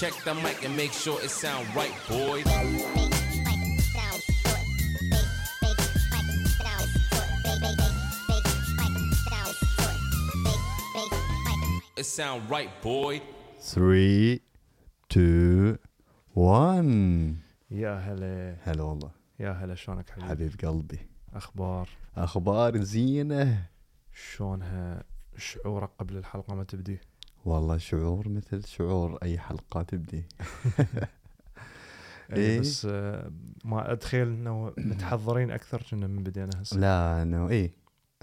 Check the mic and make sure it sound right, boys. It sound right, boy. 3 2 1 يا هلا. هلا والله. يا هلا شلونك حبيبي؟ حبيب قلبي. أخبار؟ أخبار زينة. شلونها شعورك قبل الحلقة ما تبدي؟ والله شعور مثل شعور أي حلقة تبدي. إيه إيه. بس آه، ما أتخيل إنه متحضرين أكثر كنا من بدينا هسه. لا إنه إيه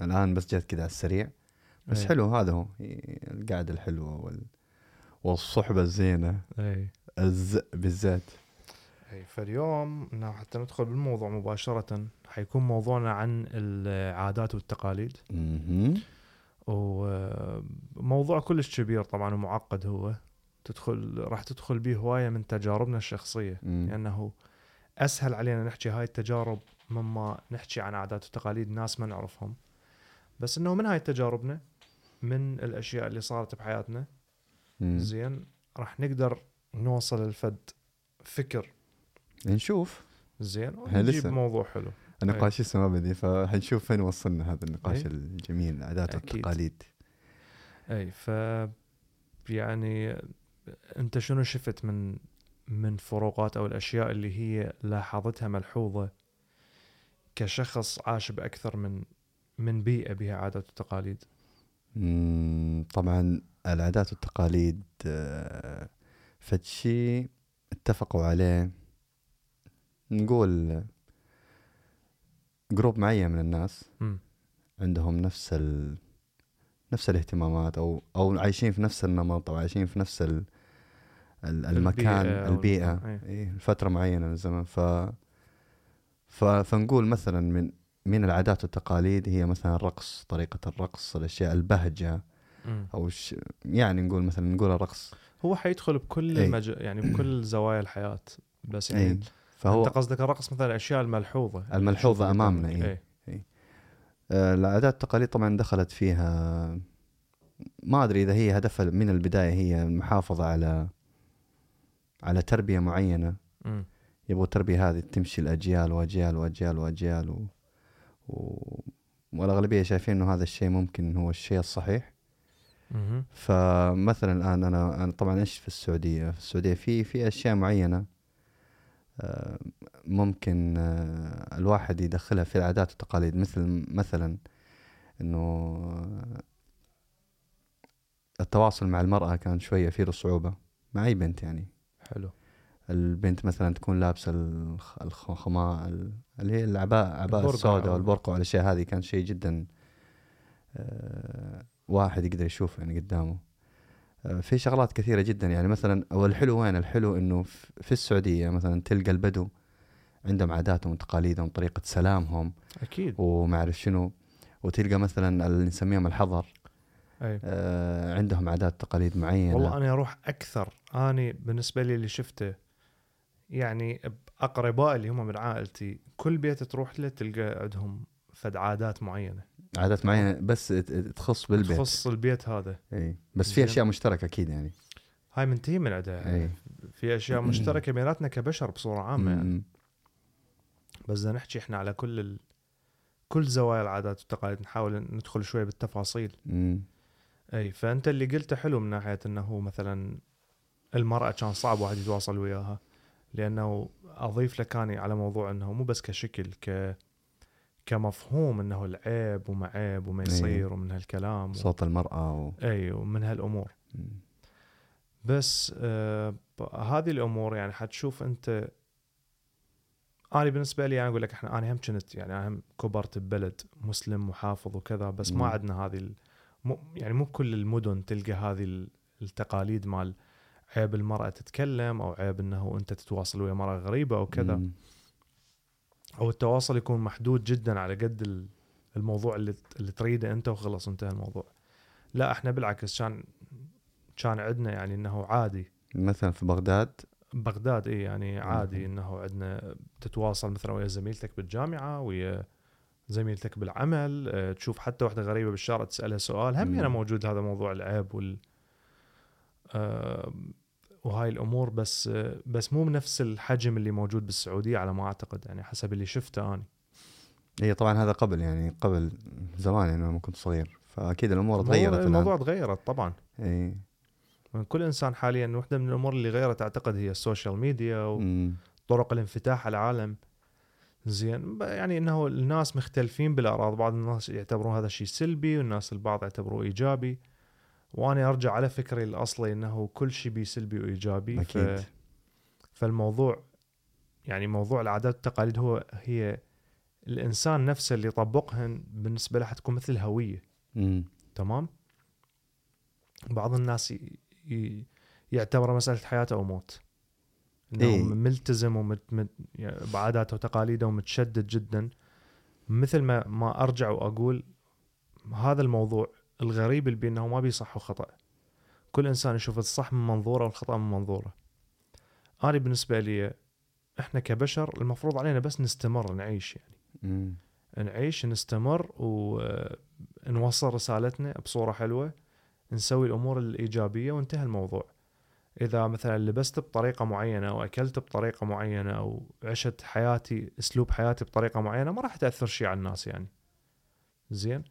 الآن بس جت كذا على السريع. بس إيه. حلو هذا هو. إيه، القعدة الحلوة وال... والصحبة الزينة. اي الز بالذات. اي فاليوم حتى ندخل بالموضوع مباشرة. حيكون موضوعنا عن العادات والتقاليد. وموضوع كلش كبير طبعا ومعقد هو تدخل راح تدخل به هواية من تجاربنا الشخصية مم. لأنه أسهل علينا نحكي هاي التجارب مما نحكي عن عادات وتقاليد ناس ما نعرفهم بس إنه من هاي تجاربنا من الأشياء اللي صارت بحياتنا. زين راح نقدر نوصل لفد فكر نشوف زين ونجيب. موضوع حلو النقاش لسه ما بدي فحنشوف فين وصلنا هذا النقاش إيه. الجميل العادات. والتقاليد أي ف يعني أنت شنو شفت من من فروقات أو الأشياء اللي هي لاحظتها ملحوظة كشخص عاش بأكثر من من بيئة بها عادات وتقاليد طبعا العادات والتقاليد آه، فد شيء اتفقوا عليه نقول جروب معين من الناس مم. عندهم نفس ال... نفس الاهتمامات أو أو عايشين في نفس النمط أو عايشين في نفس ال... ال- المكان البيئة أو البيئة ال- إيه. إيه فترة معينة من الزمن ف... ف... فنقول مثلا من من العادات والتقاليد هي مثلا الرقص طريقة الرقص الأشياء البهجة مم. أو ش... يعني نقول مثلا نقول الرقص هو حيدخل بكل. المج... يعني بكل زوايا الحياة بس يعني إيه فهو أنت قصدك الرقص مثلا الأشياء الملحوظة اللي الملحوظة نشوفها أمامنا، قدامنا. إيه. آه، العادات والتقاليد طبعا دخلت فيها ما أدري إذا هي هدفها من البداية هي المحافظة على على تربية معينة. يبغوا التربية هذه تمشي الاجيال وأجيال وأجيال وأجيال و... و... والأغلبية شايفين إنه هذا الشيء ممكن هو الشيء الصحيح. فمثلا الآن أنا أنا طبعا إيش في السعودية في السعودية في في أشياء معينة آه، ممكن آه، الواحد يدخلها في العادات والتقاليد. مثل مثلا إنه التواصل مع المرأة كان شوية فيه له صعوبه مع أي بنت يعني. حلو. البنت مثلا تكون لابسة الخ- الخماء ال- اللي هي العباءة عباءة البرقع السوداء والبرقع والأشياء هذه كان شيء جدا آه، واحد يقدر يشوفه يعني قدامه. آه، في شغلات كثيرة جدا. يعني مثلا والحلو وين؟ الحلو إنه في السعودية مثلا تلقى البدو عندهم عاداتهم وتقاليدهم طريقة سلامهم أكيد. وما أعرف شنو. وتلقى مثلا اللي نسميهم الحضر. أي. آه، عندهم عادات تقاليد معينة. والله أنا أروح أكثر. أني بالنسبة لي اللي شفته يعني باقربائي اللي هم من عائلتي كل بيت تروح له تلقى عندهم فد عادات معينة. عادات معينة بس تخص بالبيت. تخص البيت هذا. إي. بس في. أشياء مشتركة أكيد يعني. هاي منتهي من عندها إي. في أشياء مشتركة بيناتنا كبشر بصورة عامة يعني. بس بدنا نحكي إحنا على كل ال... كل زوايا العادات والتقاليد نحاول ندخل شوي بالتفاصيل. مم. إي فأنت اللي قلته حلو من ناحية إنه مثلا المرأة كان صعب واحد يتواصل وياها لأنه أضيف لك اني على موضوع إنه مو بس كشكل ك كمفهوم إنه العيب وما عيب وما إيه. يصير ومن هالكلام و... صوت المرأة و... اي ومن هالأمور. بس آه هذه الأمور يعني حتشوف أنت أنا بالنسبة لي أنا أقول لك إحنا أنا هم كنت يعني أنا هم كبرت ببلد مسلم محافظ وكذا بس ما مم. عندنا هذه ال... مو يعني مو بكل المدن تلقى هذه ال- التقاليد مال عيب المرأة تتكلم أو عيب إنه أنت تتواصل ويا مرأة غريبة أو كذا مم. أو التواصل يكون محدود جدا على قد ال- الموضوع اللي اللي تريده أنت وخلص انتهى الموضوع لا إحنا بالعكس كان كان عندنا يعني إنه عادي مثلا في بغداد بغداد اي يعني عادي. إنه عندنا تتواصل مثلا ويا زميلتك بالجامعة ويا زميلتك بالعمل أه، تشوف حتى واحدة غريبة بالشارع تسألها سؤال هم. يعني موجود هذا موضوع العيب وال أه، وهاي الأمور بس بس مو بنفس الحجم اللي موجود بالسعودية على ما أعتقد يعني حسب اللي شفته اني هي طبعا هذا قبل يعني قبل زمان يعني لما كنت صغير. فأكيد الأمور تغيرت الآن. الموضوع تغيرت طبعا. إي. من كل إنسان حاليا واحدة من الأمور اللي غيرت أعتقد هي ال social media. وطرق الانفتاح على العالم. زين يعني إنه الناس مختلفين بالاراء بعض الناس يعتبرون هذا الشيء سلبي والناس البعض يعتبروه إيجابي. وأنا أرجع على فكري الأصلي إنه كل شيء بيه سلبي وإيجابي أكيد. ف... فالموضوع يعني موضوع العادات والتقاليد هو هي الإنسان نفسه اللي يطبقهن بالنسبة له حتكون مثل الهوية. مم. تمام؟ بعض الناس ي... ي... يعتبره مسألة حياه أو موت. إنه إيه. ملتزم ومت... مت... يعني بعاداته وتقاليده ومتشدد جدا. مثل ما ما أرجع وأقول هذا الموضوع الغريب اللي بانه ما بيصح وخطا كل إنسان يشوف الصح من منظوره والخطأ من منظوره. أنا بالنسبة لي إحنا كبشر المفروض علينا بس نستمر نعيش يعني. مم. نعيش نستمر ونوصل رسالتنا بصورة حلوة نسوي الأمور الإيجابية وانتهى الموضوع. إذا مثلا لبست بطريقة معينة أو أكلت بطريقة معينة أو عشت حياتي أسلوب حياتي بطريقة معينة ما راح تأثر شيء على الناس يعني. زين؟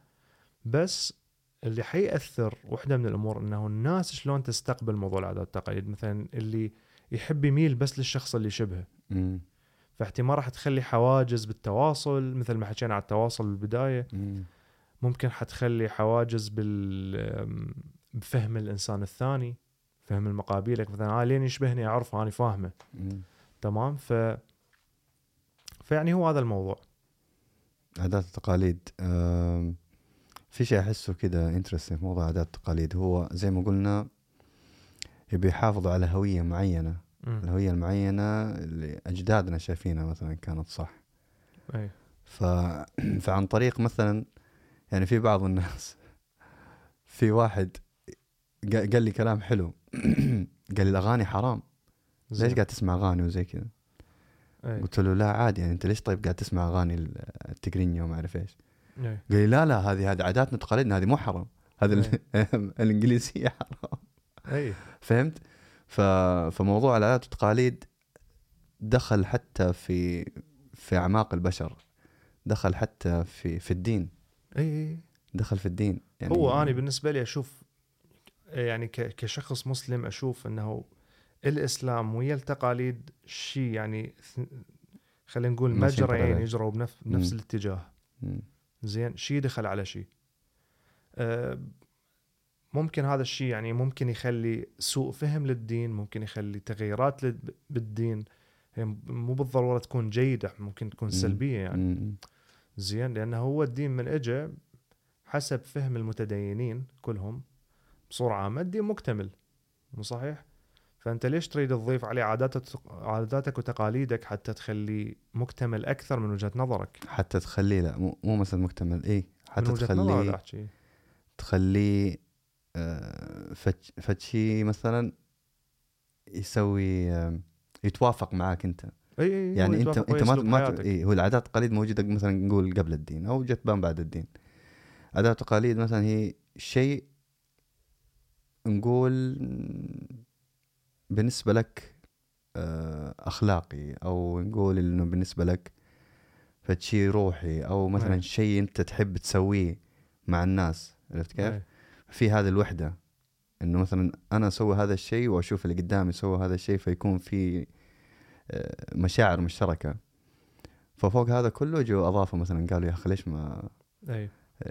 بس اللي حيأثر واحدة من الأمور أنه الناس شلون تستقبل موضوع العادات والتقاليد؟ مثلا اللي يحب يميل بس للشخص اللي شبهه. فاحتمال راح تخلي حواجز بالتواصل مثل ما حكينا على التواصل بالبداية. مم. ممكن حتخلي حواجز بال بفهم الإنسان الثاني فهم المقابيلك مثلا آه لين يشبهني أعرفه أنا فاهمه. مم. تمام؟ ف فيعني هو هذا الموضوع. عادات التقاليد أم، في شيء أحسه كده انترستنج في موضوع عادات التقاليد. هو زي ما قلنا يبي يحافظوا على هوية معينة. مم. الهوية المعينة اللي أجدادنا شايفينها مثلا كانت صح. أي. ف... فعن طريق مثلا يعني في بعض الناس في واحد قا- قال لي كلام حلو. قال لي الأغاني حرام. ليش. قاعد تسمع أغاني وزي كذا؟ قلت له لا عادي يعني أنت ليش طيب قاعد تسمع أغاني التقرينيا وما أعرف إيش؟ اي قال لي لا لا هذه هذه عاداتنا وتقاليدنا هذه مو حرام. هذا ال- الإنجليزية حرام. اي فهمت؟ ف... فموضوع العادات والتقاليد دخل حتى في في أعماق البشر. دخل حتى في في الدين. اي دخل في الدين. يعني هو أنا بالنسبة لي أشوف يعني ك- كشخص مسلم أشوف إنه الإسلام ويا التقاليد شيء يعني خلينا نقول مجريين parallel. يجروا بنفس. الاتجاه. مم. زين شيء دخل على شيء أه، ممكن هذا الشيء يعني ممكن يخلي سوء فهم للدين ممكن يخلي تغييرات بالدين هي مو بالضرورة تكون جيدة ممكن تكون. سلبية يعني. زين لأنه هو الدين من اجى حسب فهم المتدينين كلهم بصورة عامة الدين مكتمل مو صحيح؟ فأنت ليش تريد تضيف عليه عاداتك عاداتك وتقاليدك حتى تخليه مكتمل أكثر من وجهة نظرك؟ حتى تخليه لا مو, مو مثلا مكتمل اي حتى تخليه تخليه آه، فت- فشي مثلا يسوي آه، يتوافق معاك أنت إي إي يعني أنت أنت ما ما. إيه هو العادات التقاليد موجودة مثلا نقول قبل الدين أو جت بان بعد الدين عادات التقاليد مثلا هي شيء نقول بالنسبة لك آه، أخلاقي أو نقول إنه بالنسبة لك فشي روحي أو مثلا أي. شيء أنت تحب تسويه مع الناس عرفت كيف؟ أي. في هذه الوحدة إنه مثلا أنا أسوي هذا الشيء وأشوف اللي قدامي سوى هذا الشيء فيكون في آه، مشاعر مشتركة ففوق هذا كله جو اضافوا مثلا قالوا يا أخي ليش ما أي آه،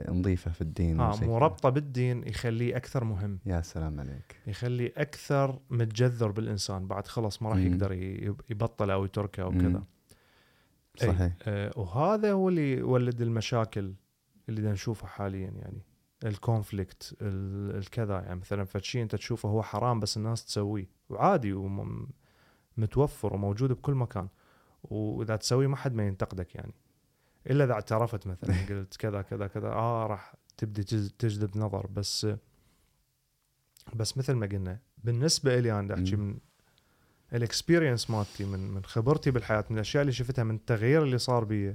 نضيفه في الدين آه. مربطة بالدين يخليه أكثر مهم يا سلام عليك يخليه أكثر متجذر بالإنسان بعد خلص ما راح. يقدر ي- يبطل أو يتركه أو. كذا أي. صحيح آه وهذا هو اللي يولد المشاكل اللي نشوفها حاليا يعني الكونفليكت ال- الكذا يعني مثلا فشي أنت تشوفه هو حرام بس الناس تسويه وعادي ومتوفر وموجود بكل مكان وإذا تسويه ما حد ما ينتقدك يعني إلا إذا اعترفت مثلا قلت كذا كذا كذا آه راح تبدي تج- تجذب نظر. بس بس مثل ما قلنا بالنسبة لي أنا أحكي. من ال experience مالتي من من خبرتي بالحياة من الأشياء اللي شفتها من التغيير اللي صار بي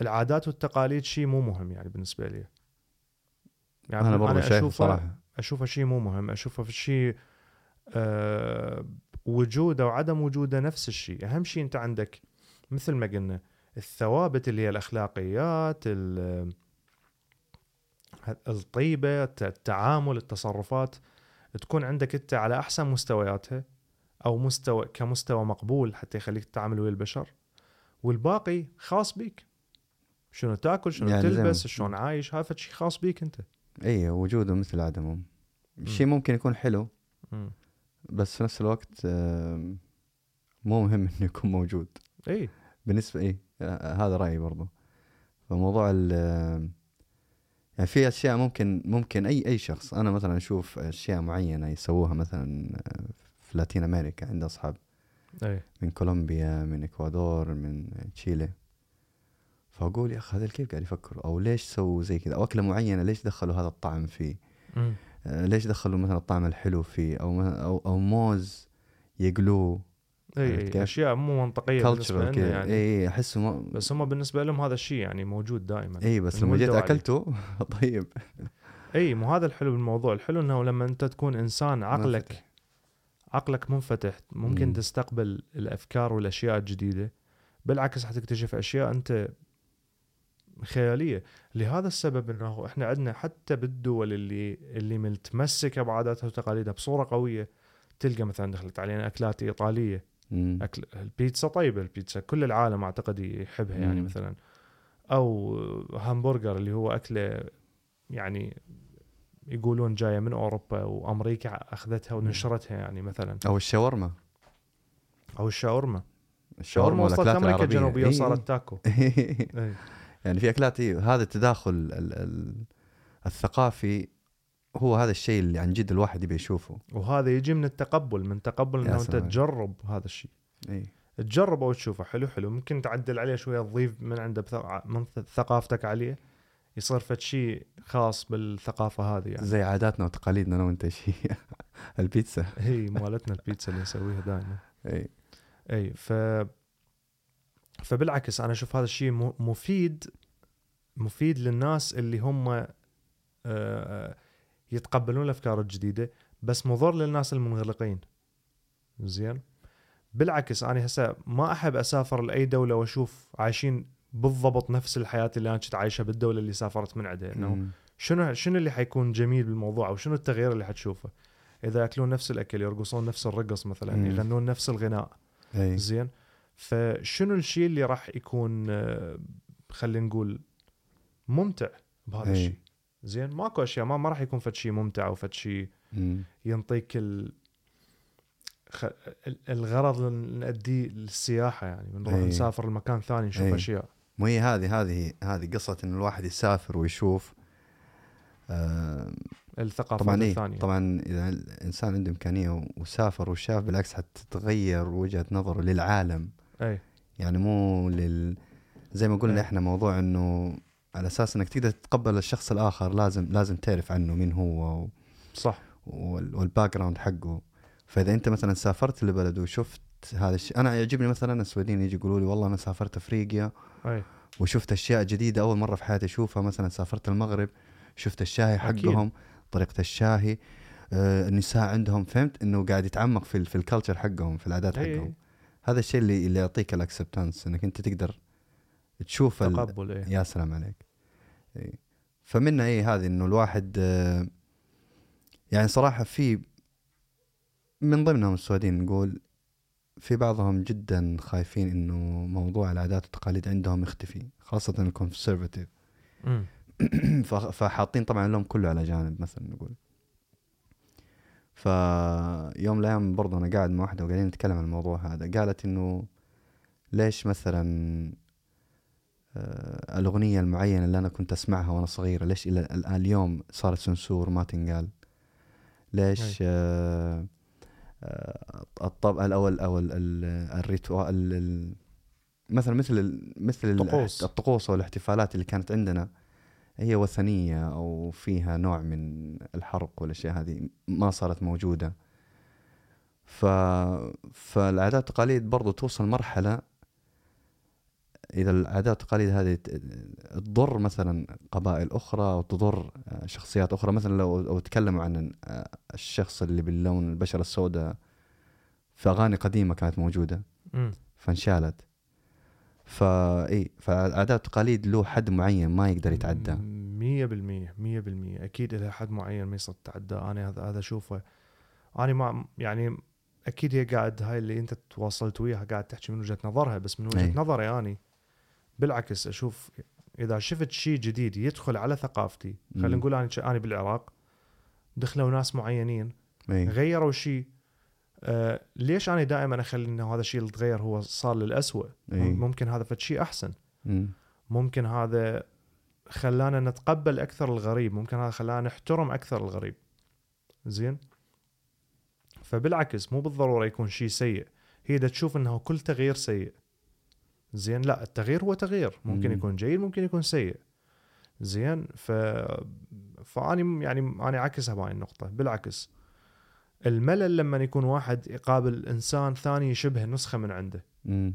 العادات والتقاليد شيء مو مهم يعني بالنسبة لي يعني أنا برضه شايف اشوفه صراحة. أشوفه شيء مو مهم. أشوفه في شيء آه، وجوده وعدم وجوده نفس الشيء أهم شيء أنت عندك مثل ما قلنا الثوابت اللي هي الأخلاقيات ال- الطيبة الت- التعامل التصرفات تكون عندك أنت على أحسن مستوياتها أو مستوى كمستوى مقبول حتى يخليك تتعامل ويا البشر. والباقي خاص بيك. شنو تاكل شنو يعني تلبس شلون عايش هذا شيء خاص بيك أنت. اي وجوده مثل عدمه شيء ممكن يكون حلو. بس في نفس الوقت مو مهم إنه يكون موجود. اي بالنسبة اي هذا رأيي برضو. فموضوع ال يعني في أشياء ممكن ممكن أي أي شخص أنا مثلا أشوف أشياء معينة يسووها مثلا في لاتين أمريكا عندي أصحاب. أي. من كولومبيا من إكوادور من تشيلي. فأقول يا أخي هذا كيف قاعد يفكروا أو ليش سووا زي كذا؟ أو أكلة معينة ليش دخلوا هذا الطعم فيه. آه، ليش دخلوا مثلا الطعم الحلو فيه؟ أو أو, أو موز يقلوه. اي؟ أشياء مو منطقية بالنسبة لنا يعني اي أحسه ما بس هم بالنسبة لهم هذا الشيء يعني موجود دائما اي بس لما جيت. أكلته طيب إي مو هذا الحلو بالموضوع الحلو إنه لما أنت تكون إنسان عقلك منفتح. عقلك منفتح ممكن مم. تستقبل الأفكار والأشياء الجديدة بالعكس حتكتشف أشياء أنت خيالية لهذا السبب إنه إحنا عندنا حتى بالدول اللي اللي متمسكة بعاداتها وتقاليدها بصورة قوية تلقى مثلا دخلت علينا أكلات إيطالية مم. أكل البيتزا طيبة البيتزا كل العالم أعتقد يحبها يعني مم. مثلا أو همبرجر اللي هو أكله يعني يقولون جاية من أوروبا وأمريكا أخذتها ونشرتها يعني مثلا أو الشاورما أو الشاورما الشاورما وصلت أمريكا الجنوبية. وصارت تاكو إي. يعني في أكلات إيه هذا التداخل ال ال الثقافي هو هذا الشيء اللي عن جد الواحد يبي يشوفه. وهذا يجي من التقبل من تقبل إنه أنت. تجرب هذا الشيء. إي. تجرب أو تشوفه حلو حلو. ممكن تعدل عليه شوية تضيف من عنده بث- من ثقافتك عليه يصير فد شيء خاص بالثقافة هذه يعني. زي عاداتنا وتقاليدنا أنا وأنت شيء البيتزا. هي مالتنا البيتزا اللي نسويها دائما. إي. إي ف فبالعكس أنا أشوف هذا الشيء مفيد مفيد للناس اللي هم آه، يتقبلون الأفكار الجديدة بس مضر للناس المنغلقين. زين؟ بالعكس أنا هسه ما أحب أسافر لأي دولة وأشوف عايشين بالضبط نفس الحياة اللي أنا كنت عايشها بالدولة اللي سافرت من عندها إنه. شنو شنو اللي حيكون جميل بالموضوع أو شنو التغيير اللي حتشوفه؟ إذا يأكلون نفس الأكل يرقصون نفس الرقص مثلا مم. يغنون نفس الغناء. أي. زين؟ فشنو الشيء اللي راح يكون آه، خلينا نقول ممتع بهذا. الشيء زين ماكو أشياء ما, ما راح يكون فد شيء ممتع أو فد شيء. ينطيك ال... خ... ال- الغرض اللي نأديه للسياحة يعني بنروح إي. نسافر لمكان ثاني نشوف إي. أشياء مو هي هذه هذه هذه قصة إن الواحد يسافر ويشوف آه الثقافات طبعا اي الثانية طبعا إذا الإنسان عنده إمكانية وسافر وشاف بالعكس حتتغير وجهة نظره للعالم اي يعني مو لل زي ما قلنا إيه. إحنا موضوع إنه على أساس إنك تقدر تتقبل الشخص الآخر لازم لازم تعرف عنه مين هو و- صح. وال- وال background حقه. فإذا أنت مثلا سافرت لبلد وشفت هذا الشيء أنا يعجبني مثلا السويديين يجي يقولوا لي والله أنا سافرت أفريقيا أي. وشفت أشياء جديدة أول مرة في حياتي أشوفها مثلا سافرت المغرب شفت الشاي أكيد. حقهم طريقة الشاي آه النساء عندهم فهمت؟ إنه قاعد يتعمق في ال- في ال culture حقهم في العادات إي. حقهم. هذا الشيء اللي اللي يعطيك ال acceptance إنك أنت تقدر تشوف ال... تقبل أي. يا سلام عليك. إي. فمنها إي هذه إنه الواحد آه، يعني صراحة في من ضمنهم السعوديين نقول في بعضهم جدا خايفين إنه موضوع العادات والتقاليد عندهم يختفي خاصة ال conservative أمم. فحاطين طبعا اللوم كله على جانب مثلا نقول فيوم من الأيام برضه أنا قاعد مع واحدة وقاعدين نتكلم عن الموضوع هذا قالت إنه ليش مثلا آه، الأغنية المعينة اللي أنا كنت أسمعها وأنا صغيره ليش إلى الآن؟ اليوم صارت سنسور ما تنقال. ليش؟ آه، آه، الطبع أو ال أو ال- ال- الريتوال ال- ال- مثلا مثل مثل ال- الطقوس. الطقوس والاحتفالات اللي كانت عندنا هي وثنية أو فيها نوع من الحرق والأشياء هذه ما صارت موجودة. ف فالعادات والتقاليد برضو توصل مرحلة إذا العادات والتقاليد هذه تضر مثلا قبائل أخرى أو تضر آه، شخصيات أخرى؟ مثلا لو لو تكلموا عن آه، الشخص اللي باللون البشرة السوداء في اغاني قديمة كانت موجودة. فانشالت. فا إي فالعادات والتقاليد له حد معين ما يقدر يتعدى. مية بالمية مية بالمية. أكيد إلى حد معين ما يصير تتعدى. أنا هذا هذا أشوفه. أنا ما يعني أكيد هي قاعد هاي اللي أنت تواصلت وياها قاعد تحكي من وجهة نظرها بس من وجهة أي. نظري أنا بالعكس أشوف إذا شفت شيء جديد يدخل على ثقافتي خلينا. نقول أنا أنا بالعراق دخلوا ناس معينين غيروا شيء آه ليش أنا دائما أخلي إنه هذا الشيء اللي تغير هو صار للأسوأ؟ إي. ممكن هذا فد شيء أحسن. مم. ممكن هذا خلانا نتقبل أكثر الغريب ممكن هذا خلانا نحترم أكثر الغريب. زين؟ فبالعكس مو بالضرورة يكون شيء سيء هي دا تشوف إنه كل تغيير سيء. زين لا التغيير هو تغيير ممكن مم. يكون جيد ممكن يكون سيء زين ف فأني يعني أنا عكسها بهاي النقطة بالعكس الملل لما يكون واحد يقابل إنسان ثاني يشبه نسخة من عنده مم.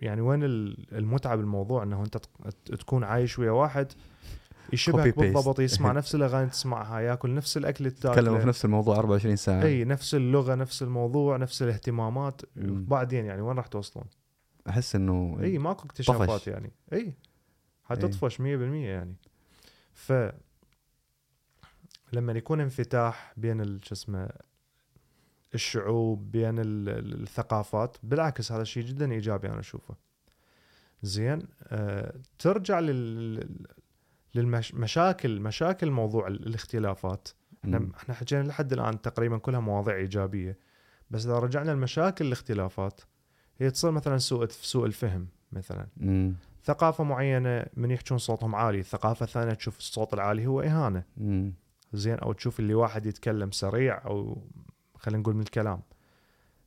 يعني وين ال- المتعة بالموضوع إنه أنت تكون عايش ويا واحد يشبهك. بالضبط يسمع نفس الأغاني تسمعها ياكل نفس الأكل اللي تكلموا في نفس الموضوع 24 ساعة إي نفس اللغة نفس الموضوع نفس الاهتمامات مم. بعدين يعني وين راح توصلون؟ أحس إنه اي ماكو اكتشافات طفش. يعني. اي حتطفش 100% يعني. ف لما يكون انفتاح بين شو اسمه الشعوب بين ال- ال- الثقافات بالعكس هذا شيء جدا إيجابي أنا أشوفه. زين آه ترجع لل للمشاكل مشاكل موضوع ال- الاختلافات. إحنا مم. إحنا حكينا لحد الآن تقريبا كلها مواضيع إيجابية. بس إذا رجعنا لمشاكل الاختلافات هي تصير مثلا سوء سوء الفهم مثلا مم. ثقافة معينة من يحجون صوتهم عالي الثقافه الثانية تشوف الصوت العالي هو إهانة مم. زين أو تشوف اللي واحد يتكلم سريع أو خلينا نقول من الكلام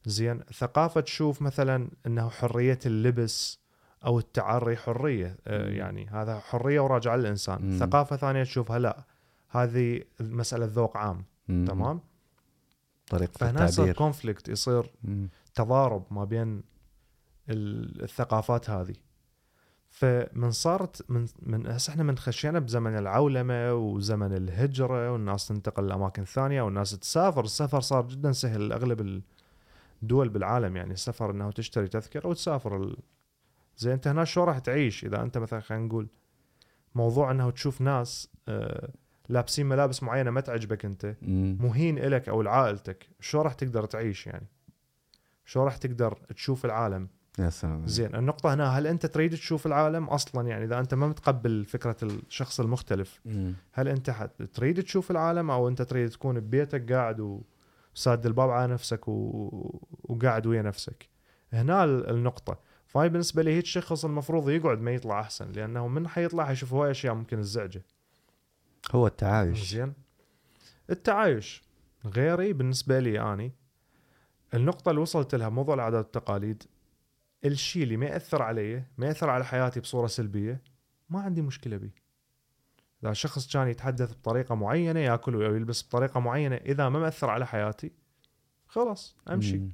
زين ثقافة تشوف مثلا إنه حرية اللبس أو التعري حرية آه،. يعني هذا حرية وراجعة للإنسان مم. ثقافة ثانية تشوفها لا هذه مسألة ذوق عام مم. تمام طريقة فهنا يصير التعبير كونفليكت يصير مم. تضارب ما بين الثقافات هذه. فمن صارت من من هسه إحنا من خشينا بزمن العولمة وزمن الهجرة والناس تنتقل لأماكن ثانية والناس تسافر. السفر صار جدا سهل لأغلب الدول بالعالم يعني. السفر إنه تشتري تذكرة وتسافر ال... زين أنت هنا شو راح تعيش؟ إذا أنت مثلا خلينا نقول موضوع إنه تشوف ناس آه لابسين ملابس معينة ما تعجبك أنت. مهين إلك أو لعائلتك شو راح تقدر تعيش يعني؟ شو راح تقدر تشوف العالم؟ يا سلام زين النقطة هنا هل أنت تريد تشوف العالم أصلا؟ يعني إذا أنت ما متقبل فكرة الشخص المختلف مم. هل أنت تريد تشوف العالم أو أنت تريد تكون ببيتك قاعد وساد الباب على نفسك و... وقاعد ويا نفسك؟ هنا ال- النقطة. فهاي بالنسبة لي هيك شخص المفروض يقعد ما يطلع أحسن لأنه من حيطلع حيشوف هواي أشياء ممكن تزعجه هو التعايش. زين. التعايش غيري بالنسبة لي أني النقطة اللي وصلت لها موضوع العادات والتقاليد الشيء اللي ما يأثر علي ما يأثر على حياتي بصورة سلبية ما عندي مشكلة به إذا شخص كان يتحدث بطريقة معينة يأكل أو يلبس بطريقة معينة إذا ما مأثر على حياتي خلاص أمشي. مم.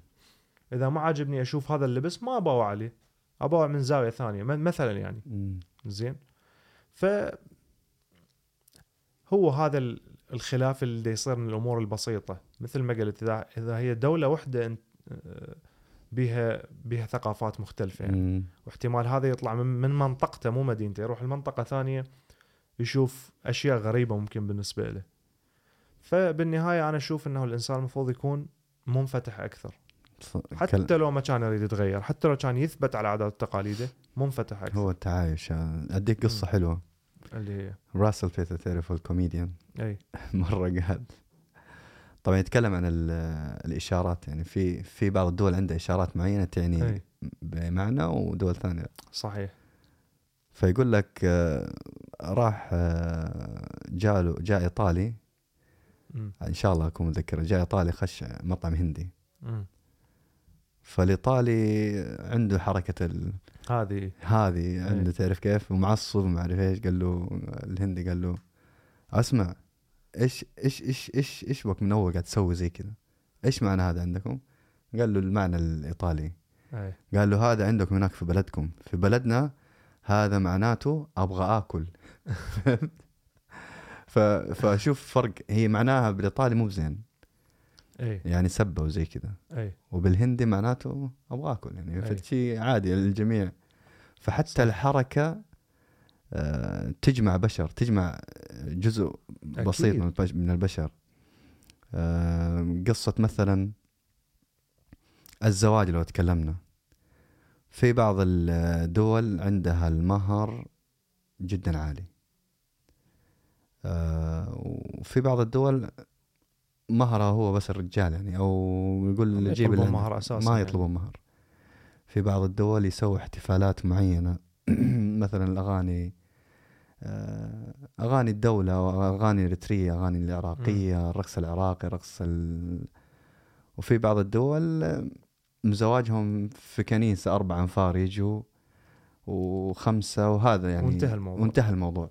إذا ما عاجبني أشوف هذا اللبس ما أباوع عليه. أباوع من زاوية ثانية م- مثلا يعني. مم. زين؟ ف هو هذا ال- الخلاف اللي يصير من الأمور البسيطة. مثل ما قلت إذا إذا هي دولة واحدة انت- آه، بها بها ثقافات مختلفة. يعني مم. واحتمال هذا يطلع من, من منطقته مو مدينته. يروح لمنطقة ثانية يشوف أشياء غريبة ممكن بالنسبة له. فبالنهاية أنا أشوف إنه الإنسان المفروض يكون منفتح أكثر. حتى لو ما كان يريد يتغير حتى لو كان يثبت على عادات وتقاليده منفتح أكثر. هو التعايش. أديك قصة مم. حلوة. اللي هي؟ راسل بيتر تعرف الكوميديان أي. مرة قاعد. طبعا يتكلم عن ال- الإشارات يعني في في بعض الدول عندها إشارات معينة تعني أي. بمعنى ودول ثانية. صحيح. فيقول لك آه، راح آه، جاله جاء إيطالي. إن شاء الله أكون متذكر. جاء إيطالي خش مطعم هندي. فالإيطالي عنده حركة ال... هذه. هذه عنده. تعرف كيف؟ ومعصب ما أعرف إيش. قال له الهندي قال له أسمع إيش إيش إيش إيش إيش بك من اول قاعد تسوي زي كذا؟ إيش معنى هذا عندكم؟ قال له المعنى الإيطالي. أي. قال له هذا عندكم هناك في بلدكم. في بلدنا هذا معناته أبغى آكل. فأشوف فرق. هي معناها بالإيطالي مو بزين. أي. يعني سبة وزي كذا. وبالهندي معناته أبغى آكل. يعني أي. شيء عادي للجميع. فحتى. الحركة تجمع بشر تجمع جزء بسيط أكيد. من البش- من البشر. آه، قصة مثلا الزواج لو تكلمنا. في بعض الدول عندها المهر جدا عالي. آه، وفي بعض الدول مهرها هو بس الرجال يعني أو يقول ما نجيب يطلبون الهند- مهر أساساً ما يعني. يطلبون مهر. في بعض الدول يسوي احتفالات معينة. مثلا الأغاني آه، أغاني الدولة وأغاني الإريترية أغاني العراقية الرقص العراقي رقص ال... وفي بعض الدول آه، زواجهم في كنيسة أربع أنفار يجوا وخمسة وهذا يعني وانتهى الموضوع. وانتهى الموضوع.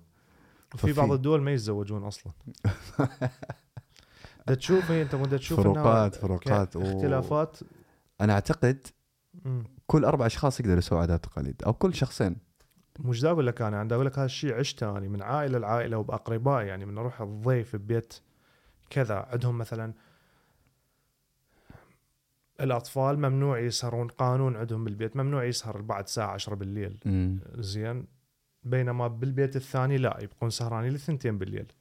وفي ففي- بعض الدول ما يتزوجون أصلا. دا تشوف هي أنت مو دا تشوف فروقات فروقات و... اختلافات. أنا أعتقد مم. كل أربع أشخاص يقدروا يسووا عادات وتقاليد أو كل شخصين. مش دا أقول لك أنا عندي أقول لك هذا الشيء عشته أنا من عائلة لعائلة وباقربائي يعني من أروح الضيف ببيت كذا عندهم مثلا الأطفال ممنوع يسهرون قانون عندهم بالبيت ممنوع يسهر بعد الساعة 10 بالليل. زين. بينما بالبيت الثاني لا يبقون سهرانين للثنتين بالليل.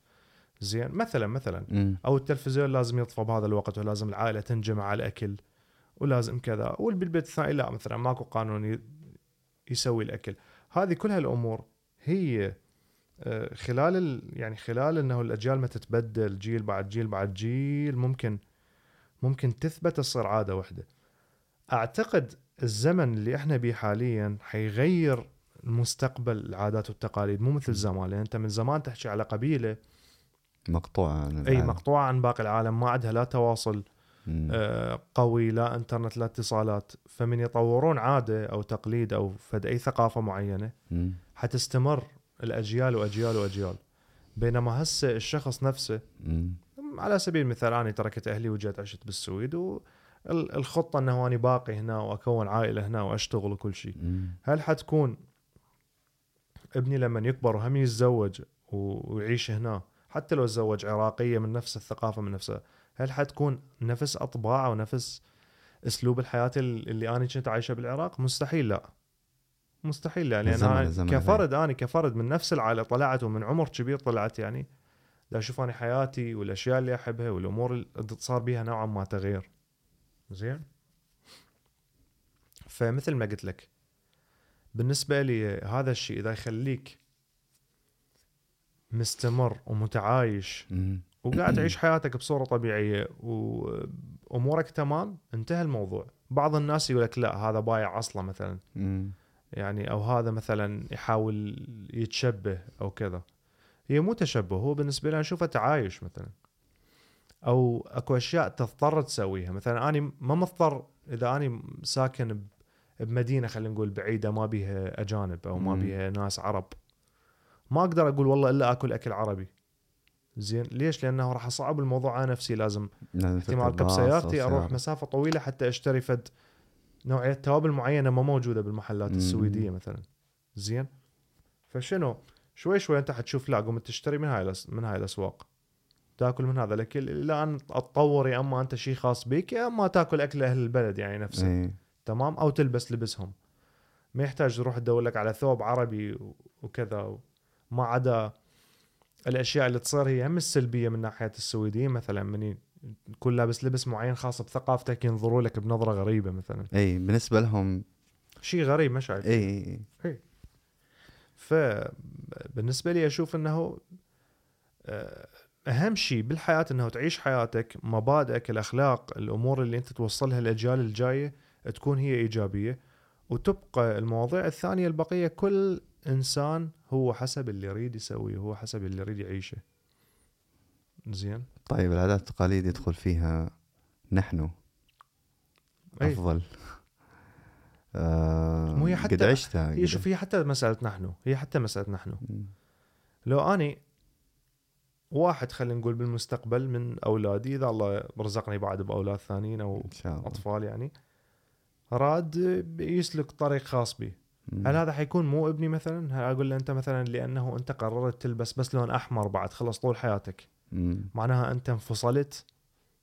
زين. مثلا مثلا. أو التلفزيون لازم يطفى بهذا الوقت ولازم العائلة تنجمع على الأكل ولازم كذا. والبيت الثاني لا مثلا ماكو قانون يسوي الأكل. هذه كل هالامور هي آه، خلال ال... يعني خلال إنه الأجيال ما تتبدل جيل بعد جيل بعد جيل ممكن ممكن تثبت تصير عادة واحدة أعتقد الزمن اللي إحنا بيه حاليا حيغير المستقبل العادات والتقاليد مو مثل زمان لأن أنت من زمان تحكي على قبيلة. مقطوعة عن إي العالم. مقطوعة عن باقي العالم ما عندها لا تواصل. قوي لا انترنت لا اتصالات فمن يطورون عادة أو تقليد أو فد أي ثقافة معينة. حتستمر الأجيال وأجيال وأجيال بينما هسه الشخص نفسه. على سبيل المثال أنا تركت أهلي وجيت عشت بالسويد والخطه إنه اني باقي هنا وأكون عائلة هنا وأشتغل وكل شيء. هل حتكون ابني لما يكبر وهم يتزوج و- ويعيش هنا حتى لو تزوج عراقية من نفس الثقافة من نفسها هل حتكون نفس اطباعه ونفس أسلوب الحياة ال- اللي أنا كنت عايشه بالعراق؟ مستحيل لا. مستحيل لا لأن الزمن كفرد أنا كفرد من نفس العائلة طلعت ومن عمر كبير طلعت يعني. لا أشوف أنا حياتي والأشياء اللي أحبها والأمور اللي صار بيها نوعا ما تغيير. زين؟ فمثل ما قلت لك بالنسبة لي هذا الشيء إذا يخليك مستمر ومتعايش. وقاعد تعيش حياتك بصورة طبيعية وأمورك تمام انتهى الموضوع. بعض الناس يقول لك لا هذا بايع اصله مثلا. يعني أو هذا مثلا يحاول يتشبه أو كذا. هي مو تشبه هو بالنسبة لي اشوفه تعايش مثلا. أو أكو أشياء تضطر تسويها. مثلا أني ما مضطر إذا أني ساكن بمدينة خلينا نقول بعيدة ما بيها أجانب أو ما. بيها ناس عرب. ما أقدر أقول والله إلا آكل أكل عربي. زين. ليش؟ لأنه راح أصعب الموضوع. على نفسي لازم احتمال أركب سيارتي أروح. مسافة طويلة حتى أشتري فد. نوعية توابل معينة ما موجودة بالمحلات مم. السويدية مثلا. زين. فشنو؟ شوي شوي أنت حتشوف لا قمت تشتري من هاي. من هاي الأسواق. تاكل من هذا. الاكل إلى أن تطور يا أما أنت شيء خاص بيك يا أما تاكل أكل أهل البلد يعني نفسه إيه. تمام؟ أو تلبس لبسهم. ما يحتاج تروح تدور لك على ثوب عربي وكذا ما عدا الأشياء اللي تصير هي هم السلبيه من ناحية السويديين مثلا من تكون لابس لبس معين خاص بثقافتك ينظروا لك بنظرة غريبة مثلا. إي بالنسبة لهم شيء غريب ما شايف. إي فبالنسبه لي أشوف إنه آه، أهم شيء بالحياة إنه تعيش حياتك مبادئك الأخلاق الأمور اللي أنت توصلها الأجيال الجاية تكون هي إيجابية وتبقى المواضيع الثانية البقية كل إنسان هو حسب اللي يريد يسويه هو حسب اللي يريد يعيشه زين طيب العادات والتقاليد يدخل فيها نحن أي. أفضل آه مو هي حتى- قد عشتها هي شوف هي حتى مسألة نحن هي حتى مسألة نحن. لو أني واحد خلينا نقول بالمستقبل من أولادي إذا الله رزقني بعد بأولاد ثانيين أو إن شاء الله أطفال يعني راد يسلك طريق خاص به. هل هذا حيكون مو ابني مثلا؟ هل أقول له أنت مثلا لأنه أنت قررت تلبس بس لون أحمر بعد خلص طول حياتك؟ مم. معناها أنت انفصلت؟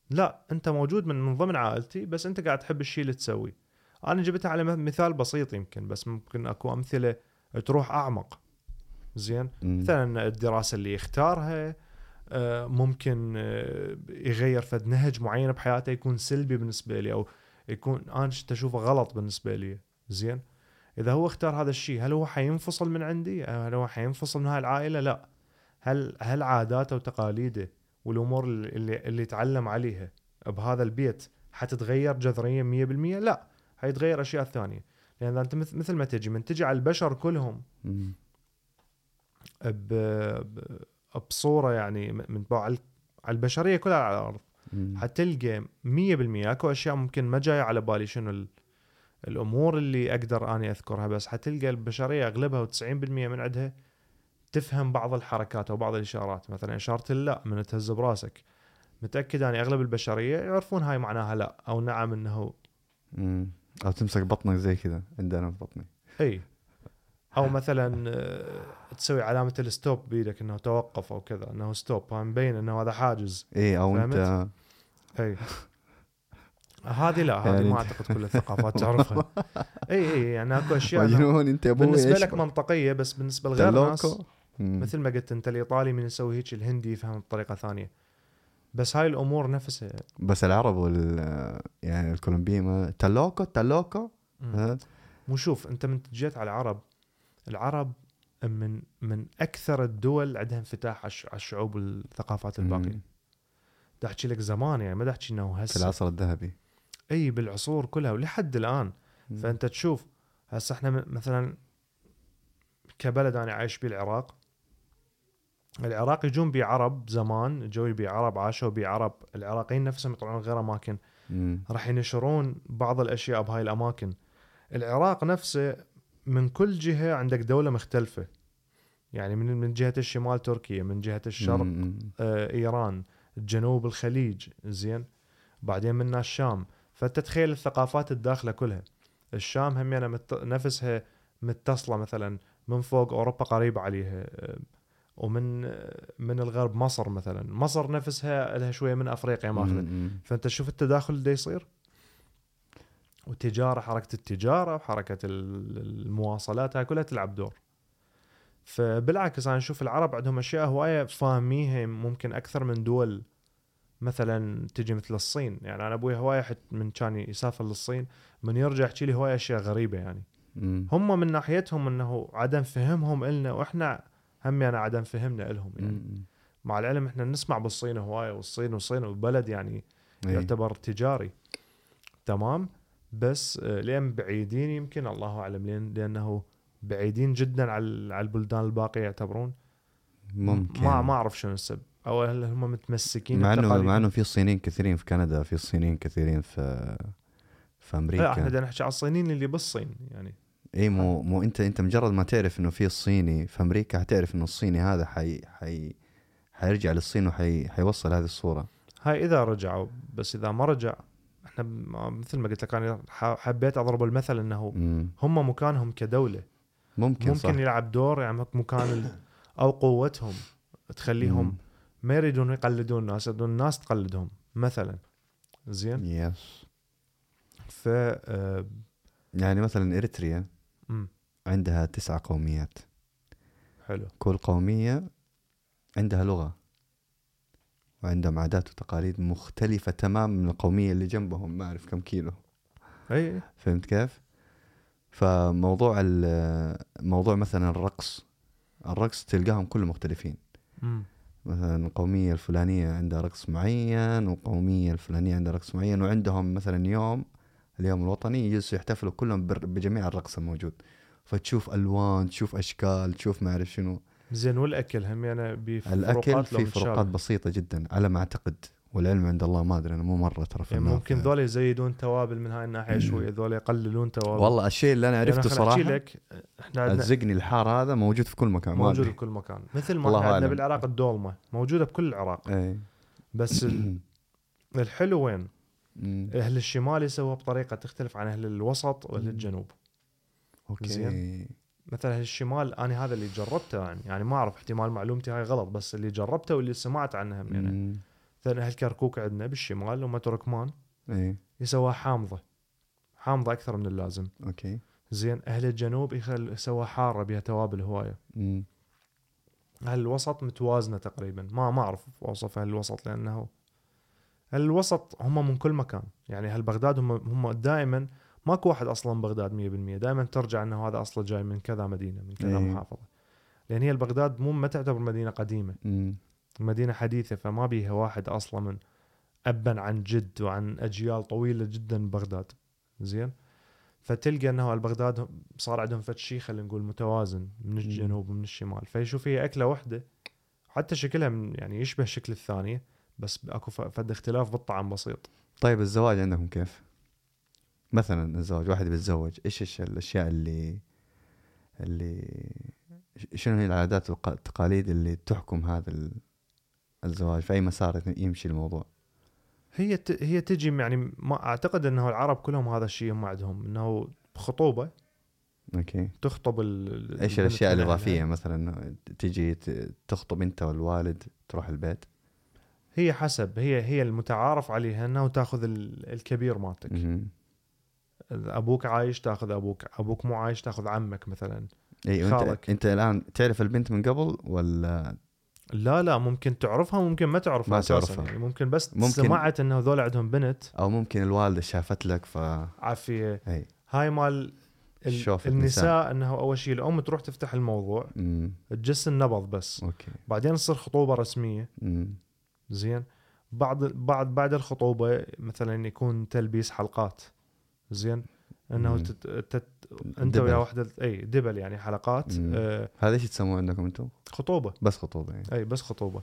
لا أنت موجود من من ضمن عائلتي بس أنت قاعد تحب الشيء اللي تسويه أنا جبتها على مثال بسيط يمكن بس ممكن أكو أمثلة تروح أعمق. زين. مثلا الدراسة اللي يختارها آه، ممكن آه، يغير فد نهج معين بحياته يكون سلبي بالنسبة لي أو يكون أنا أشوفه غلط بالنسبة لي. زين؟ إذا هو اختار هذا الشيء هل هو حينفصل من عندي؟ هل هو حينفصل من هاي العائلة؟ لا. هل هل عاداته وتقاليده والأمور اللي اللي, تعلم عليها بهذا البيت حتتغير جذريا 100% لا. حيتغير أشياء ثانية. لأن أنت مثل مثل ما تجي من تجي على البشر كلهم. بصورة يعني من على البشرية كلها على الأرض. حتلقى 100% أكو أشياء ممكن ما جاية على بالي شنو. الأمور اللي أقدر أني أذكرها بس حتلقى البشرية أغلبها و90% من عندها تفهم بعض الحركات أو بعض الإشارات. مثلا إشارة اللا من تهز براسك. متأكد أني أغلب البشرية يعرفون هاي معناها لا أو نعم إنه مم. أو تمسك بطنك زي كذا عندنا في بطني. إي. أو مثلا آه، تسوي علامة ال stop بيدك إنه توقف أو كذا إنه stop مبين إنه هذا حاجز. إي أو أنت؟ إي. هذه لا هذه يعني ما أعتقد كل الثقافات تعرفها. إي إي يعني أكو أشياء مجنون أنت أبوي بالنسبة لك منطقية بس بالنسبة لغير الناس. مثل ما قلت أنت الإيطالي من يسوي هيك الهندي يفهم بطريقة ثانية. بس هاي الأمور نفسها. بس العرب وال يعني الكولومبيين ما تلوكو تلوكو؟ مو شوف أنت من جيت على العرب العرب من من أكثر الدول عندها انفتاح على الش- على الشعوب والثقافات الباقية. دا أحكي لك زمان يعني ما دا أحكي إنه في هسه العصر الذهبي. أي بالعصور كلها ولحد الآن. مم. فأنت تشوف هسه إحنا مثلا كبلد أنا عايش بيه العراق. العراق يجون عرب زمان جو عرب عاشوا بيه عرب. العراقيين نفسهم يطلعون غير أماكن. راح ينشرون بعض الأشياء بهاي الأماكن. العراق نفسه من كل جهة عندك دولة مختلفة. يعني من من جهة الشمال تركيا من جهة الشرق مم. آه، إيران جنوب الخليج زين. بعدين منا الشام. فانت تخيل الثقافات الداخلة كلها. الشام هم يعني مت... نفسها متصلة مثلا من فوق أوروبا قريبه عليها آه، ومن آه، من الغرب مصر مثلا. مصر نفسها لها شوية من أفريقيا ماخذة. فأنت تشوف التداخل اللي يصير. والتجاره حركة التجارة وحركة ال- المواصلات هاي كلها تلعب دور. فبالعكس أنا أشوف العرب عندهم أشياء هواية فاهميها ممكن أكثر من دول مثلا تجي مثل الصين. يعني أنا أبوي هواية من كان يسافر للصين من يرجع يحكي لي هواية أشياء غريبة يعني. مم. هم من ناحيتهم إنه عدم فهمهم إلنا وإحنا هم يعني عدم فهمنا لهم يعني. مم. مع العلم إحنا نسمع بالصين هواية والصين والصين وبلد يعني إي. يعتبر تجاري. تمام؟ بس آه، لين بعيدين يمكن الله أعلم لين لأنه بعيدين جدا على البلدان الباقية يعتبرون. ممكن. ما ما أعرف شنو السبب. أو هل هم متمسكين مع انه؟ مع إنه في صينيين كثيرين في كندا في صينيين كثيرين في في أمريكا لا إحنا بدنا نحكي على الصينيين اللي بالصين يعني إي مو مو انت أنت مجرد ما تعرف إنه في الصيني في أمريكا حتعرف إنه الصيني هذا حي حي حيرجع للصين وحي حيوصل هذه الصورة هاي إذا رجعوا بس إذا ما رجع إحنا مثل ما قلت لك أنا حبيت أضرب المثل إنه. هم مكانهم كدولة ممكن, ممكن صح يلعب دور يعني مكان أو قوتهم تخليهم مم. ما يريدون يقلدون الناس يريدون الناس تقلدهم مثلا. زين؟ يس ف آه، يعني مثلا إريتريا عندها تسع قوميات. حلو. كل قومية عندها لغة وعندهم عادات وتقاليد مختلفة تماما من القومية اللي جنبهم ما أعرف كم كيلو. أي. فهمت كيف؟ فموضوع ال- موضوع مثلا الرقص الرقص تلقاهم كلهم مختلفين. مم، مثلا القومية الفلانية عندها رقص معين وقومية الفلانية عندها رقص معين وعندهم مثلا يوم اليوم الوطني يجلسوا يحتفلوا كلهم بجميع الرقص الموجود. فتشوف ألوان تشوف أشكال تشوف ما أعرف شنو. زين والأكل هم يعني بفروقات في فروقات بسيطة جدا على ما أعتقد. والعلم عند الله ما أدري أنا مو مرة ترى في يعني. ممكن ذولا يزيدون توابل من هاي الناحية شوي ذولا يقللون توابل والله الشيء اللي أنا يعني عرفته أحكي صراحة لك إحنا ألزقني الحار هذا موجود في كل مكان موجود أدري. بكل مكان مثل ما عندنا. بالعراق الدولمة موجودة بكل العراق إي بس ال- الحلو وين؟ أهل الشمال يسووها بطريقة تختلف عن أهل الوسط وأهل. الجنوب okay مثلا الشمال أنا هذا اللي جربته يعني يعني ما أعرف احتمال معلومتي هاي غلط بس اللي جربته واللي سمعت عنها من يعني. مثلا أهل كركوك عندنا بالشمال هم تركمان إيه يسووها حامضة. حامضة أكثر من اللازم. okay. زين أهل الجنوب يخل حارة بها توابل هوايه مم. أهل الوسط متوازنة تقريبا. ما ما أعرف اوصف أهل الوسط لأنه أهل الوسط هم من كل مكان. يعني أهل بغداد هم هم دائما ماكو واحد أصلا بغداد 100% دائما ترجع إنه هذا أصله جاي من كذا مدينة من كذا. محافظة. لأن هي البغداد مو ما تعتبر مدينة قديمة. مم. مدينة حديثة فما بيها واحد أصلا من ابا عن جد وعن أجيال طويلة جدا ببغداد زين؟ فتلقى إنه البغداد صار عندهم فد شيء خلينا نقول متوازن من الجنوب ومن الشمال. فيشوف هي أكلة واحدة حتى شكلها من يعني يشبه شكل الثانية بس أكو فد اختلاف بالطعم بسيط. طيب الزواج عندكم كيف؟ مثلا الزواج واحد بيتزوج إيش إيش الأشياء اللي اللي شنو هي العادات والتقاليد اللي تحكم هذا الزواج في أي مسار يمشي الموضوع هي ت... هي تجي يعني ما أعتقد إنه العرب كلهم هذا الشيء هم عندهم إنه خطوبه أوكي تخطب ال... إيش الأشياء. الإضافية مثلا تجي ت- تخطب أنت والوالد تروح البيت هي حسب هي هي المتعارف عليها إنه تأخذ ال- الكبير مالتك. أبوك عايش تأخذ أبوك أبوك مو عايش تأخذ عمك مثلا إي خالك. أنت الآن تعرف البنت من قبل ولا لا لا ممكن تعرفها ممكن ما تعرفها ما أساساً. تعرفها. يعني ممكن بس ممكن- سمعت إنه هذول عندهم بنت. أو ممكن الوالدة شافت لك ف عافية. إي. هاي مال ال- شوف النساء إنه أول شيء الأم تروح تفتح الموضوع. تجس النبض بس. okay. بعدين تصير خطوبة رسمية. امم زين. بعد بعد بعد الخطوبة مثلا يكون تلبيس حلقات. زين. أنه مم. تت... تت... أنت. ويا وحده أي دبل يعني حلقات. آه هذا إيش تسموه عندكم أنتم؟ خطوبة بس خطوبة يعني أي بس خطوبة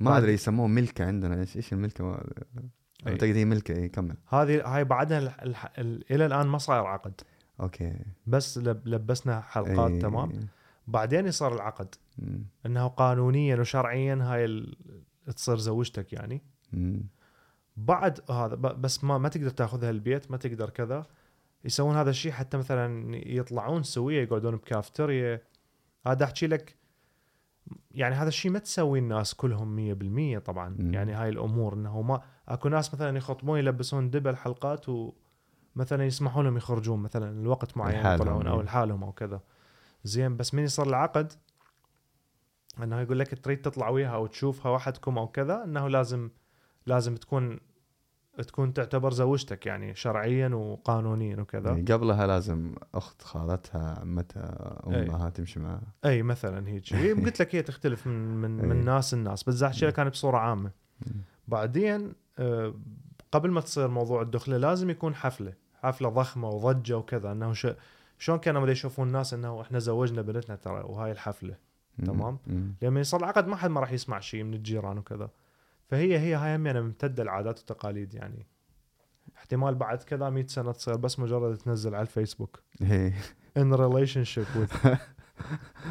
ما أدري يسموه ملكة عندنا إيش إيش الملكة ما... اعتقد هي ملكة اي كمل هذه هاي بعدها الح... الح... ال... إلى الآن ما صاير عقد أوكي بس لب... لبسنا حلقات أي. تمام بعدين يصير العقد مم. إنه قانونيا وشرعيا هاي ال... تصير زوجتك يعني مم. بعد هذا ب- بس ما ما تقدر تاخذها البيت ما تقدر كذا يسوون هذا الشيء حتى مثلا يطلعون سوية يقعدون بكافتيريا هذا أحكي لك يعني هذا الشيء ما تسوي الناس كلهم 100% طبعا مم. يعني هاي الأمور إنه ما أكو ناس مثلا يخطبون يلبسون دبل حلقات ومثلا يسمحوا لهم يخرجون مثلا الوقت معين يطلعون أو إيه. لحالهم أو كذا زين بس من يصير العقد إنه يقول لك تريد تطلع وياها أو تشوفها وحدكم أو كذا إنه لازم لازم تكون تكون تعتبر زوجتك يعني شرعيا وقانونيا وكذا يعني قبلها لازم أخت خالتها عمتها أي. أمها تمشي معها اي مثلا هيك هي قلت لك هي تختلف من من أي. من ناس الناس بس احكي لك أنا بصورة عامة. بعدين آه، قبل ما تصير موضوع الدخلة لازم يكون حفلة حفلة ضخمة وضجة وكذا إنه ش... شلون كانوا يشوفون الناس إنه إحنا زوجنا بنتنا ترى وهاي الحفلة. تمام. لما يصير العقد ما حد ما راح يسمع شيء من الجيران وكذا فهي هي هاي هم يعني ممتدة العادات والتقاليد يعني. احتمال بعد كذا 100 سنة تصير بس مجرد تنزل على الفيسبوك. هي. Relationship with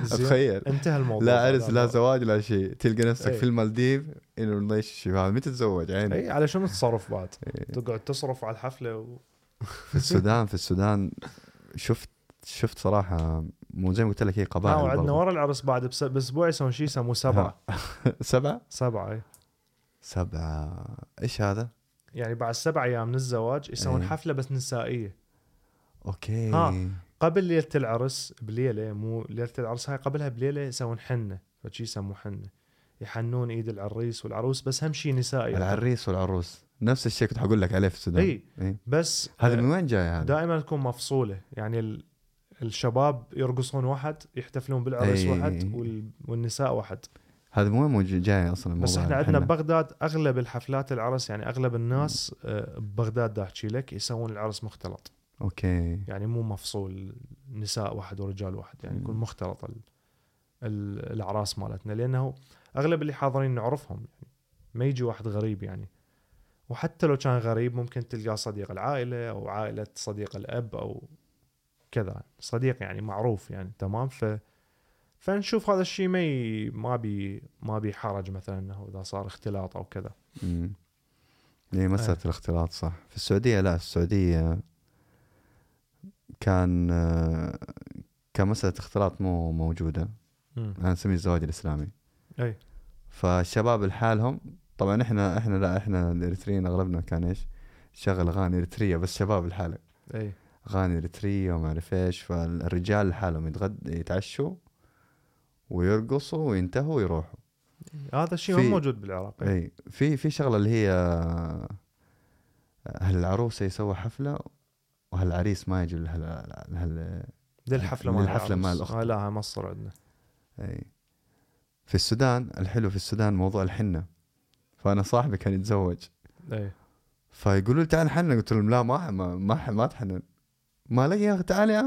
زين. تخيل. انتهى الموضوع. لا عرس لا. زواج لا شيء. تلقى نفسك أي. في المالديف انه relationship هذا متى تتزوج عيني. اي على شنو تصرف بعد؟ إيه. تقعد تصرف على الحفلة و... في السودان في السودان شفت شفت صراحة مو زي ما قلت لك هي قبائل وعندنا برضو. ورا العرس بعد بأسبوع يسوون شيء يسموه سبعة. سبعة؟ سبعة اي سبعه إيش هذا؟ يعني بعد سبع أيام من الزواج يسوون إيه. حفلة بس نسائية okay ها. قبل ليلة العرس بليلة مو ليلة العرس هاي قبلها بليلة يسوون حنة فشي يسموه حنة يحنون إيد العريس والعروس بس هم شيء نسائي العريس والعروس نفس الشيء كنت حقول لك عليه في السودان إي إي. بس هذا آه، من وين جاي هذا؟ دائما تكون مفصولة يعني ال... الشباب يرقصون واحد يحتفلون بالعرس أي. واحد وال... والنساء واحد هذا وين موجود جاي أصلا بس إحنا عندنا؟ ببغداد أغلب الحفلات العرس يعني أغلب الناس آه، ببغداد دا احكي لك يسوون العرس مختلط. okay. يعني مو مفصول نساء واحد ورجال واحد يعني يكون. مختلط ال... ال... الاعراس مالتنا لأنه أغلب اللي حاضرين نعرفهم يعني ما يجي واحد غريب يعني. وحتى لو كان غريب ممكن تلقاه صديق العائلة أو عائلة صديق الأب أو كذا. صديق يعني معروف يعني تمام؟ ف فنشوف هذا الشيء ما. ما بي ما بي حرج مثلا إنه إذا صار اختلاط أو كذا. امم هي مسألة الاختلاط صح. في السعودية لا في السعودية كان آه، كمساله اختلاط مو موجودة. مم. أنا نسميه الزواج الإسلامي. أي. فالشباب لحالهم طبعا إحنا إحنا لا إحنا الإريتريين أغلبنا كان إيش؟ شغل أغاني إريترية بس شباب لحاله أي. أغاني إريترية وما أعرف إيش فالرجال لحالهم يتغد يتعشوا ويرقصوا وينتهوا ويروحوا. هذا الشيء في- مو موجود بالعراق. إي في في شغلة اللي هي أهل العروسه يسووا حفلة واهل العريس ما يجوا لهال لهال دي الحفلة مال للحفلة مال. الأخت. آه لا هاي مصر عندنا. إي. في السودان الحلو في السودان موضوع الحنة. فأنا صاحبي كان يتزوج. إي. فيقولوا لي تعال نحنن قلت لهم لا ما ما ما, ما تحنن. ما لك يا أخي تعال يا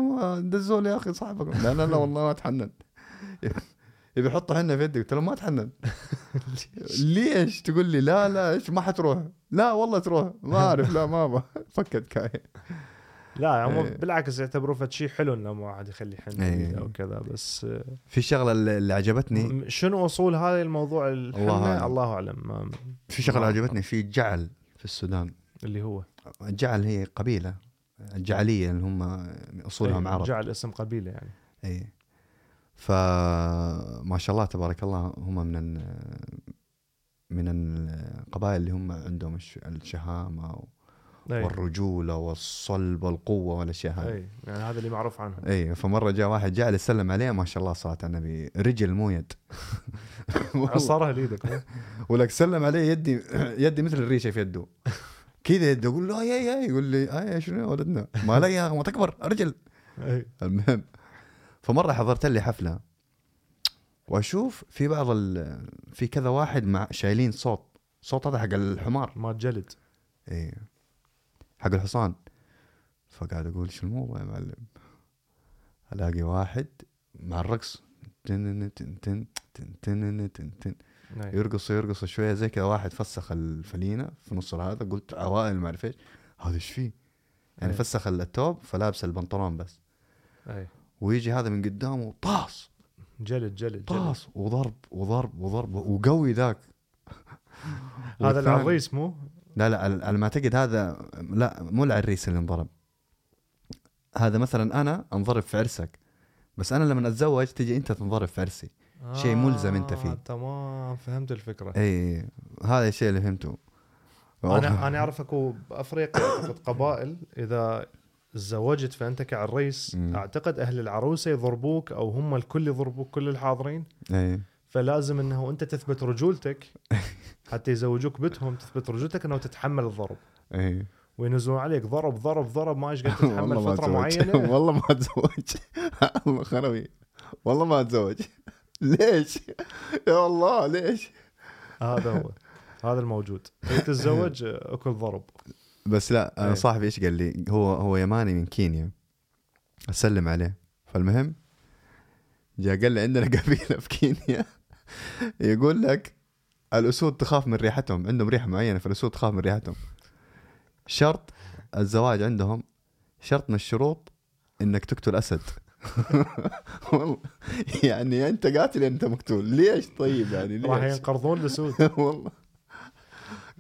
لي يا أخي صاحبك. لا لا لا والله ما تحنن. يبي يحطوا حنه في يدي. قلت له ما تحنن. ليش؟ تقول لي لا لا إيش ما حتروح. لا والله تروح. ما أعرف. لا ما أبغى. فكت كاي لا هم إيه. بالعكس يعتبروه فد شيء حلو إنه ما واحد يخلي حن إيه. أو كذا بس آه، في شغلة اللي عجبتني شنو أصول هذا الموضوع الحنة الله الله, أعلم. الله أعلم. ما- في شغلة عجبتني في جعل في السودان. اللي هو؟ الجعل هي قبيلة. الجعلية اللي هم اصولهم إيه، عرب. جعل اسم قبيلة يعني. اي فما شاء الله تبارك الله هم من من القبائل اللي هم عندهم الش- الشهامة أي. والرجولة والصلب والقوة والأشياء هذه. أي يعني هذا اللي معروف عنهم أي فمرة جاء واحد جاء يسلم عليه ما شاء الله صلاة على النبي. رجل مو يد. عصرها لايدك مو؟ ولك سلم عليه يدي يدي مثل الريشة في يده. كذا يده أقول له يا يا يقول لي أي شنو ولدنا؟ ما أخي، ما تكبر رجل أي. المهم فمرة حضرت لي حفلة وأشوف في بعض ال... في كذا واحد مع شايلين صوت صوت هذا حق الحمار. ما جلد. إيه. حق الحصان. فقاعد أقول شو الموضوع يا معلم؟ ألاقي واحد مع الرقص. تن تن تن تن تن تن. يرقص يرقص شوية زي كذا واحد فسخ الفلينة في نص هذا قلت عوائل ما أعرف إيش. هذا إيش فيه؟ يعني إيه. فسخ التوب فلابس البنطلون بس. اي ويجي هذا من قدامه طاس! جلد جلد طاس! وضرب وضرب وضرب وقوي ذاك. هذا العريس مو؟ لا لا على ما اعتقد هذا لا مو العريس اللي انضرب. هذا مثلا أنا انضرب في عرسك بس أنا لما أتزوج تجي أنت تنضرب في عرسي. شيء ملزم فيه. آه، تمام فهمت الفكرة. إي هذا الشيء اللي فهمته. أنا أنا اعرف اكو بأفريقيا قبائل إذا تزوجت فأنت كعريس مم. أعتقد أهل العروسة يضربوك أو هم الكل يضربوك كل الحاضرين. أي. فلازم إنه أنت تثبت رجولتك. حتى يزوجوك بنتهم تثبت رجولتك إنه تتحمل الضرب. أي. وينزلون عليك ضرب ضرب ضرب ما إيش قد تتحمل فترة معينة. والله ما أتزوج. الله خربي. والله ما أتزوج. ليش؟ يا الله ليش؟ هذا هو. هذا الموجود. تتزوج أكل ضرب. بس لا أنا إيه. صاحبي إيش قال لي؟ هو هو يماني من كينيا. أسلم عليه. فالمهم جاء قال لي عندنا قبيلة في كينيا. يقول لك الأسود تخاف من ريحتهم عندهم ريحة معينة فالأسود تخاف من ريحتهم. شرط الزواج عندهم شرط من الشروط إنك تقتل أسد. والله يعني أنت قاتل أنت مقتول. ليش طيب يعني؟ راح ليش؟ ينقرضون الأسود. والله.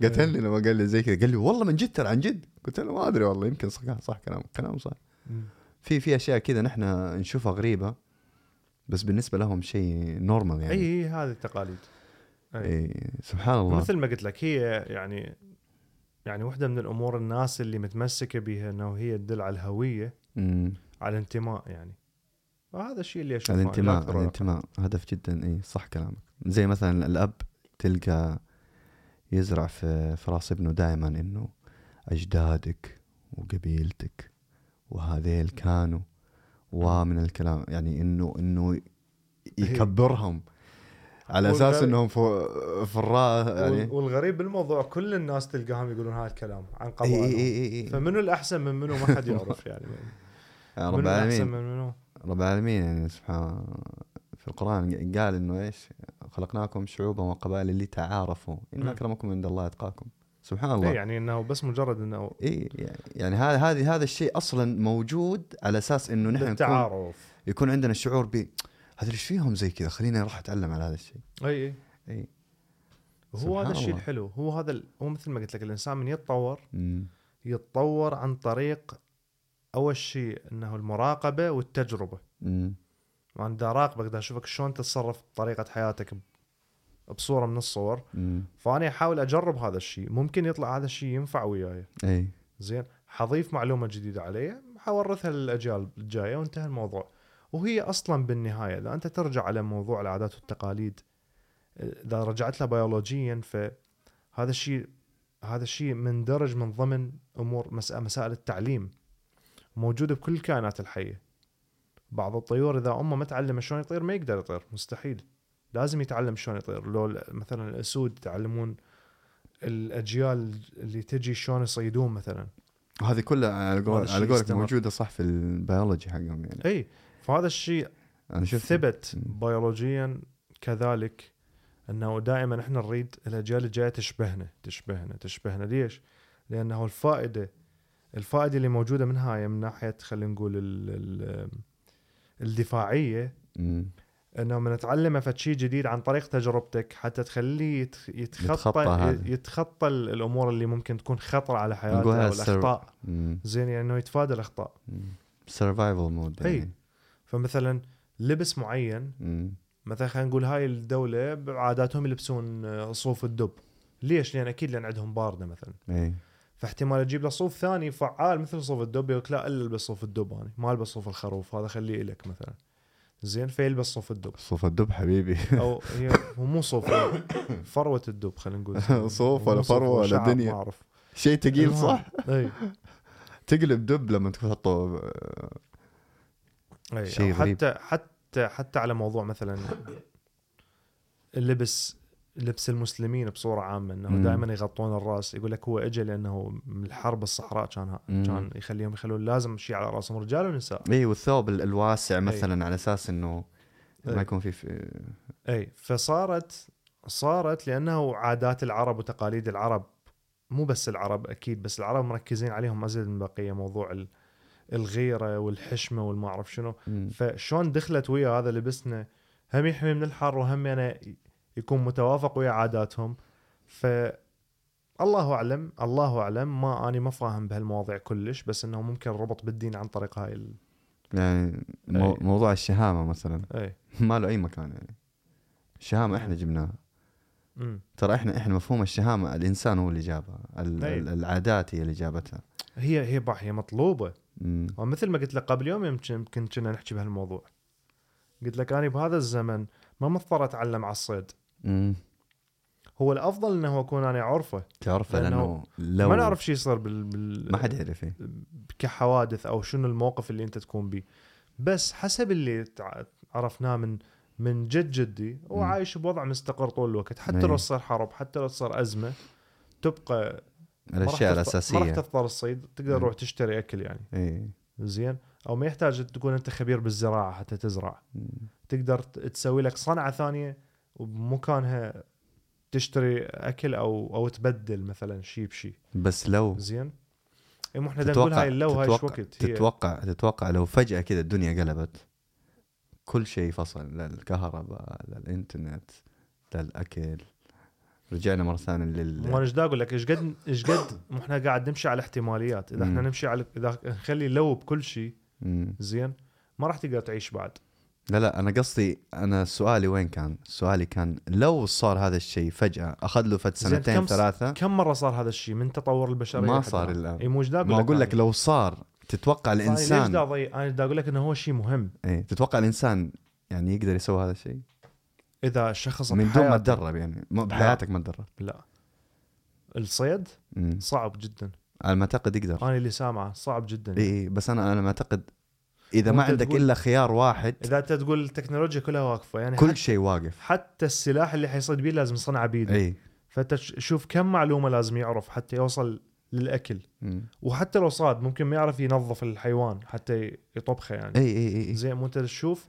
قتلني لما قال لي زي كذا قال لي والله من جد ترى عن جد. قلت له ما أدري والله يمكن صح صح كلام كلام صح. في في أشياء كذا نحن نشوفها غريبة بس بالنسبة لهم شيء normal يعني. إي هذه التقاليد. أي. إيه سبحان الله. مثل ما قلت لك هي يعني يعني واحدة من الأمور الناس اللي متمسكة بها أنه هي تدل على الهوية مم. على الانتماء يعني. وهذا الشيء اللي أشوفه لا الانتماء الانتماء هدف جدا إي صح كلامك. زي مثلا الأب تلقى يزرع في في راس ابنه دائما إنه أجدادك وقبيلتك وهذيل كانوا ومن الكلام يعني إنه إنه يكبرهم على أساس إنهم في في الراس أقل. يعني وال- والغريب بالموضوع كل الناس تلقاهم يقولون هذا الكلام عن قبائلهم إي إي فمنو الأحسن من منو؟ ما حد يعرف يعني. رب العالمين. من منو؟ رب العالمين يعني سبحان في القرآن قال إنه إيش؟ خلقناكم شعوبا وقبائل لتعارفوا. إن مم. أكرمكم عند الله إتقاكم. سبحان إيه الله. يعني أنه بس مجرد أنه اي يعني, يعني هذا هذه هذا الشيء أصلا موجود على أساس إنه نحن التعارف يكون عندنا الشعور ب هذا إيش فيهم زي كذا؟ خليني أروح أتعلم على هذا الشيء. اي اي اي هو هذا الشيء. الحلو. هو هذا ال- هو مثل ما قلت لك الإنسان من يتطور مم. يتطور عن طريق أول شيء إنه المراقبة والتجربة. مم. أنا دا اراقبك دا أشوفك شلون تتصرف بطريقة حياتك بصورة من الصور. مم. فأنا أحاول أجرب هذا الشيء. ممكن يطلع هذا الشيء ينفع وياي. إي. زين. حضيف معلومة جديدة علي. حورثها للأجيال الجاية وانتهى الموضوع. وهي أصلا بالنهاية إذا أنت ترجع على موضوع العادات والتقاليد إذا رجعت لها بيولوجيا فهذا الشيء هذا الشيء مندرج من ضمن أمور مس- مسائل التعليم موجودة بكل الكائنات الحية. بعض الطيور إذا أمه ما تعلم شلون يطير ما يقدر يطير مستحيل لازم يتعلم شلون يطير لو مثلا الأسود يتعلمون الأجيال اللي تجي شلون يصيدون مثلا وهذه كلها على قول على قولك. موجودة صح في البيولوجي حقهم يعني إي فهذا الشيء أنا شفت ثبت. بيولوجيا كذلك إنه دائما إحنا نريد الأجيال الجاية تشبهنا تشبهنا تشبهنا ليش؟ لأنه الفائدة الفائدة اللي موجودة من هاي من ناحية خلينا نقول ال ال الدفاعية مم. إنه من تعلمه فد شيء جديد عن طريق تجربتك حتى تخليه يتخ- يتخطى يتخطى. يتخطى ال- الأمور اللي ممكن تكون خطره على حياته أو الأخطاء. زين يعني إنه يتفادى الأخطاء survival mode أي. يعني فمثلا لبس معين مم. مثلا خلينا نقول هاي الدولة بعاداتهم يلبسون آه، صوف الدب ليش؟ لأن أكيد لأن عندهم باردة مثلا إي فاحتمال تجيب له صوف ثاني فعال مثل صوف الدب يقول لك لا إلا البس صوف الدب أنا ما ألبس صوف الخروف هذا خليه لك مثلا. زين فيلبس صوف الدب. صوف الدب حبيبي. أو هي هو مو صوف هو فروة الدب خلينا نقول. صوف ولا هو ولا دنيا. ما أعرف. شيء ثقيل. صح؟ إي. تقلب دب لما تحطه آه، شيء غريب. حتى حتى حتى على موضوع مثلا اللبس. لبس المسلمين بصورة عامة إنه. دائما يغطون الرأس يقول لك هو اجى لأنه من الحرب الصحراء كان. كان يخليهم يخلون لازم شيء على رأسهم رجال ونساء إي والثوب ال- الواسع مثلا على أساس إنه أي. ما يكون في, في إي فصارت صارت لأنه عادات العرب وتقاليد العرب مو بس العرب أكيد بس العرب مركزين عليهم أزيد من البقيه موضوع ال- الغيرة والحشمة والما أعرف شنو. فشلون دخلت ويا هذا لبسنا هم يحمي من الحر وهم أنا يكون متوافق ويا عاداتهم. ف الله أعلم الله أعلم ما أني ما فاهم بهالمواضيع كلش بس إنه ممكن ربط بالدين عن طريق هاي ال... يعني مو أي. موضوع الشهامة مثلا. أي. ما له أي مكان يعني. الشهامة إحنا جبناها. امم ترى إحنا إحنا مفهوم الشهامة الإنسان هو اللي جابها. ال- أي. ال- العادات هي اللي جابتها. هي هي بح هي مطلوبة. مم. ومثل ما قلت لك قبل يوم يمكن يمكن كنا نحكي بهالموضوع. قلت لك أني بهذا الزمن ما مضطر أتعلم على الصيد. مم. هو الأفضل إنه اكون أنا عرفه تعرف لأنه لأنه لو ما نعرف شو يصير بال, بال... ما حد يعرف إيه. كحوادث أو شنو الموقف اللي أنت تكون بيه بس حسب اللي عرفناه من من جد جدي هو. عايش بوضع مستقر طول الوقت حتى أي. لو تصير حرب حتى لو تصير أزمة تبقى الأشياء تفط- ما الأساسية راح تفطر الصيد تقدر مم. تروح تشتري أكل يعني اي زين أو ما يحتاج تكون أنت خبير بالزراعة حتى تزرع مم. تقدر تسوي لك صنعة ثانية وبمكانها تشتري أكل أو أو تبدل مثلا شيء بشيء بس لو زين؟ إيه، مو إحنا نقول هاي اللو هاي تتوقع وقت هي؟ تتوقع تتوقع لو فجأة كذا الدنيا قلبت كل شيء فصل للكهرباء للإنترنت للأكل. رجعنا مرة ثانية مو لل أنا إيش دا أقول لك؟ إيش قد إيش قد إحنا قاعد نمشي على احتماليات. إذا إحنا. نمشي على إذا نخلي لو بكل شيء. زين؟ ما راح تقدر تعيش بعد. لا لا أنا قصدي أنا سؤالي وين كان؟ سؤالي كان لو صار هذا الشيء فجأة أخذ له فد زين، سنتين كم ثلاثة. كم مرة صار هذا الشيء؟ من تطور البشرية ما صار الآن؟ الآن. إي مو ما أقول لك. لو صار تتوقع أنا ليش دا ضي... أنا دا أقول لك إنه هو شيء مهم. إيه تتوقع الإنسان يعني يقدر يسوي هذا الشيء؟ إذا الشخص من دون ما تدرب يعني. بحياتك ما تدرب. لا. الصيد مم. صعب جدا. على ما أعتقد يقدر. أنا اللي سامعه صعب جدا. إي إي بس أنا أنا ما أعتقد إذا ما عندك تقول- إلا خيار واحد إذا انت تقول التكنولوجيا كلها واقفة يعني كل شيء واقف حتى السلاح اللي حيصيد بيه لازم يصنع بيده إي فأنت شوف كم معلومة لازم يعرف حتى يوصل للأكل مم. وحتى لو صاد ممكن ما يعرف ينظف الحيوان حتى يطبخه يعني إي إي إي زين مو أنت تشوف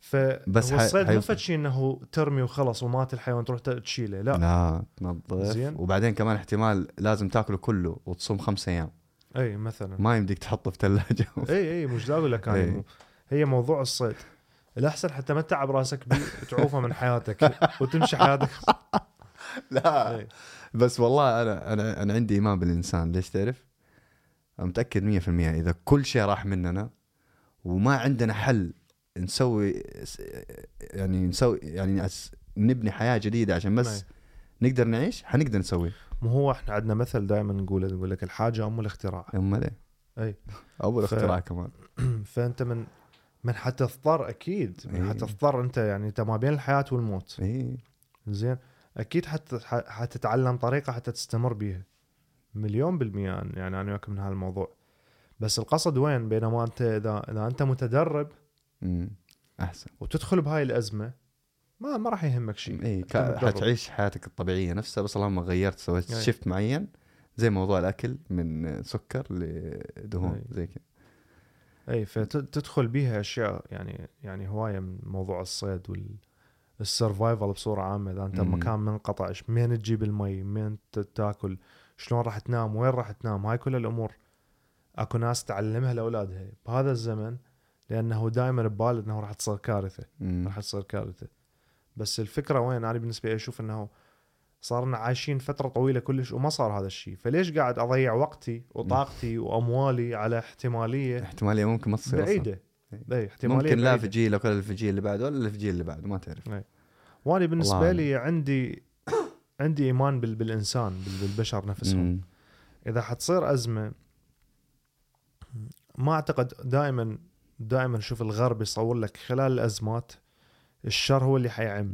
ف بس الصيد مو. فد شيء إنه ترمي وخلص ومات الحيوان تروح تشيله لا, لا. تنظف زين. وبعدين كمان احتمال لازم تاكله كله وتصوم خمسة أيام اي مثلا ما يمديك تحطه في ثلاجه اي اي مش أقول لك. أنا هي موضوع الصيد الأحسن حتى ما تتعب راسك بيه تعوفه من حياتك وتمشي حياتك لا إي. بس والله أنا أنا أنا عندي إيمان بالإنسان ليش تعرف؟ متأكد 100% إذا كل شيء راح مننا وما عندنا حل نسوي يعني نسوي يعني نبني حياة جديدة عشان بس أي. نقدر نعيش حنقدر نسوي مو هو إحنا عندنا مثل دائما نقول نقول لك الحاجة أم الاختراع. امال إيه أي. اول ف- كمان. فأنت من من حتضطر أكيد من إيه. حتضطر أنت يعني أنت ما بين الحياة والموت. إي. زين؟ أكيد حت حتتعلم طريقة حتى تستمر بيها. مليون بالمية يعني أنا وياك من هالموضوع. بس القصد وين؟ بينما أنت إذا إذا أنت متدرب أمم. أحسن. وتدخل بهاي الأزمة ما ما راح يهمك شيء اي. حتعيش حياتك الطبيعية نفسها بس اللهم غيرت سويت أي. shift معين زي موضوع الأكل من سكر لدهون أي. زي كذا اي فتدخل بيها أشياء يعني يعني هواية من موضوع الصيد وال ال survival بصورة عامة إذا أنت. مكان منقطع منين تجيب المي منين تاكل شلون راح تنام وين راح تنام هاي كل الأمور أكو ناس تعلمها لأولادها بهذا الزمن لأنه دائما ببال إنه راح تصير كارثة. راح تصير كارثة بس الفكرة وين؟ أنا بالنسبة لي أشوف إنه صارنا عايشين فترة طويلة كلش وما صار هذا الشيء فليش قاعد أضيع وقتي وطاقتي وأموالي على احتمالية احتمالية ممكن ما تصير. بعيدة؟ اي احتمالية ممكن لا. في جيلك ولا في الجيل اللي بعده ولا في الجيل اللي بعده ما تعرف. وأنا بالنسبة لي عندي عندي إيمان بال بالإنسان بال- بالبشر نفسهم. إذا حتصير أزمة ما أعتقد دائما دائما شوف الغرب يصور لك خلال الأزمات الشر هو اللي حيعم.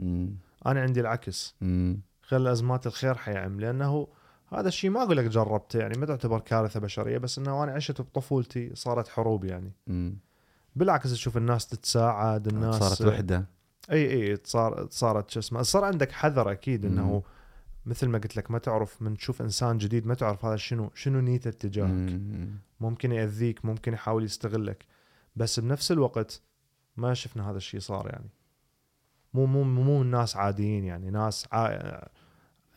أنا عندي العكس أمم. خلال الازمات الخير حيعم لأنه هذا الشيء ما أقول لك جربته يعني ما تعتبر كارثة بشرية بس إنه أنا عشت بطفولتي صارت حروب يعني. بالعكس تشوف الناس تتساعد الناس صارت وحدة إي إي صار صارت شو اسمه صار عندك حذر أكيد مم. انه مثل ما قلت لك ما تعرف من تشوف إنسان جديد ما تعرف هذا شنو شنو نيته تجاهك. ممكن يأذيك ممكن يحاول يستغلك بس بنفس الوقت ما شفنا هذا الشيء صار يعني مو مو مو الناس عاديين يعني ناس عا...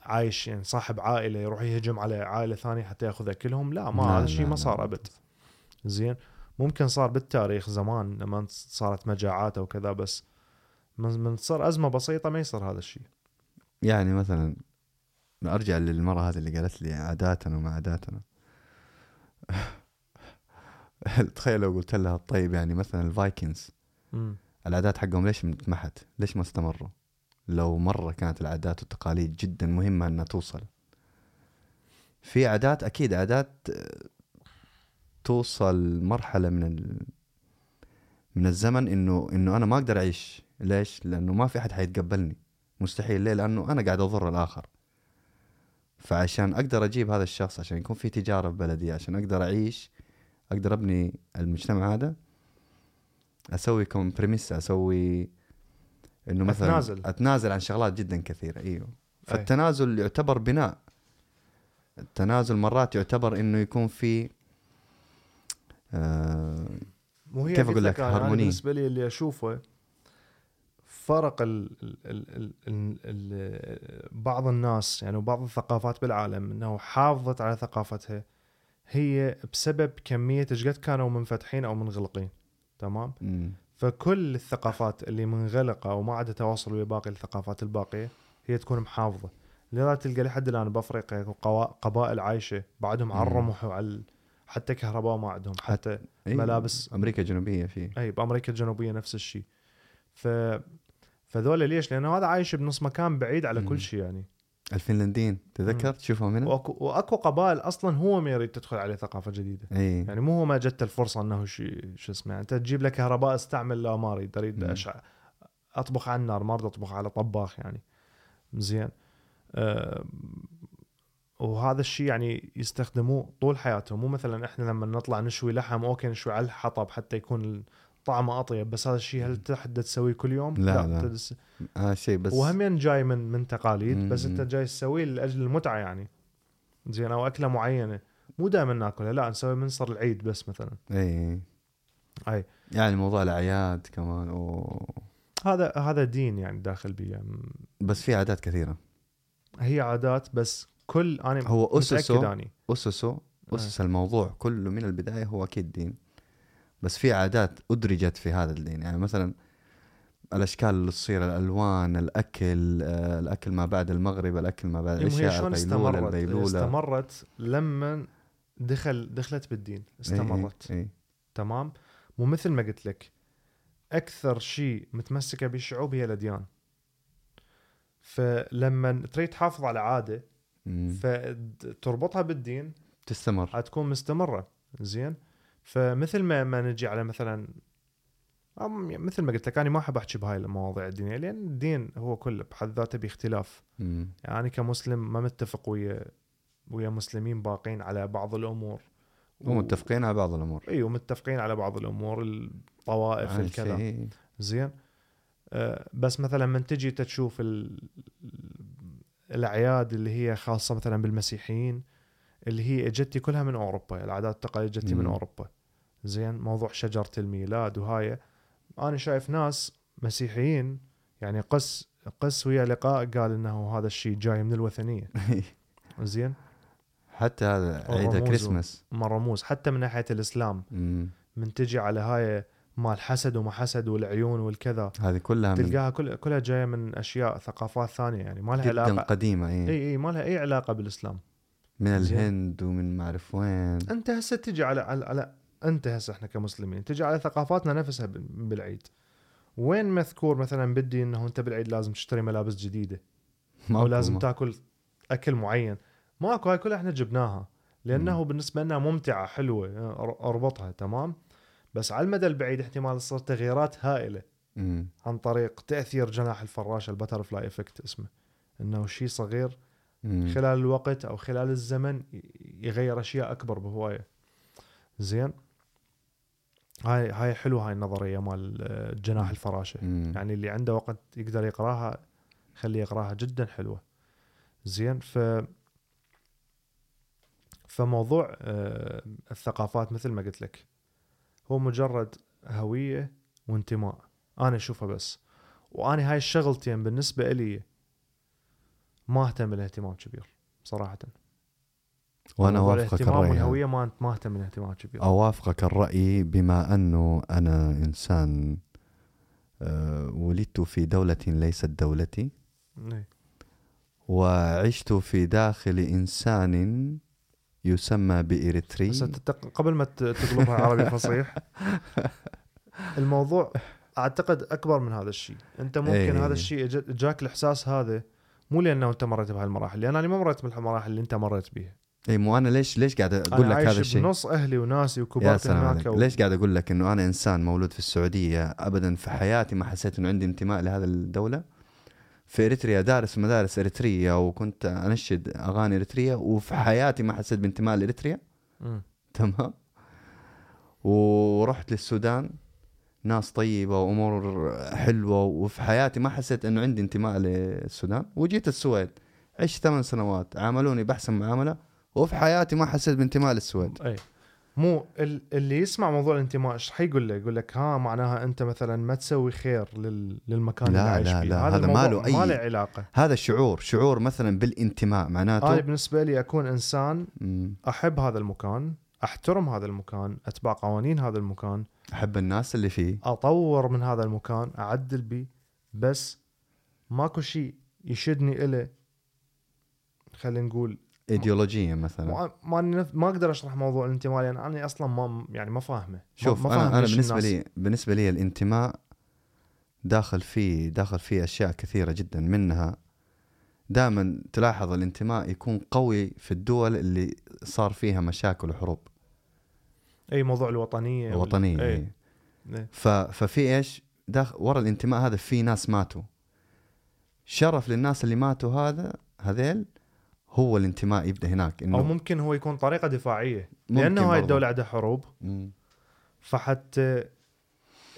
عايش يعني صاحب عائلة يروح يهجم على عائلة ثانية حتى يأخذ أكلهم؟ لا ما هذا الشيء ما. صار أبد. زين. ممكن صار بالتاريخ زمان لما صارت مجاعات أو كذا بس من تصير أزمة بسيطة ما يصير هذا الشيء. يعني مثلا أرجع للمرة هذه اللي قالت لي عاداتنا وما عاداتنا. تخيل لو قلت لها طيب يعني مثلا الفايكنز العادات حقهم ليش انتمحت؟ ليش ما استمروا؟ لو مرة كانت العادات والتقاليد جدا مهمة إنها توصل. في عادات أكيد عادات آه، توصل مرحلة من ال... من الزمن إنه إنه أنا ما أقدر أعيش، ليش؟ لأنه ما في أحد حيتقبلني. مستحيل ليه؟ لأنه أنا قاعد أضر الآخر. فعشان أقدر أجيب هذا الشخص عشان يكون في تجارة في بلدي عشان أقدر أعيش أقدر أبني المجتمع هذا أسوي كومبريميس أسوي إنه مثلا أتنازل. أتنازل عن شغلات جدا كثيرة إيوه فالتنازل يعتبر بناء التنازل مرات يعتبر إنه يكون في آه مو هي كيف أقول لك؟ هارمونية. بالنسبة لي اللي أشوفه فرق ال ال ال ال ال بعض الناس يعني وبعض الثقافات بالعالم إنه حافظت على ثقافتها هي بسبب كمية إيش قد كانوا منفتحين أو منغلقين تمام مم، فكل الثقافات اللي منغلقة وما عندها تواصل ويا باقي الثقافات الباقية هي تكون محافظة لذا تلقى لحد الآن بأفريقيا قبائل عايشة بعدهم على ال- حتى كهرباء ما عندهم حتى أيوة. ملابس. أمريكا الجنوبية في إي بأمريكا الجنوبية نفس الشيء ف فذول ليش؟ لأنه هذا عايش بنص مكان بعيد على. كل شيء يعني الفنلنديين تذكر تشوفهم هنا؟ واكو وأكو قبائل أصلا هو ما يريد تدخل عليه ثقافة جديدة. إي. يعني مو هو ما جت الفرصة إنه شيء شو اسمه يعني أنت تجيب له كهرباء أستعمل لا ما أريد. أريد. أشع... أطبخ على النار ما أريد أطبخ على طباخ يعني. زين. أه وهذا الشيء يعني يستخدموه طول حياتهم. مو مثلا إحنا لما نطلع نشوي لحم أوكي نشوي على الحطب حتى يكون طعمه أطيب بس هذا الشيء هل تحدد تسويه كل يوم؟ لا، لا. تدس... هذا شيء بس. وهمين جاي من من تقاليد بس. أنت جاي تسويه لأجل المتعة يعني. زين أو أكلة معينة. مو دائما ناكلها لا نسوي منصر العيد بس مثلا. إي إي. يعني موضوع الأعياد كمان أوه. هذا هذا دين يعني داخل بي يعني. بس في عادات كثيرة. هي عادات بس كل أنا هو أني. أسسه أسس الموضوع كله من البداية هو أكيد دين. بس في عادات أدرجت في هذا الدين. يعني مثلا الأشكال اللي تصير الألوان الأكل آه، الأكل ما بعد المغرب الأكل ما بعد هي العشاء شلون القيلوله استمرت؟ البيلولة. استمرت لما دخل دخلت بالدين. استمرت. اي, إي. تمام؟ مو مثل ما قلت لك. أكثر شيء متمسكة بالشعوب هي الأديان. فلما تريد تحافظ على عادة. فتربطها بالدين تستمر. حتكون مستمرة. زين؟ فمثل ما ما نجي على مثلا أم- مثل ما قلت لك أنا ما أحب أحكي بهاي المواضيع الدينية لأن الدين هو كله بحد ذاته باختلاف مم. يعني كمسلم ما متفق ويا ويا مسلمين باقين على بعض الأمور ومتفقين على بعض الأمور إي ومتفقين على بعض الأمور الطوائف هاي الكذا. زين آه، بس مثلا من تجي تشوف ال- الأعياد اللي هي خاصة مثلا بالمسيحيين اللي هي إجتي كلها من أوروبا العادات والتقاليد إجتي من. أوروبا زين موضوع شجرة الميلاد وهاي. أنا شايف ناس مسيحيين يعني قس قس ويا لقاء قال إنه هذا الشيء جاي من الوثنية. زين؟ حتى هذا عيد الكريسماس. ما رموز حتى من ناحية الإسلام. مم. من تجي على هاي مال حسد وما حسد والعيون والكذا هذه كلها تلقاها كل كلها جاية من أشياء ثقافات ثانية يعني. ما لها جدا علاقة. قديمة اي إي إي ما لها أي علاقة بالإسلام. من. الهند ومن ما اعرف وين. أنت هسه تجي على على, على أنت هسه إحنا كمسلمين تجي على ثقافاتنا نفسها بال- بالعيد. وين مذكور مثلا بدي إنه أنت بالعيد لازم تشتري ملابس جديدة؟ أو لازم ما- تاكل أكل معين. ماكو هاي كلها إحنا جبناها. لأنه بالنسبة لنا ممتعة حلوة أربطها تمام؟ بس على المدى البعيد احتمال تصير تغييرات هائلة مم. عن طريق تأثير جناح الفراشه ال butterfly effect اسمه. إنه شيء صغير مم. خلال الوقت أو خلال الزمن يغير أشياء أكبر بهواية. زين؟ هاي هاي حلوة هاي النظرية مال آه، جناح الفراشة. مم. يعني اللي عنده وقت يقدر يقراها خليه يقراها جدا حلوة. زين ف فموضوع آه، الثقافات مثل ما قلت لك هو مجرد هوية وانتماء. أنا أشوفها بس. وأنا هاي الشغلتين بالنسبة لي ما أهتم لها اهتمام كبير صراحة. وأنا اوافقك الرأي. والهوية ما ما أهتم اهتمام كبير أوافقك الرأي بما أنه أنا إنسان آه، ولدت في دولة ليست دولتي إيه. وعشت في داخل إنسان يسمى بإريتري بس قبل ما تقلبها عربي فصيح الموضوع أعتقد أكبر من هذا الشيء أنت ممكن إيه. هذا الشيء جاك الإحساس هذا مو لأنه أنت مريت بهالمراحل لأن أنا ما مريت بالمراحل اللي أنت مريت بيها اي مو أنا ليش ليش قاعد أقول لك هذا عايش الشيء؟ بنص أهلي وناسي وكبرت هناك و... ليش قاعد أقول لك إنه أنا إنسان مولود في السعودية؟ ابدا في حياتي ما حسيت إنه عندي انتماء لهذه الدولة. في إريتريا دارس في مدارس إريترية وكنت أنشد أغاني إريترية وفي حياتي ما حسيت بانتماء لإريتريا. تمام. ورحت للسودان. ناس طيبة وأمور حلوة وفي حياتي ما حسيت إنه عندي انتماء للسودان. وجيت السويد. عشت ثمان سنوات. عاملوني بأحسن معاملة. وفي حياتي ما حسيت بانتماء للسويد. اي مو ال- اللي يسمع موضوع الانتماء إيش حيقول له؟ يقول لك ها معناها أنت مثلا ما تسوي خير لل... للمكان لا، اللي عايش لا، فيه. لا، هذا الموضوع ما له أي- ما له علاقة. هذا شعور شعور مثلا بالانتماء معناته أنا بالنسبة لي أكون إنسان. أحب هذا المكان أحترم هذا المكان أتبع قوانين هذا المكان أحب الناس اللي فيه. أطور من هذا المكان أعدل بيه بس ماكو شيء يشدني إله خلينا نقول ايديولوجيا مثلا. ما ما, أقدر أشرح موضوع الانتماء لأن أنا أصلا ما يعني ما فاهمه. شوف ما فاهم أنا ليش بالنسبة لي بالنسبة لي الانتماء داخل فيه داخل فيه أشياء كثيرة جدا منها دائما تلاحظ الانتماء يكون قوي في الدول اللي صار فيها مشاكل وحروب. أي موضوع الوطنية وال- وطنيه اي إيه. إيه. ف في إيش؟ داخل ورا الانتماء هذا في ناس ماتوا. شرف للناس اللي ماتوا هذا هذيل هو الانتماء يبدأ هناك أو انه ممكن هو يكون طريقة دفاعية لأنه هاي. الدولة عندها حروب مم. فحتى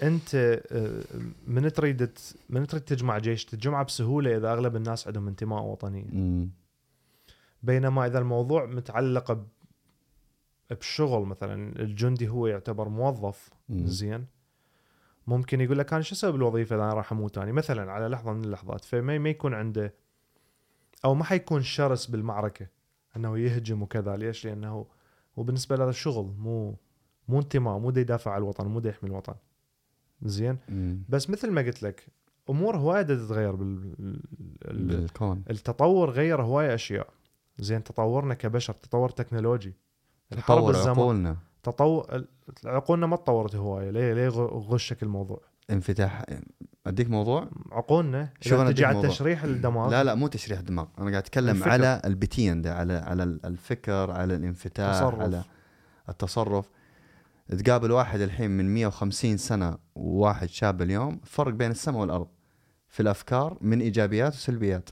أنت آه، من تريد من تريد تجمع جيش تجمعه بسهولة إذا أغلب الناس عندهم انتماء وطني مم. بينما إذا الموضوع متعلق بشغل مثلا الجندي هو يعتبر موظف مم. زين ممكن يقول لك أنا شو أسوي بالوظيفة إذا أنا راح أموت اني مثلا على لحظة من اللحظات فما ما يكون عنده أو ما حيكون شرس بالمعركة أنه يهجم وكذا ليش؟ لأنه هو بالنسبة له شغل مو مو انتماء مو دا يدافع عن الوطن مو دا يحمي الوطن. زين؟ مم. بس مثل ما قلت لك أمور هواية تتغير بال ال- بالكون. التطور غير هواية أشياء. زين؟ تطورنا كبشر تطور تكنولوجي. تطور عقولنا. تطور عقولنا ما تطورت هواية. ليه ليه غشك الموضوع؟ انفتاح. أديك موضوع؟ عقولنا. شوف اذا أنا تجي على. تشريح الدماغ. لا لا مو تشريح دماغ أنا قاعد أتكلم الفكر. على البتين ده على على الفكر على الانفتاح تصرف. على التصرف. تقابل واحد الحين من 150 سنة وواحد شاب اليوم فرق بين السماء والأرض. في الأفكار من إيجابيات وسلبيات.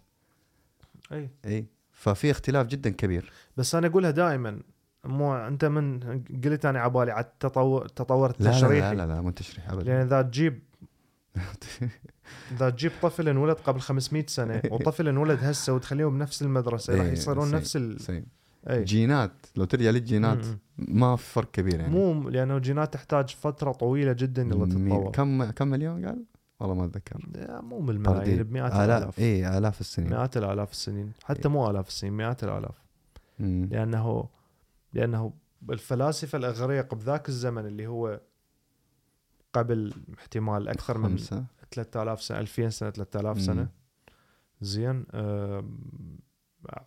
أي. إي. ففي اختلاف جدا كبير. بس أنا أقولها دائما. مو أنت من قلت أنا عبالي على التطور التطور لا لا التشريحي لا لا, لا مو تشريح ابدا. لأن إذا تجيب إذا تجيب طفل انولد قبل 500 سنة وطفل انولد هسه وتخليهم بنفس المدرسة راح إيه، يصيرون. نفس ال... same. اي جينات لو ترجع للجينات ما في فرق كبير. يعني مو لأنه الجينات تحتاج فترة طويلة جدا إلى مي- تتطور كم كم مليون قال؟ والله ما أتذكر مو بالملايين. بمئات آلاف الآلاف اي آلاف السنين مئات الآلاف السنين حتى مو آلاف السنين مئات الآلاف مم. لأنه لأنه الفلاسفة الأغريق بذاك الزمن اللي هو قبل احتمال أكثر من خمسة. 3000 سنة 2000 سنة 3000 سنة. زين آم،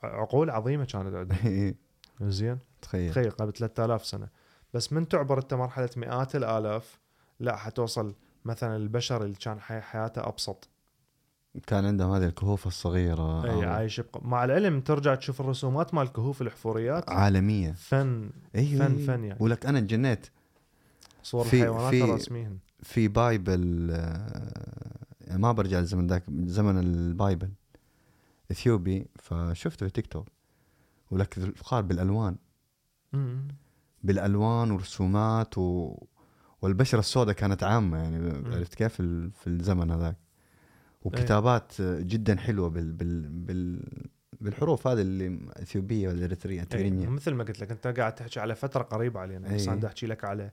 عقول عظيمة كانت عندهم إيه، زين. تخيل. تخيل قبل 3000 سنة. بس من تعبر إنت مرحلة مئات الآلاف لا حتوصل مثلا البشر اللي كان حي- حياته أبسط. كان عندهم هذه الكهوف الصغيرة. إي أو عايش بق... مع العلم ترجع تشوف الرسومات مال الكهوف الحفوريات. عالمية. فن أيوه فن- أيوة. فن يعني. ولك أنا جنيت صور في- الحيوانات في- الرسميهن. في بايبل آه، يعني ما برجع لزمن ذاك زمن البايبل. إثيوبي فشفته في تيك توك. ولك الفقار بالألوان. مم. بالألوان ورسومات و... والبشرة السوداء كانت عامة يعني عرفت كيف في ال- في الزمن هذاك. وكتابات جدا حلوة بال... بال... بال... بالحروف هذه اللي إثيوبية ولا إريترية تغرينيا مثل ما قلت لك أنت قاعد تحكي على فترة قريبة علينا بس أي. أنا أحكي لك على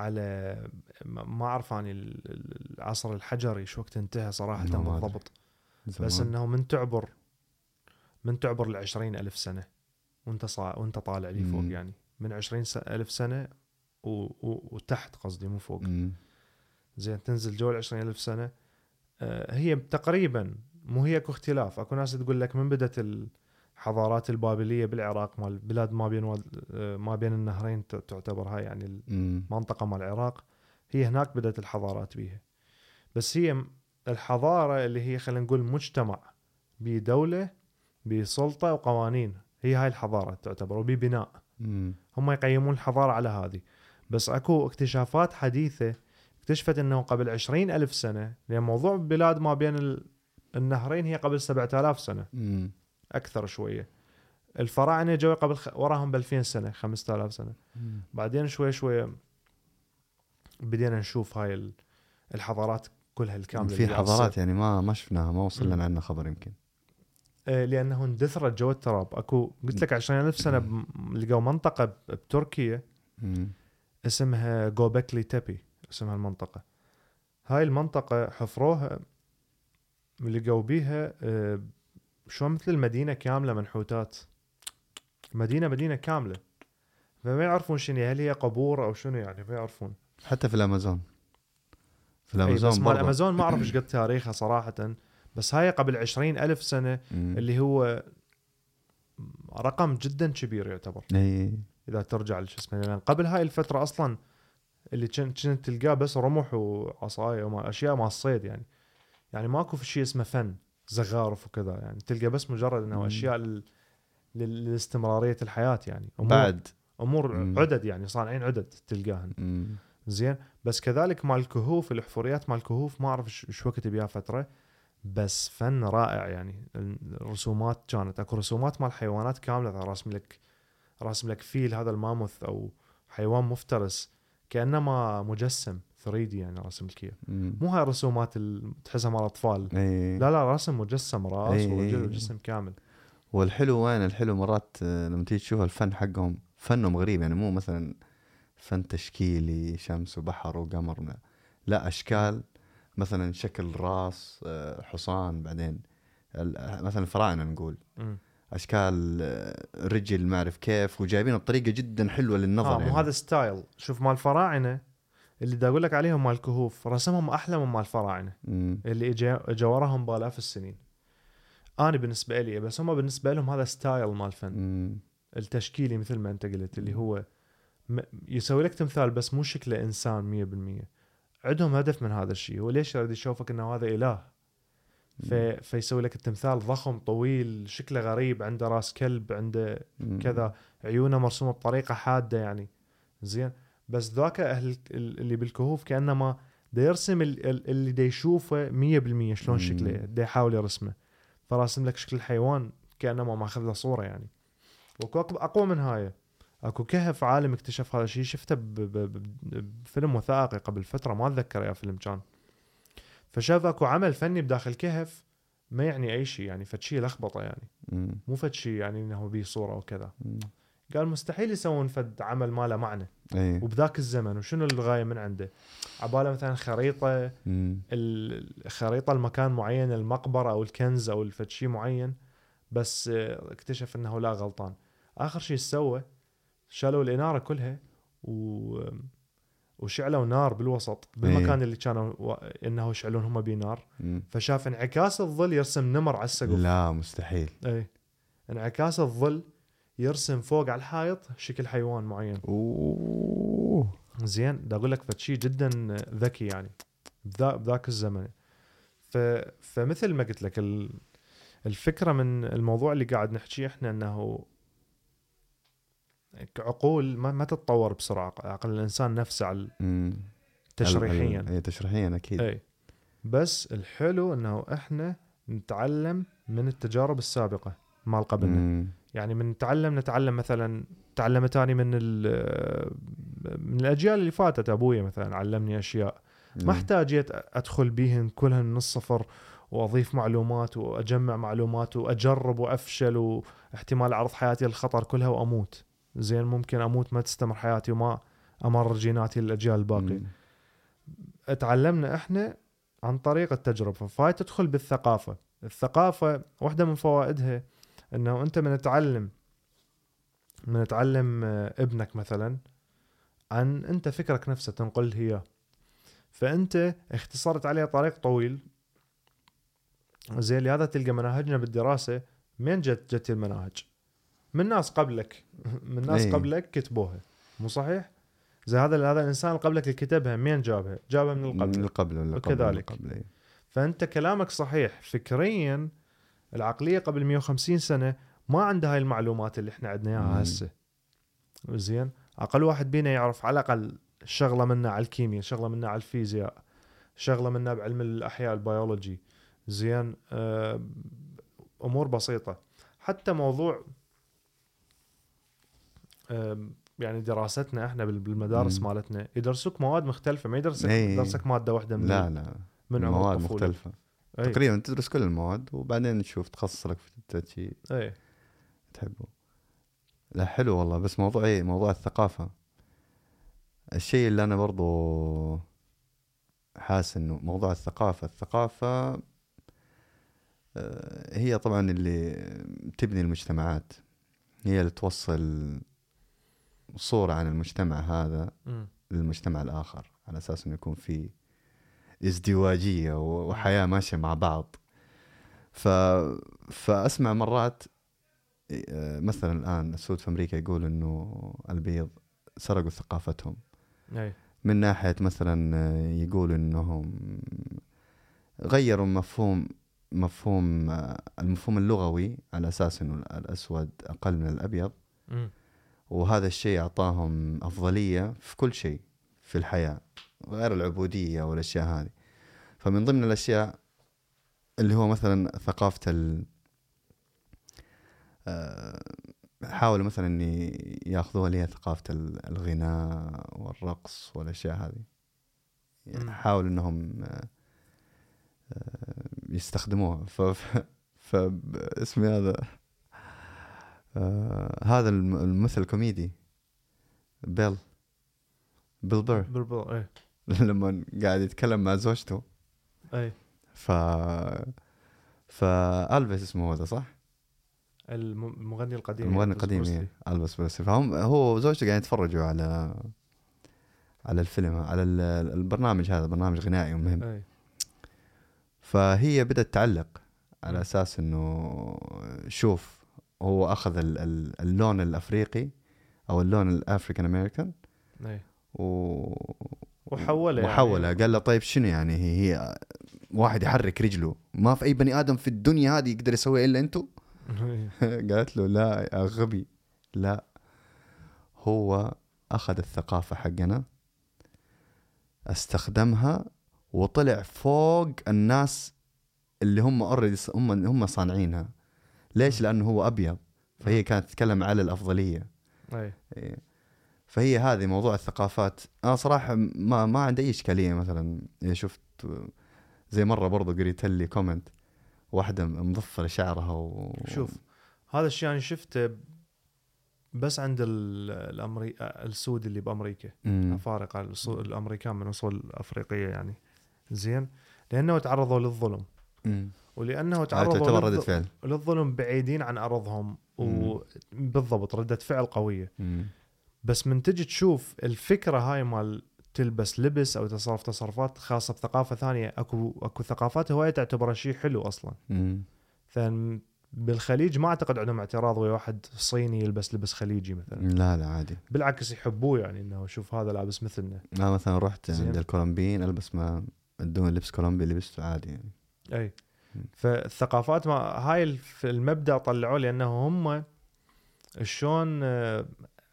على ما أعرف ال- ال- العصر الحجري شو وقت انتهى صراحة. بالضبط. بس إنه من تعبر من تعبر ال ألف سنة. وأنت صا... وأنت طالع لي فوق. يعني. من 20 س- ألف سنة و... و... وتحت قصدي مو فوق. زين تنزل جو ال ألف سنة. آه، هي تقريبا مو هي اكو اختلاف أكو ناس تقول لك من بدت الحضارات البابلية بالعراق مال بلاد ما بين آه، ما بين النهرين تعتبر هاي يعني. المنطقة مال العراق هي هناك بدأت الحضارات بيها بس هي الحضارة اللي هي خلينا نقول مجتمع بدولة بسلطة وقوانين هي هاي الحضارة تعتبر وببناء. هم يقيمون الحضارة على هذه بس أكو اكتشافات حديثة اكتشفت أنه قبل عشرين ألف سنة لأن موضوع بلاد ما بين ال- النهرين هي قبل سبعة آلاف سنة مم. أكثر شوية الفراعنة جو قبل خ... وراهم بألفين سنة خمسة آلاف سنة مم. بعدين شوي شوي بدينا نشوف هاي ال- الحضارات كلها الكاملة في حضارات. يعني ما ما شفناها ما وصل. لنا عنها خبر يمكن آه، لأنه اندثرت جو التراب أكو قلت لك عشرين ألف سنة ب- لقوا منطقة ب- بتركيا مم. اسمها جوبكلي تبي اسمها المنطقة هاي المنطقة حفروها لقوا بيها آه، شو مثل المدينة كاملة منحوتات؟ مدينة مدينة كاملة. فما يعرفون شنو هل هي قبور أو شنو يعني ما يعرفون. حتى في الأمازون. في الأمازون بس مال. الامازون ما أعرف إيش قد تاريخها صراحة. بس هاي قبل عشرين ألف سنة مم. اللي هو رقم جدا كبير يعتبر. إي. إذا ترجع لشو اسمه لأن قبل هاي الفترة أصلا اللي كنت تلقاه بس رمح وعصاية وما أشياء مع الصيد يعني. يعني ماكو في شيء اسمه فن. زخارف وكذا يعني. تلقى بس مجرد إنه. أشياء لل... لاستمرارية الحياة يعني. أمور بعد. أمور مم. عدد يعني صانعين عدد تلقاهن. مم. زين. بس كذلك مال الكهوف الحفوريات مال الكهوف ما أعرف إيش وقت بيها فترة. بس فن رائع يعني. الرسومات كانت أكو رسومات مال حيوانات كاملة. راسم لك راسم لك فيل هذا الماموث أو حيوان مفترس كانما مجسم. 3 دي يعني اياه مم. مو هاي الرسومات اللي تحسها مال أطفال. لا لا راسم مجسم رأس إيه. ورجل وجسم كامل. والحلو وين؟ الحلو مرات آه، لما تيجي تشوف الفن حقهم فنهم غريب. يعني مو مثلا فن تشكيلي شمس وبحر وقمر. لا, أشكال. مثلا شكل راس آه، حصان بعدين. مثلا الفراعنه نقول. أشكال آه، رجل ما أعرف كيف. وجايبينها بطريقة جدا حلوة للنظر مو يعني. هذا ستايل. شوف مال الفراعنه اللي دا أقول لك عليهم مال الكهوف رسمهم أحلى من مال الفراعنه. اللي اجا وراهم بالاف السنين. أنا بالنسبة لي بس هم بالنسبة لهم هذا style مال فن. مم. التشكيلي مثل ما أنت قلت اللي هو يسوي لك تمثال بس مو شكله إنسان 100% عندهم هدف من هذا الشيء هو ليش يريد يشوفك إنه هذا إله؟ في فيسوي لك التمثال ضخم طويل شكله غريب عنده راس كلب عنده. كذا عيونه مرسومة بطريقة حادة يعني. زين؟ بس ذاك أهل ال- اللي بالكهوف كأنما دا يرسم ال- ال- اللي دا يشوفه 100% شلون. شكله دا يحاول يرسمه. فراسم لك شكل الحيوان كأنما ماخذ له صورة يعني. واكو أقوى من هاي. أكو كهف عالم اكتشف هذا الشيء. شفته بفيلم وثائقي قبل فترة ما أتذكر يا فيلم كان. فشاف أكو عمل فني بداخل كهف ما يعني أي شيء يعني فد شيء لخبطة يعني. مو فد شيء يعني إنه بيه صورة وكذا. قال مستحيل يسوون فد عمل ما له معنى. إي. وبذاك الزمن وشنو الغاية من عنده؟ عبالة مثلا خريطة. الخريطه المكان معين المقبرة أو الكنز أو الفد شيء معين بس آه، اكتشف إنه لا غلطان. آخر شيء سوى شالوا الإنارة كلها و وشعلوا نار بالوسط بالمكان اللي كانوا و... إنه يشعلون هم بيه نار. فشاف انعكاس الظل يرسم نمر على السقف. لا مستحيل. إي. انعكاس الظل يرسم فوق على الحائط شكل حيوان معين. أوه. زين دا أقول لك فد شيء جدا ذكي يعني بذا بذاك الزمن. ف... فمثل ما قلت لك ال... الفكرة من الموضوع اللي قاعد نحكيه إحنا إنه عقول ما, ما تتطور بسرعة عقل الإنسان نفسه على. تشريحيا. اي تشريحيا أكيد. إي. بس الحلو إنه إحنا نتعلم من التجارب السابقة مال قبلنا. يعني من نتعلم نتعلم مثلا تعلمت اني من من الأجيال اللي فاتت. أبويا مثلا علمني أشياء. ما. احتاجيت أدخل بيهن كلهن من الصفر وأضيف معلومات وأجمع معلومات وأجرب وأفشل واحتمال اعرض حياتي للخطر كلها وأموت. زين ممكن أموت ما تستمر حياتي وما أمر جيناتي للأجيال الباقيه. تعلمنا إحنا عن طريق التجربة. فهاي تدخل بالثقافة. الثقافة واحدة من فوائدها إنه أنت من تعلم من تعلم آه، ابنك مثلا عن أنت فكرك نفسه تنقل اياه فأنت اختصرت عليه طريق طويل. زين لهذا تلقى مناهجنا بالدراسة من جت جت المناهج؟ من ناس قبلك. من ناس أي. قبلك كتبوها. مو صحيح؟ زي هذا هذا الإنسان اللي قبلك اللي كتبها مين جابها؟ جابها من من القبل القبل ولا قبل وكذلك. قبل إي. فأنت كلامك صحيح. فكريا العقلية قبل 150 سنة ما عندها هاي المعلومات اللي إحنا عندنا. إياها هسه. زين؟ أقل واحد بينا يعرف على الأقل شغلة منا على الكيمياء شغلة منا على الفيزياء شغلة منا بعلم الأحياء البيولوجي. زين؟ آه، أمور بسيطة. حتى موضوع آم، يعني دراستنا إحنا بال- بالمدارس مم. مالتنا يدرسوك مواد مختلفة ما يدرسك إي. يدرسك مادة واحدة من لا لا. من عمر مواد مختلفة. أي. تقريبا تدرس كل المواد وبعدين تشوف تخصص لك في شيء أي. تحبه. لا حلو والله بس موضوع إيه موضوع الثقافة. الشيء اللي أنا برضو حاسس إنه موضوع الثقافة الثقافة آه، هي طبعا اللي تبني المجتمعات. هي اللي توصل صورة عن المجتمع هذا مم. للمجتمع الآخر على أساس إنه يكون في ازدواجية و- وحياة ماشية مع بعض. ف... فأسمع مرات آه، مثلا الآن السود في أمريكا يقول إنه البيض سرقوا ثقافتهم. أي. من ناحية مثلا آه، يقول إنهم غيروا مفهوم مفهوم آه، المفهوم اللغوي على أساس إنه الأسود أقل من الأبيض. مم. وهذا الشيء أعطاهم أفضلية في كل شيء في الحياة. غير العبودية والأشياء هذه. فمن ضمن الأشياء اللي هو مثلا ثقافة ال آه، حاولوا مثلا إن يأخذوها اللي هي ثقافة ال- الغناء والرقص والأشياء هذه. يعني. حاولوا إنهم آه، آه، يستخدموها. ف ف اسمي هذا هذا الم- الممثل الكوميدي بيل بيل بير. بالبل اي لما قاعد يتكلم مع زوجته. أي. ف ف Elvis اسمه هذا صح؟ الم- المغني القديم المغني القديم بروسلي. إيه، ألفيس بروسلي. فهم هو وزوجته قاعدين يتفرجوا على على الفيلم على ال- البرنامج هذا برنامج غنائي مهم. أي. فهي بدأت تعلق على. أساس إنه شوف هو أخذ ال- ال- اللون الأفريقي أو اللون ال African American. أي. و... وحوله يعني. وحولها قال له طيب شنو يعني؟ هي, هي واحد يحرك رجله. ما في أي بني آدم في الدنيا هذه يقدر يسويها إلا أنتم قالت له لا يا غبي لا. هو أخذ الثقافة حقنا استخدمها وطلع فوق الناس اللي هم اوريدي هم هم صانعينها. ليش؟ لأنه هو أبيض. فهي كانت تتكلم على الأفضلية. أي. إيه. فهي هذه موضوع الثقافات. أنا صراحة ما ما عندي أي إشكالية مثلا. شفت زي مرة برضو قريت لي كومنت واحدة مضفره شعرها و... شوف هذا الشيء أنا شفته بس عند ال- الامري السود اللي بأمريكا. الصو- الأمريكان من أصول أفريقية يعني. زين. لأنه تعرضوا للظلم. مم. ولأنه تعرضوا للظ- فعل. للظلم بعيدين عن أرضهم. وبالضبط ردة فعل قوية. مم. بس من تجي تشوف الفكرة هاي مال تلبس لبس أو تصرف تصرفات خاصة بثقافة ثانية أكو أكو ثقافات هواية تعتبرها شيء حلو أصلا مم. مثلا بالخليج ما أعتقد عندهم اعتراض ويا واحد صيني يلبس لبس خليجي مثلا لا لا عادي بالعكس يحبوه يعني إنه شوف هذا لابس مثلنا أنا مثلا رحت. عند الكولومبيين ألبس ما ادوني لبس كولومبي لبسته عادي يعني أي. فالثقافات ما هاي المبدأ طلعوه لأنه هم شلون آه،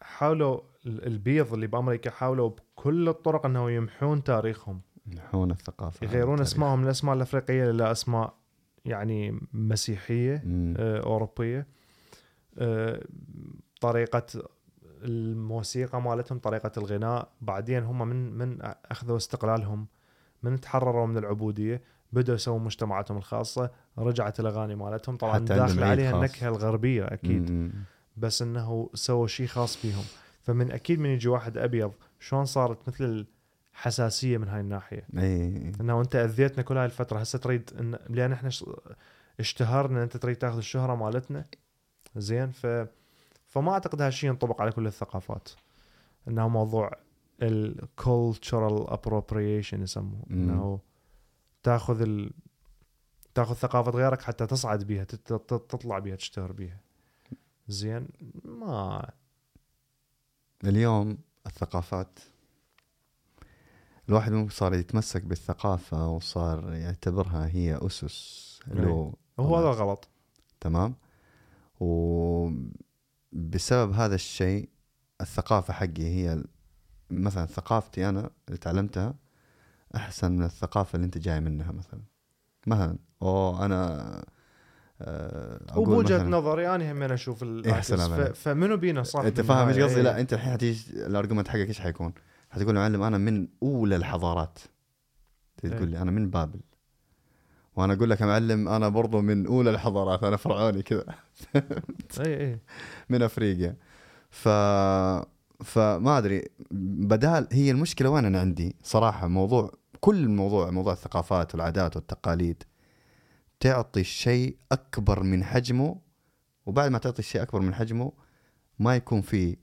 حاولوا ال- البيض اللي بأمريكا حاولوا بكل الطرق إنه يمحون تاريخهم يمحون الثقافة يغيرون. أسمائهم من الاسماء الافريقيه إلى أسماء يعني مسيحية مم. آه، أوروبية آه، طريقة الموسيقى مالتهم طريقة الغناء بعدين هم من من أخذوا استقلالهم من تحرروا من العبودية بدأوا يسوون مجتمعاتهم الخاصة رجعت الأغاني مالتهم طبعا داخل عليها. النكهة الغربية أكيد مم. بس إنه سووا شيء خاص بيهم. فمن أكيد من يجي واحد أبيض شلون صارت مثل الحساسية من هاي الناحية؟ إي إنه أنت أذيتنا كل هاي الفترة هسه تريد إن لأن إحنا اشتهرنا أنت تريد تاخذ الشهرة مالتنا. زين ف فما أعتقد هالشيء ينطبق على كل الثقافات. إنه موضوع ال cultural appropriation يسموه. إنه تاخذ ال... تاخذ ثقافة غيرك حتى تصعد بيها تطلع بيها تشتهر بيها. زين ما اليوم الثقافات الواحد ممكن صار يتمسك بالثقافة وصار يعتبرها هي أسس له هو هذا. غلط. تمام؟ وبسبب هذا الشيء الثقافة حقي هي مثلا ثقافتي أنا اللي تعلمتها أحسن من الثقافة اللي أنت جاي منها مثلا. مثلا أو أنا وبوجهه مثلاً- نظري أنا هم أشوف العكس سلام. فمنو بينا صح أنت فاهم إيش؟ قصدي؟ إيه. لا أنت الحين حتيجي الارجيومنت حقك إيش حيكون؟ حتقول له معلم أنا من أولى الحضارات تجي إيه. تقول لي أنا من بابل وأنا أقول لك يا معلم أنا برضو من أولى الحضارات أنا فرعوني كذا اي اي من أفريقيا ف فما أدري بدال هي المشكلة وين أنا عندي صراحة موضوع كل الموضوع موضوع الثقافات والعادات والتقاليد تعطي الشيء أكبر من حجمه وبعد ما تعطي الشيء أكبر من حجمه ما يكون في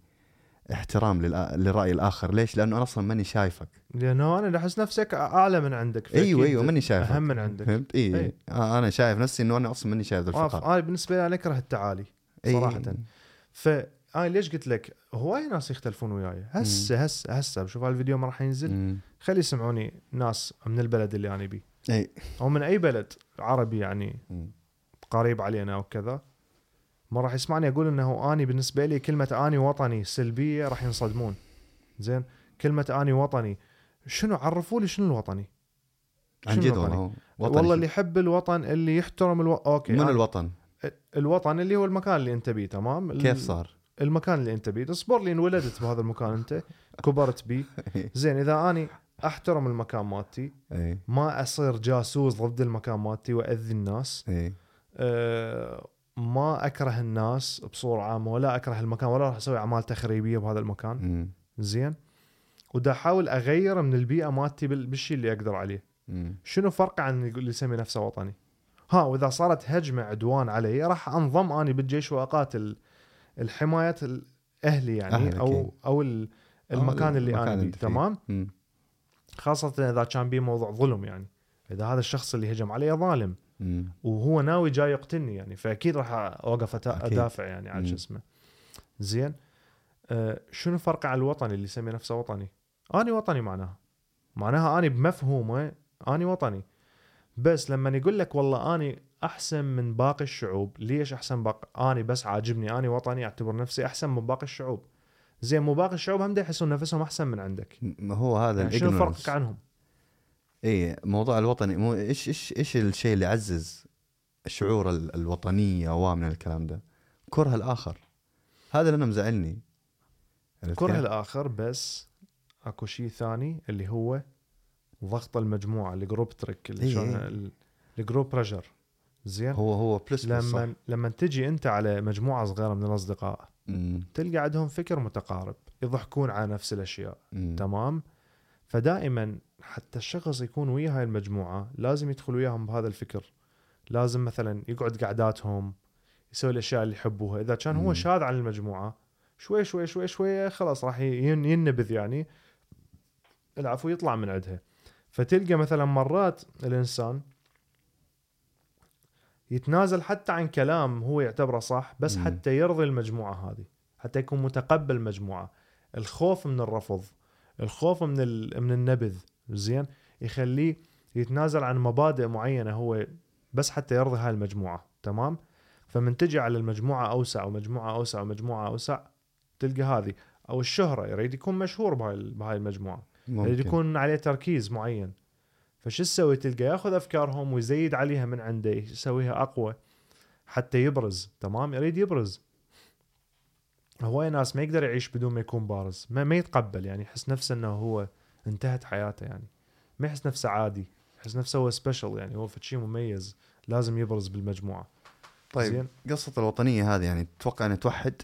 احترام للرأي الآخر. ليش؟ لأنه أنا أصلا ماني شايفك. لأنه أنا أحس نفسك أعلى من عندك أيوه أيوه ماني شايفك. أهم من عندك. فهمت؟ اي إيه. آه أنا شايف نفسي إنه أنا أصلا ماني شايف آه، الفقر. أنا بالنسبة لي أنا أكره التعالي إي. صراحة. فانا ليش قلت لك؟ هواي ناس يختلفون وياي. هسه هسه هسه بشوف هالفيديو ما راح ينزل. خلي يسمعوني ناس من البلد اللي أنا بيه أي. أو من أي بلد عربي يعني مم. قريب علينا أو كذا ما راح يسمعني أقول إنه أني بالنسبة لي كلمة أني وطني سلبية راح ينصدمون. زين؟ كلمة أني وطني شنو عرفوا لي شنو الوطني؟ عن جد؟ والله والله اللي يحب الوطن اللي يحترم ألو... أوكي من أنا- الوطن؟ الوطن اللي هو المكان اللي أنت بيه تمام؟ كيف صار؟ المكان اللي أنت بيه اصبر لي انولدت بهذا المكان أنت كبرت بيه. زين إذا أني أحترم المكان مالتي إي ما أصير جاسوس ضد المكان مالتي وأذي الناس إي أه ما أكره الناس بصورة عامة ولا أكره المكان ولا راح أسوي أعمال تخريبية بهذا المكان مم. زين ودا أحاول اغير من البيئة مالتي بال- بالشيء اللي أقدر عليه مم. شنو فرق عن اللي يسمي نفسه وطني ها وإذا صارت هجمة عدوان علي راح أنضم اني بالجيش وأقاتل الحماية الاهلي يعني أهلك، أو. أو ال- المكان اللي أنا فيه. تمام مم. خاصة إذا كان بيه موضوع ظلم يعني إذا هذا الشخص اللي هجم علي ظالم مم. وهو ناوي جاي يقتلني يعني فأكيد راح أوقف. أدافع يعني عن. شو اسمه زين آه شنو فرق على الوطني اللي يسمي نفسه وطني؟ أني وطني معناها معناها أني بمفهومه أني وطني بس لما يقول لك والله أني أحسن من باقي الشعوب ليش أحسن باقي أني بس عاجبني أني وطني أعتبر نفسي أحسن من باقي الشعوب زين مو باقي الشعوب هم يحسون نفسهم أحسن من عندك ما هو هذا يعني شنو. فرقك عنهم اي موضوع الوطني مو إيش إيش إيش الشيء اللي يعزز الشعور ال- الوطنية و من الكلام ده كره الآخر هذا اللي أنا مزعلني كره؟ الآخر بس أكو شيء ثاني اللي هو ضغط المجموعة ال group trick اللي إيه شلون إيه. ال- ال group pressure زين هو هو plus. لما لما تجي أنت على مجموعة صغيرة من الأصدقاء مم. تلقى عندهم فكر متقارب يضحكون على نفس الأشياء مم. تمام فدائما حتى الشخص يكون ويا هاي المجموعة لازم يدخل وياهم بهذا الفكر لازم مثلا يقعد قعداتهم يسوي الأشياء اللي يحبوها إذا كان هو. شاذ عن المجموعة شوي شوي شوي شوي خلاص راح ين- ينبذ يعني العفو يطلع من عندها فتلقى مثلا مرات الإنسان يتنازل حتى عن كلام هو يعتبره صح بس مم. حتى يرضي المجموعة هذه حتى يكون متقبل مجموعه الخوف من الرفض الخوف من ال... من النبذ زين؟ يخليه يتنازل عن مبادئ معينة هو بس حتى يرضي هاي المجموعة تمام؟ فمن تجي على المجموعة أوسع ومجموعة أوسع ومجموعة أوسع تلقى هذه. أو الشهرة يريد يكون مشهور بهاي بهاي المجموعة. يريد ممكن. يكون عليه تركيز معين. فشو تسوي تلقى ياخذ أفكارهم ويزيد عليها من عنده يسويها أقوى حتى يبرز تمام؟ يريد يبرز. هواي ناس ما يقدر يعيش بدون ما يكون بارز ما, ما يتقبل يعني يحس نفسه إنه هو انتهت حياته يعني. ما يحس نفسه عادي يحس نفسه هو سبيشل يعني هو في شيء مميز لازم يبرز بالمجموعة. طيب زين؟ قصة الوطنية هذه يعني تتوقع إنها توحد؟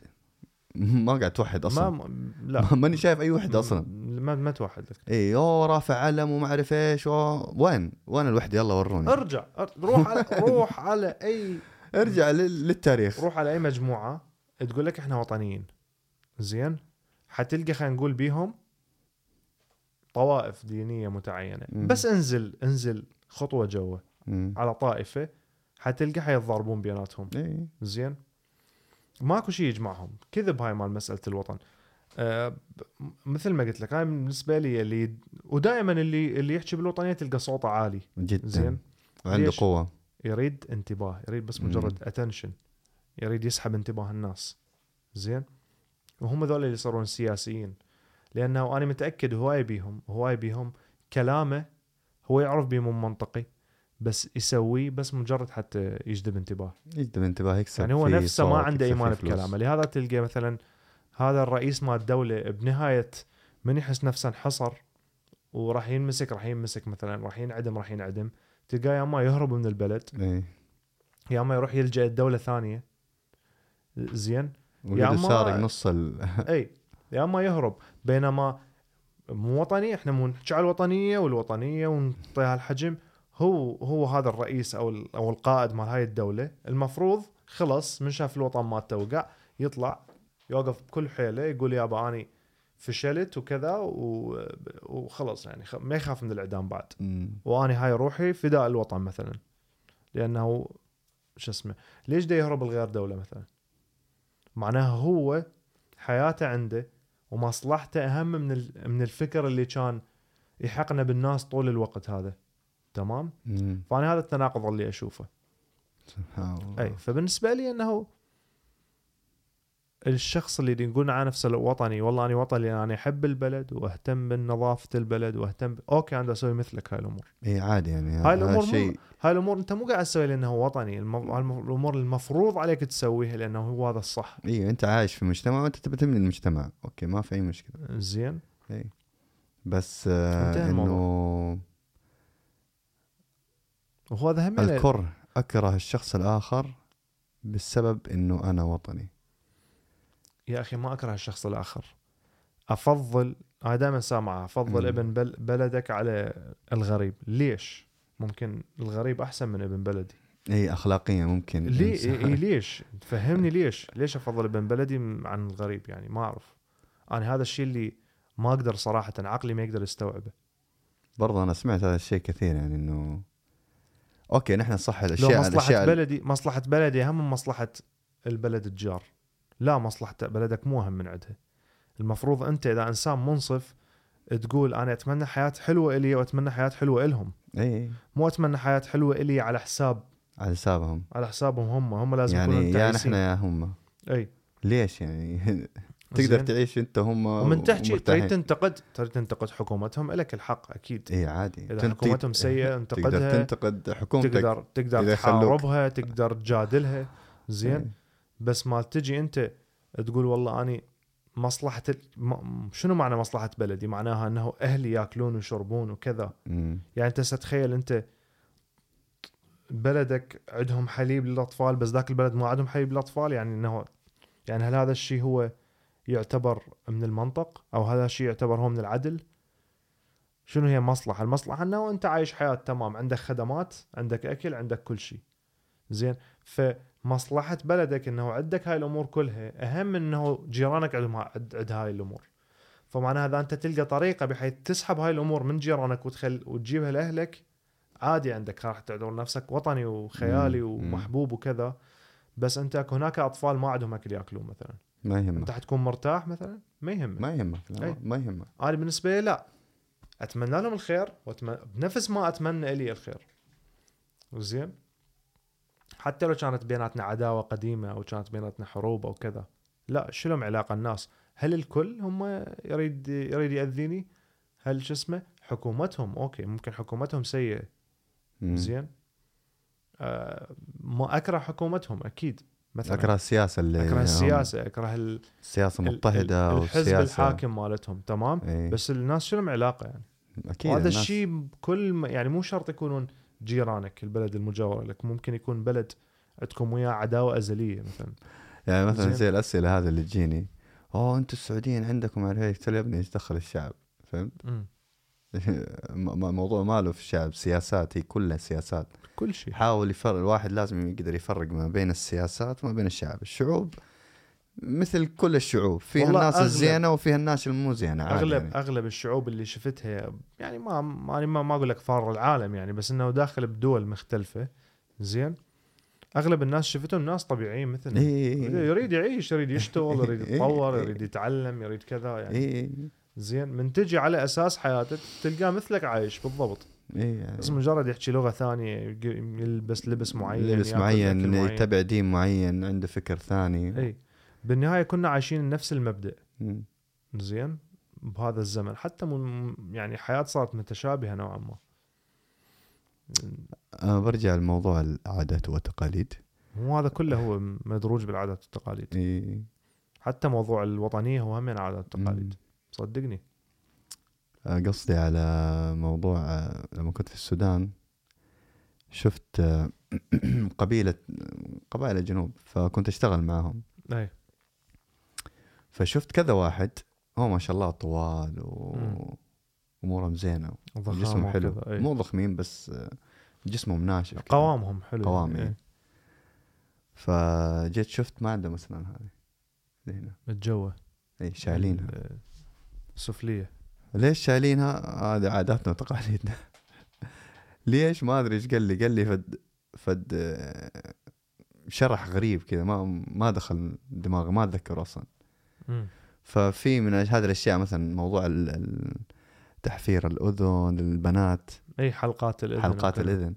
ما قاعد توحد أصلا. ما لا. ماني شايف أي وحدة أصلا. ما ما توحد لك اي اوه رافع علم وما أعرف إيش. وين؟ وين الوحدة؟ يلا وروني. ارجع. روح على روح على أي ارجع لل- للتاريخ. روح على أي مجموعة تقول لك إحنا وطنيين. زين؟ حتلقى خلينا نقول بيهم طوائف دينية متعينة. مم. بس انزل انزل خطوة جوا. على طائفة حتلقى حيتضاربون بيناتهم. اي زين؟ ماكو شيء يجمعهم. كذب هاي مال مسألة الوطن. أه مثل ما قلت لك هاي بالنسبة لي اللي ودائما اللي اللي يحكي بالوطنية تلقى صوته عالي. جدا. زين؟ وعنده ليش؟ قوة. يريد انتباه يريد بس مجرد attention يريد يسحب انتباه الناس. زين؟ وهم ذول اللي يصيرون سياسيين. لأنه أنا متأكد هواي بيهم هواي بيهم كلامه هو يعرف بيه مو منطقي. بس يسويه بس مجرد حتى يجذب انتباه. يجذب انتباه يكسب يعني هو نفسه ما عنده إيمان. بكلامه. لهذا تلقى مثلا هذا الرئيس مال الدولة بنهاية من يحس نفسه انحصر وراح ينمسك راح ينمسك مثلا راح ينعدم راح ينعدم. تلقاه يا اما يهرب من البلد. اي يا اما يروح يلجأ لدولة ثانية. زين. ويقعد أما- سارق نص ال... اي يا اما يهرب. بينما مو وطني إحنا مو نحكي على الوطنية والوطنية ونعطيها الحجم. هو هو هذا الرئيس أو أو القائد مال هاي الدولة المفروض خلص من شاف الوطن مالته وقع يطلع يوقف بكل حيله يقول يابا أني فشلت وكذا وخلص يعني ما يخاف من الإعدام بعد. وأني هاي روحي فداء الوطن مثلا. لأنه شو اسمه ليش دا يهرب لغير دولة مثلا؟ معناها هو حياته عنده ومصلحته أهم من من الفكر اللي كان يحقنا بالناس طول الوقت هذا. تمام؟ مم. فأنا هذا التناقض اللي أشوفه. سبحان الله. اي فبالنسبة لي إنه الشخص اللي يقول عن نفسه وطني والله أنا وطني لأن أنا أحب البلد وأهتم بنظافة البلد وأهتم ب... okay أنا أسوي مثلك هاي الأمور. إي عادي يعني هاي مو- شيء. هاي الأمور أنت مو قاعد تسوي لأنه هو وطني. الم- الأمور المفروض عليك تسويها لأنه هو هذا الصح. إي أنت عايش في مجتمع وأنت تبي تبني المجتمع. أوكي ما في أي مشكلة. زين. بس آه إنه وهو هذا هم الكره أكره الشخص الآخر بالسبب إنه أنا وطني. يا أخي ما أكره الشخص الآخر. أفضل أنا دائما سامعه أفضل. ابن بل بلدك على الغريب. ليش؟ ممكن الغريب أحسن من ابن بلدي. إي اخلاقيا ممكن ليه؟ إنسان- إيه ليش؟ فهمني ليش. ليش أفضل ابن بلدي عن الغريب؟ يعني ما أعرف. أنا هذا الشيء اللي ما أقدر صراحة عقلي ما يقدر يستوعبه. برضه أنا سمعت هذا الشيء كثير يعني إنه okay نحن صح لو الاشياء مصلحة الأشياء بلدي مصلحة بلدي اهم من مصلحة البلد الجار. لا مصلحة بلدك مو اهم من عندها. المفروض أنت إذا إنسان منصف تقول أنا أتمنى حياة حلوة إلي وأتمنى حياة حلوة إلهم. إي مو أتمنى حياة حلوة إلي على حساب على حسابهم. على حسابهم هم. هم لازم يكونوا يعني يا تعيسين. نحن يا هم. إي. ليش يعني؟ تقدر زين. تعيش انت هم ومن تحكي ومرتاحين. تريد تنتقد تريد تنتقد حكومتهم لك الحق أكيد اي عادي إذا تنت- حكومتهم سيئة تقدر انتقدها تنتقد حكومتك تقدر تقدر. تحاربها تقدر تجادلها زين إيه. بس ما تجي أنت تقول والله أني مصلحة شنو معنى مصلحة بلدي؟ معناها إنه أهلي يأكلون ويشربون وكذا مم. يعني أنت ستخيل أنت بلدك عندهم حليب للأطفال بس ذاك البلد ما عندهم حليب للأطفال يعني انه يعني هل هذا الشيء هو يعتبر من المنطق أو هذا الشيء يعتبر هو من العدل؟ شنو هي مصلحة؟ المصلحة أنه أنت عايش حياة تمام عندك خدمات عندك أكل عندك كل شيء زين فمصلحة بلدك إنه عندك هاي الأمور كلها أهم من إنه جيرانك عندهم عند هاي الأمور فمعناها إذا أنت تلقى طريقة بحيث تسحب هاي الأمور من جيرانك وتخل وتجيبها لأهلك عادي عندك راح تعتبر نفسك وطني وخيالي. ومحبوب وكذا بس أنت هناك أطفال ما عندهم أكل يأكلون مثلا ما أنت يهمك حتكون مرتاح مثلا؟ ما يهمك. ما يهمك لا أي. ما يهمك. أنا بالنسبة لي لا. أتمنى لهم الخير وأتمنى بنفس ما أتمنى لي الخير. زين حتى لو كانت بيناتنا عداوة قديمة أو كانت بيناتنا حروب أو كذا لا شو لهم علاقة الناس؟ هل الكل هم يريد يريد يأذيني؟ هل شو اسمه؟ حكومتهم أوكي ممكن حكومتهم سيئة. زين؟ آه ما أكره حكومتهم أكيد. مثلا أكره السياسة اللي أكره السياسة أكره ال- السياسة ال- مضطهدة ال- الحزب والسياسة الحاكم مالتهم تمام؟ إيه. بس الناس لهم علاقه يعني؟ أكيد وهذا الشيء بكل م- يعني مو شرط يكونون جيرانك البلد المجاور لك ممكن يكون بلد عندكم وياه عداوة أزلية مثلا. يعني مثلا. زي الأسئلة هذه اللي تجيني أوه أنتم السعوديين عندكم قلت له يا ابني إيش دخل الشعب؟ فهمت؟ م- موضوع ماله في الشعب سياسات هي كلها سياسات كل شيء حاول يفرق الواحد لازم يقدر يفرق ما بين السياسات وما بين الشعب الشعوب مثل كل الشعوب فيها الناس أغلب- الزينة وفيها الناس المو زينة أغلب يعني. أغلب الشعوب اللي شفتها يعني ما ما ما, ما أقول لك فار العالم يعني بس إنه داخل بدول مختلفة زين أغلب الناس شفتهم ناس طبيعيين مثلنا إيه. يريد يعيش يريد يشتغل يريد إيه. يتطور يريد يتعلم يريد كذا يعني اي زين من تجي على أساس حياتك تلقاه مثلك عايش بالضبط. إي يعني بس مجرد يحكي لغة ثانية يلبس لبس معين لبس معين. يتبع دين معين عنده فكر ثاني. إي. بالنهاية كنا عايشين نفس المبدأ. زين؟ بهذا الزمن. حتى من يعني حياة صارت متشابهة نوعا ما. أنا برجع لموضوع العادات والتقاليد. مو هذا كله هو مدروج بالعادات والتقاليد. إيه. حتى موضوع الوطنية هو هم من عادات والتقاليد. صدقني. آه، قصدي على موضوع آه، لما كنت في السودان شفت آه، قبيلة قبائل الجنوب فكنت أشتغل معهم. أي. فشفت كذا واحد هو ما شاء الله طوال و... مم. أمورهم زينة جسمهم حلو. إي. مو ضخمين بس جسمهم ناشف. قوامهم حلو قوام يعني. فجيت شفت ما عندهم اسنان هذه. هنا الجوه إي شايلينها. السفليه ليش شايلينها؟ هذه عاداتنا وتقاليدنا. ليش؟ ما أدري إيش قال لي. قال لي فد فد آه، شرح غريب كذا. ما ما دخل دماغي ما أتذكر أصلا. ففي من هذه الأشياء مثلا موضوع ال- ال- تحفير الأذن للبنات. أي حلقات الأذن حلقات. الأذن.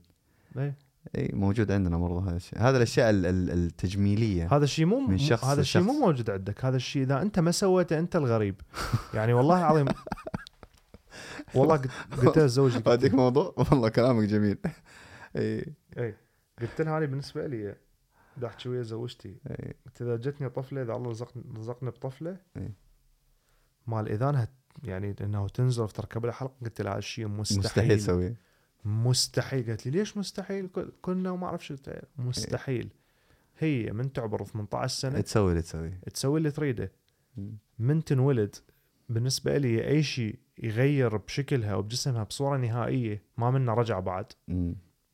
اي إي موجود عندنا برضه هذا الشيء. هذا الأشياء ال- ال- التجميلية هذا الشيء مو من شخص هذا الشيء مو. موجود عندك. هذا الشيء إذا أنت ما سويته أنت الغريب. يعني والله العظيم. والله قلت قلت له زوجي هذيك موضوع؟ والله كلامك جميل. إي. إي. قلت لها هذه بالنسبة لي. بدي أحكي ويا زوجتي. إي. قلت إذا جتني طفلة إذا الله رزقني رزقني بطفلة إي. مال اذانها يعني انه تنزل تركب لها حلقة قلت لها هذا الشيء مستحيل. مستحيل تسويه. مستحيل. قالت لي ليش مستحيل؟ كنا وما أعرف شو لها مستحيل. هي من تعبر 18 سنة تسوي اللي تسويه تسوي اللي تريده. من تنولد بالنسبة لي أي شيء يغير بشكلها وبجسمها بصورة نهائية ما منه رجع بعد.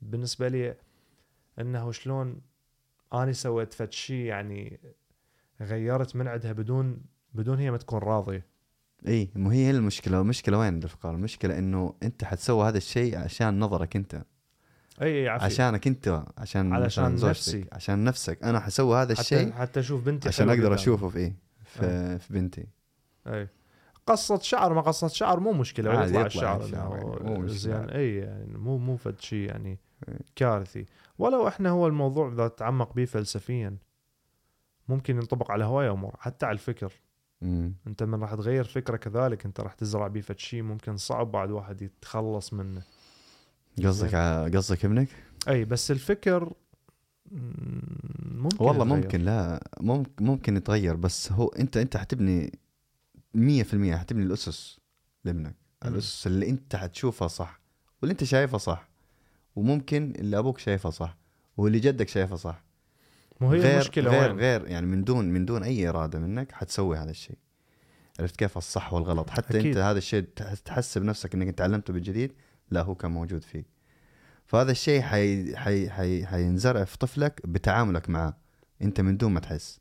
بالنسبة لي إنه شلون اني سويت فد شيء يعني غيرت من عندها بدون بدون هي ما تكون راضية. إي مو هي المشكلة المشكلة وين الافكار المشكلة إنه أنت حتسوي هذا الشيء عشان نظرك أنت. إي إي عفوا عشانك أنت عشان علشان زوجتك، نفسي. عشان نفسك. أنا حسوي هذا الشيء حتى أشوف بنتي عشان أقدر. أشوفه في إيه في, في بنتي. إي. قصة شعر ما قصة شعر مو مشكلة عادي ويطلع يطلع الشعر يعني، مو إي يعني مو مو فد شيء يعني. كارثي. ولو إحنا هو الموضوع اذا تتعمق به فلسفيا ممكن ينطبق على هواية امور حتى على الفكر. مم. انت من راح تغير فكره كذلك انت راح تزرع بيه شيء ممكن صعب بعد واحد يتخلص منه قصدك قصدك ابنك؟ أي بس الفكر مم، ممكن والله يتغير. ممكن لا ممكن ممكن يتغير بس هو أنت أنت حتبني 100% حتبني الأسس لابنك. الأسس اللي أنت حتشوفها صح واللي أنت شايفها صح وممكن اللي أبوك شايفها صح واللي جدك شايفها صح مو هي غير المشكلة غير وين؟ غير يعني من دون من دون أي إرادة منك حتسوي هذا الشيء. عرفت كيف الصح والغلط؟ حتى أكيد. انت هذا الشيء تح- تحسب نفسك إنك تعلمته بالجديد لا هو كان موجود فيك. فهذا الشيء حي حي حي حينزرع في طفلك بتعاملك معه. أنت من دون ما تحس.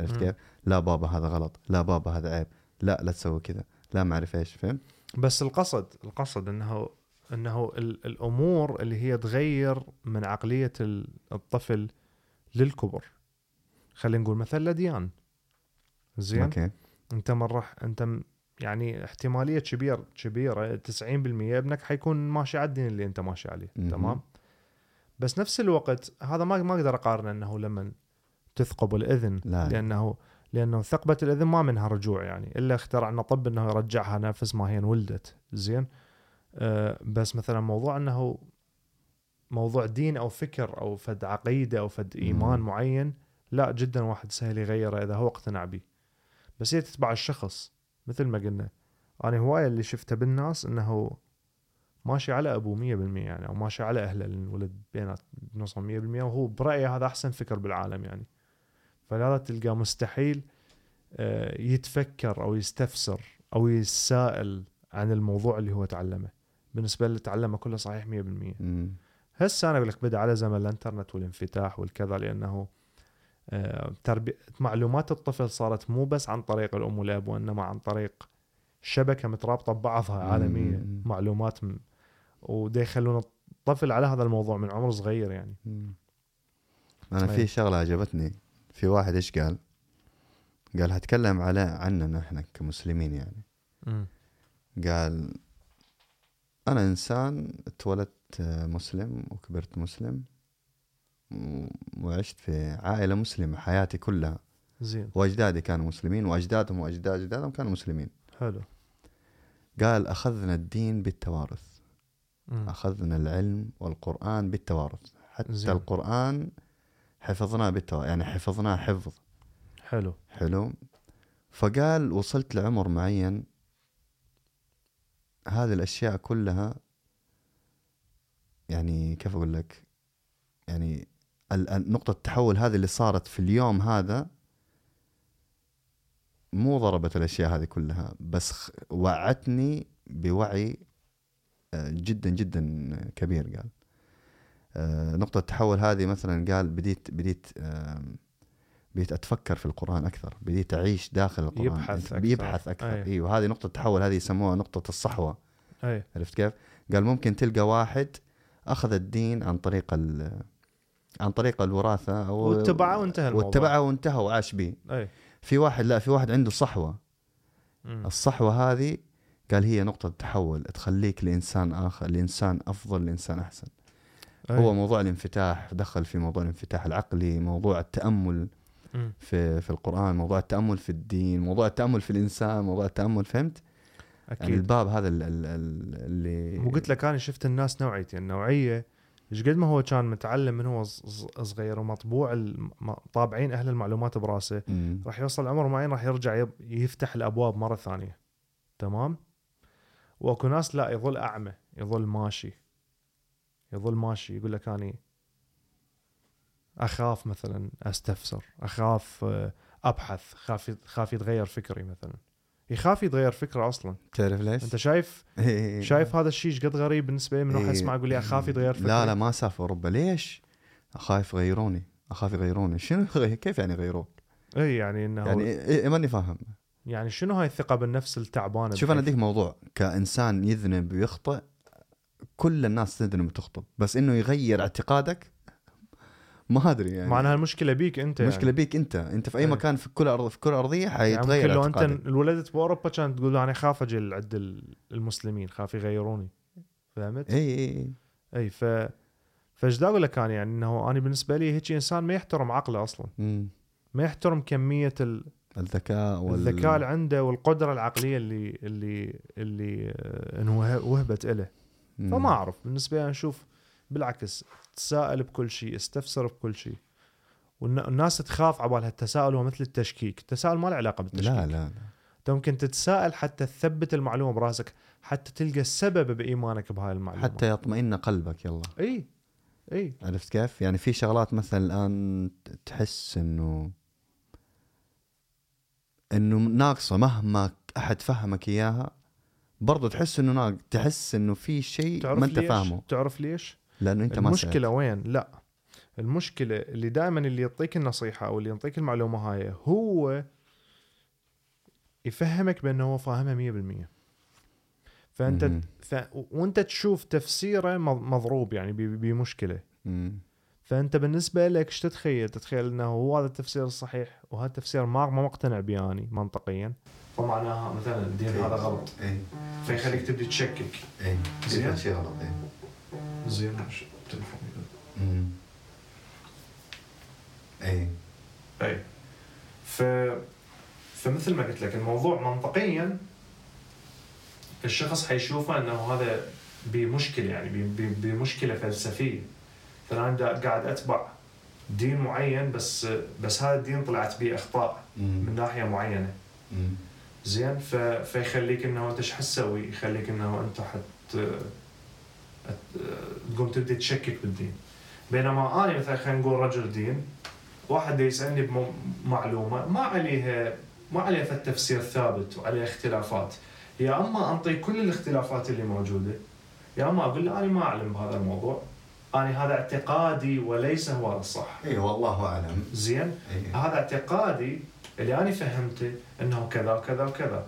عرفت. كيف؟ لا بابا هذا غلط. لا بابا هذا عيب. لا لا تسوي كذا. لا ما أعرف إيش فهمت؟ بس القصد القصد انه إنه ال- الأمور اللي هي تغير من عقلية ال- الطفل للكبر. خلينا نقول مثلا الاديان زين؟ أوكي. أنت من راح أنت يعني احتمالية كبير كبيرة 90% ابنك حيكون ماشي على الدين اللي أنت ماشي عليه. مهم. تمام؟ بس نفس الوقت هذا ما ما أقدر اقارن إنه لما تثقب الإذن. لا. لأنه لأنه ثقبة الإذن ما منها رجوع يعني. إلا اخترعنا طب إنه يرجعها نفس ما هي انولدت. زين؟ آه بس مثلا موضوع إنه موضوع دين أو فكر أو فد عقيدة أو فد إيمان مم. معين لا جدا واحد سهل يغيره إذا هو اقتنع به بس هي تتبع الشخص مثل ما قلنا. أنا هواية اللي شفته بالناس إنه ماشي على أبوه 100% يعني أو ماشي على أهله اللي انولد بينات بنصهم 100% وهو برأيه هذا أحسن فكر بالعالم يعني. فلهذا تلقى مستحيل آه، يتفكر أو يستفسر أو يتساءل عن الموضوع اللي هو تعلمه. بالنسبة اللي تعلمه كله صحيح 100% مم. هسه أنا أقول لك بدأ على زمن الإنترنت والانفتاح والكذا لأنه آه، تربي... معلومات الطفل صارت مو بس عن طريق الأم والأب وإنما عن طريق شبكة مترابطة ببعضها مم. عالميه معلومات م... ودا يخلون الطفل على هذا الموضوع من عمر صغير يعني مم. أنا. في شغلة عجبتني في واحد إيش قال قال هتكلم على عننا إحنا كمسلمين يعني قال أنا إنسان اتولدت مسلم وكبرت مسلم وعشت في عائلة مسلمة حياتي كلها. زين. وأجدادي كانوا مسلمين وأجدادهم وأجداد أجدادهم كانوا مسلمين. حلو. قال أخذنا الدين بالتوارث. مم. أخذنا العلم والقرآن بالتوارث. حتى زين. القرآن حفظناه بالتوارث يعني حفظناه حفظ. حلو. حلو. فقال وصلت لعمر معين. هذه الأشياء كلها يعني كيف أقول لك؟ يعني نقطة التحول هذه اللي صارت في اليوم هذا مو ضربت الأشياء هذه كلها بس وعتني بوعي آه، جدا جدا كبير قال. آه، نقطة التحول هذه مثلا قال بديت بديت بديت أتفكر في القرآن أكثر بديت أعيش داخل القرآن. يبحث أكثر. بيبحث أكثر. أي. أيوه هذه نقطة التحول هذه يسموها نقطة الصحوة. أي. عرفت كيف؟ قال ممكن تلقى واحد أخذ الدين عن طريق ال عن طريق الوراثة أو واتبعه وانتهى الموضوع. واتبعه وانتهى وعاش به في واحد لا في واحد عنده صحوة مم. الصحوة هذه قال هي نقطة تحول تخليك لإنسان آخر لإنسان أفضل لإنسان أحسن أي. هو موضوع الانفتاح دخل في موضوع الانفتاح العقلي موضوع التأمل. في في القرآن موضوع التأمل في الدين موضوع التأمل في الإنسان موضوع التأمل فهمت يعني أكيد. الباب هذا ال- ال- ال- اللي وقلت لك أنا شفت الناس نوعيتين النوعية إيش قد ما هو كان متعلم من هو صغير ومطبوع طابعين أهل المعلومات براسه. راح يوصل عمر معين راح يرجع يفتح الأبواب مرة ثانية. تمام؟ وأكو ناس لا يظل أعمى يظل ماشي. يظل ماشي يقول لك أني أخاف مثلا أستفسر أخاف آه، أبحث خاف خاف يتغير فكري مثلا. يخاف يتغير فكرة أصلا تعرف ليش؟ أنت شايف إيه. شايف هذا الشيء إيش قد غريب بالنسبة لي من إيه. يسمع يقول لي أخاف يتغير فكري لا لا ما سافر اوروبا ليش؟ أخاف يغيروني أخاف يغيروني شنو كيف يعني يغيروك؟ اي يعني انه يعني إيه إيه ماني فاهم يعني شنو هاي الثقة بالنفس التعبانة شوف أنا أديك موضوع كإنسان يذنب ويخطئ كل الناس تذنب وتخطئ بس إنه يغير اعتقادك ما أدري يعني معناها المشكلة بيك أنت المشكلة يعني. بيك أنت أنت في أي إيه. مكان في كل ارض في كل أرضية يعني حيتغير ممكن لو أنت. انولدت باوروبا كانت تقول أنا خاف أجي عند ال- المسلمين خاف يغيروني فهمت؟ اي اي اي إي ف فإيش دا أقول لك أنا يعني إنه أنا بالنسبة لي هيك إنسان ما يحترم عقله أصلا مم. ما يحترم كمية ال... الذكاء وال... الذكاء اللي عنده والقدرة العقلية اللي اللي اللي آه، إنه وه- وهبت له. فما أعرف بالنسبة لي أشوف بالعكس تساءل بكل شيء استفسر بكل شيء. والناس تخاف عبال هالتساؤل هو مثل التشكيك. التساؤل ما له علاقة بالتشكيك. لا لا لا. انت ممكن تتساءل حتى تثبت المعلومة براسك حتى تلقى السبب بإيمانك بهاي المعلومة. حتى يطمئن قلبك يلا. إي إي. عرفت كيف؟ يعني في شغلات مثلا الآن تحس إنه إنه ناقصة مهما أحد فهمك إياها برضو تحس إنه ناقص تحس إنه في شيء ما أنت؟ فاهمه. تعرف ليش؟ لأنه أنت ما المشكلة وين؟ لا. المشكلة اللي دائما اللي يعطيك النصيحة أو اللي يعطيك المعلومة هاي هو يفهمك بأنه هو فاهمها 100% فأنت. ف... وأنت تشوف تفسيره مض- مضروب يعني ب- بمشكلة. مم. فأنت بالنسبة لك إيش تتخيل؟ تتخيل إنه هو هذا التفسير الصحيح وهذا التفسير ما ما مقتنع به اني منطقيا. فمعناها مثلا الدين هذا غلط. اي فيخليك تبدي تشكك. اي. شيء غلط اي زين تليفون مم. اي اي ف فمثل ما قلت لك الموضوع منطقيا الشخص حيشوفه إنه هذا بمشكلة يعني بمشكلة فلسفية فأنا قاعد أتبع دين معين بس بس هذا الدين طلعت به أخطاء من ناحية معينة. زين. فيخليك إنه أنت إيش حتسوي؟ يخليك إنه أنت حت تقوم تبدي تشكك بالدين. بينما أنا مثلا خلينا نقول رجل دين واحد يسالني بمعلومه ما عليها ما عليها فد تفسير ثابت وعليها اختلافات. يا أما أنطي كل الاختلافات اللي موجودة يا أما أقول له أنا ما أعلم بهذا الموضوع أنا هذا اعتقادي وليس هو الصح. إي والله أعلم. زين؟ إي. هذا اعتقادي اللي أنا فهمته إنه كذا وكذا وكذا.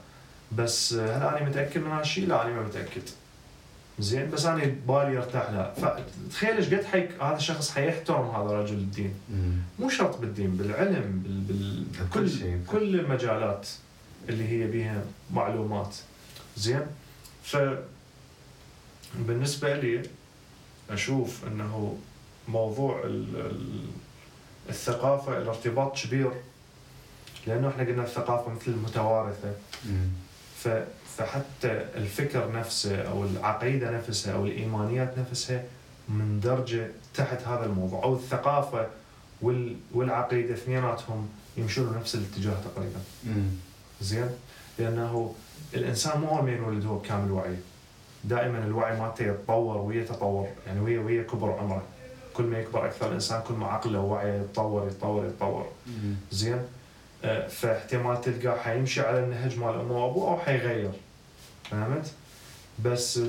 بس هل أنا متأكد من هالشيء؟ لا أنا ما متأكد. زين بس أنا بالي يرتاح لا فتخيل إيش قد حيك هذا الشخص حيحترم هذا رجل الدين مم. مو شرط بالدين بالعلم بال... بال... كل شيء. كل المجالات اللي هي بيها معلومات زين ف بالنسبة لي أشوف إنه موضوع ال... ال... الثقافة الارتباط كبير لأنه إحنا قلنا الثقافة مثل المتوارثة مم. ف... فحتى الفكر نفسه أو العقيدة نفسها أو الإيمانيات نفسها مندرجه تحت هذا الموضوع. أو الثقافة وال... والعقيدة اثنيناتهم يمشون بنفس الاتجاه تقريبا. زين؟ لأنه الإنسان مو اول ما ينولد هو بكامل وعي. دائما الوعي مالته يتطور ويتطور يعني ويا ويا كبر عمره. كل ما يكبر أكثر الإنسان كل ما عقله ووعيه يتطور يتطور يتطور. زين؟ آه، فاحتمال تلقاه حيمشي على النهج مال أمه وأبوه أو حيغير. فهمت؟ بس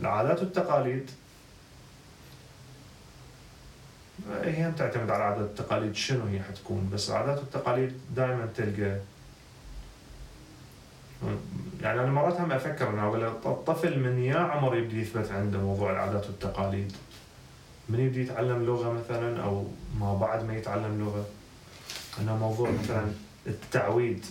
العادات والتقاليد. هي تعتمد على العادات والتقاليد شنو هي حتكون؟ بس العادات والتقاليد دائما تلقى. يعني أنا مرات هم أفكر إنه الطفل من يا عمر يبدي يثبت عنده موضوع العادات والتقاليد؟ من يبدي يتعلم لغة مثلا أو ما بعد ما يتعلم لغة؟ إنه موضوع مثلا التعويد.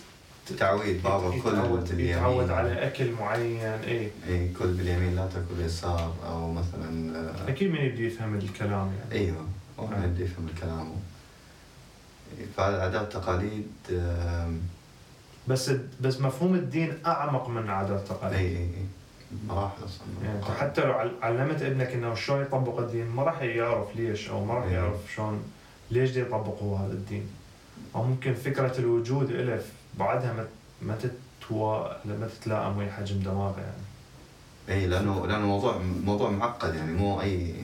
تعويد بابا كل باليمين. يتعود على أكل معين اي اي كل باليمين لا تأكل باليسار أو مثلا آه، أكيد من يبدي يفهم الكلام يعني. إيوه هو آه. يبدا يفهم الكلام. فالعادات والتقاليد بس بس مفهوم الدين أعمق من عادات اي التقاليد اي اي مراحل أصلا. يعني حتى لو عل- علمت ابنك إنه شلون يطبق الدين ما راح يعرف ليش أو ما راح إيه. يعرف شلون ليش دي يطبق هو هذا الدين. أو ممكن فكرة الوجود له بعدها ما ما تتوا ما تتلائم ويا حجم دماغه يعني اي لأنه لأنه الموضوع موضوع معقد يعني مو أي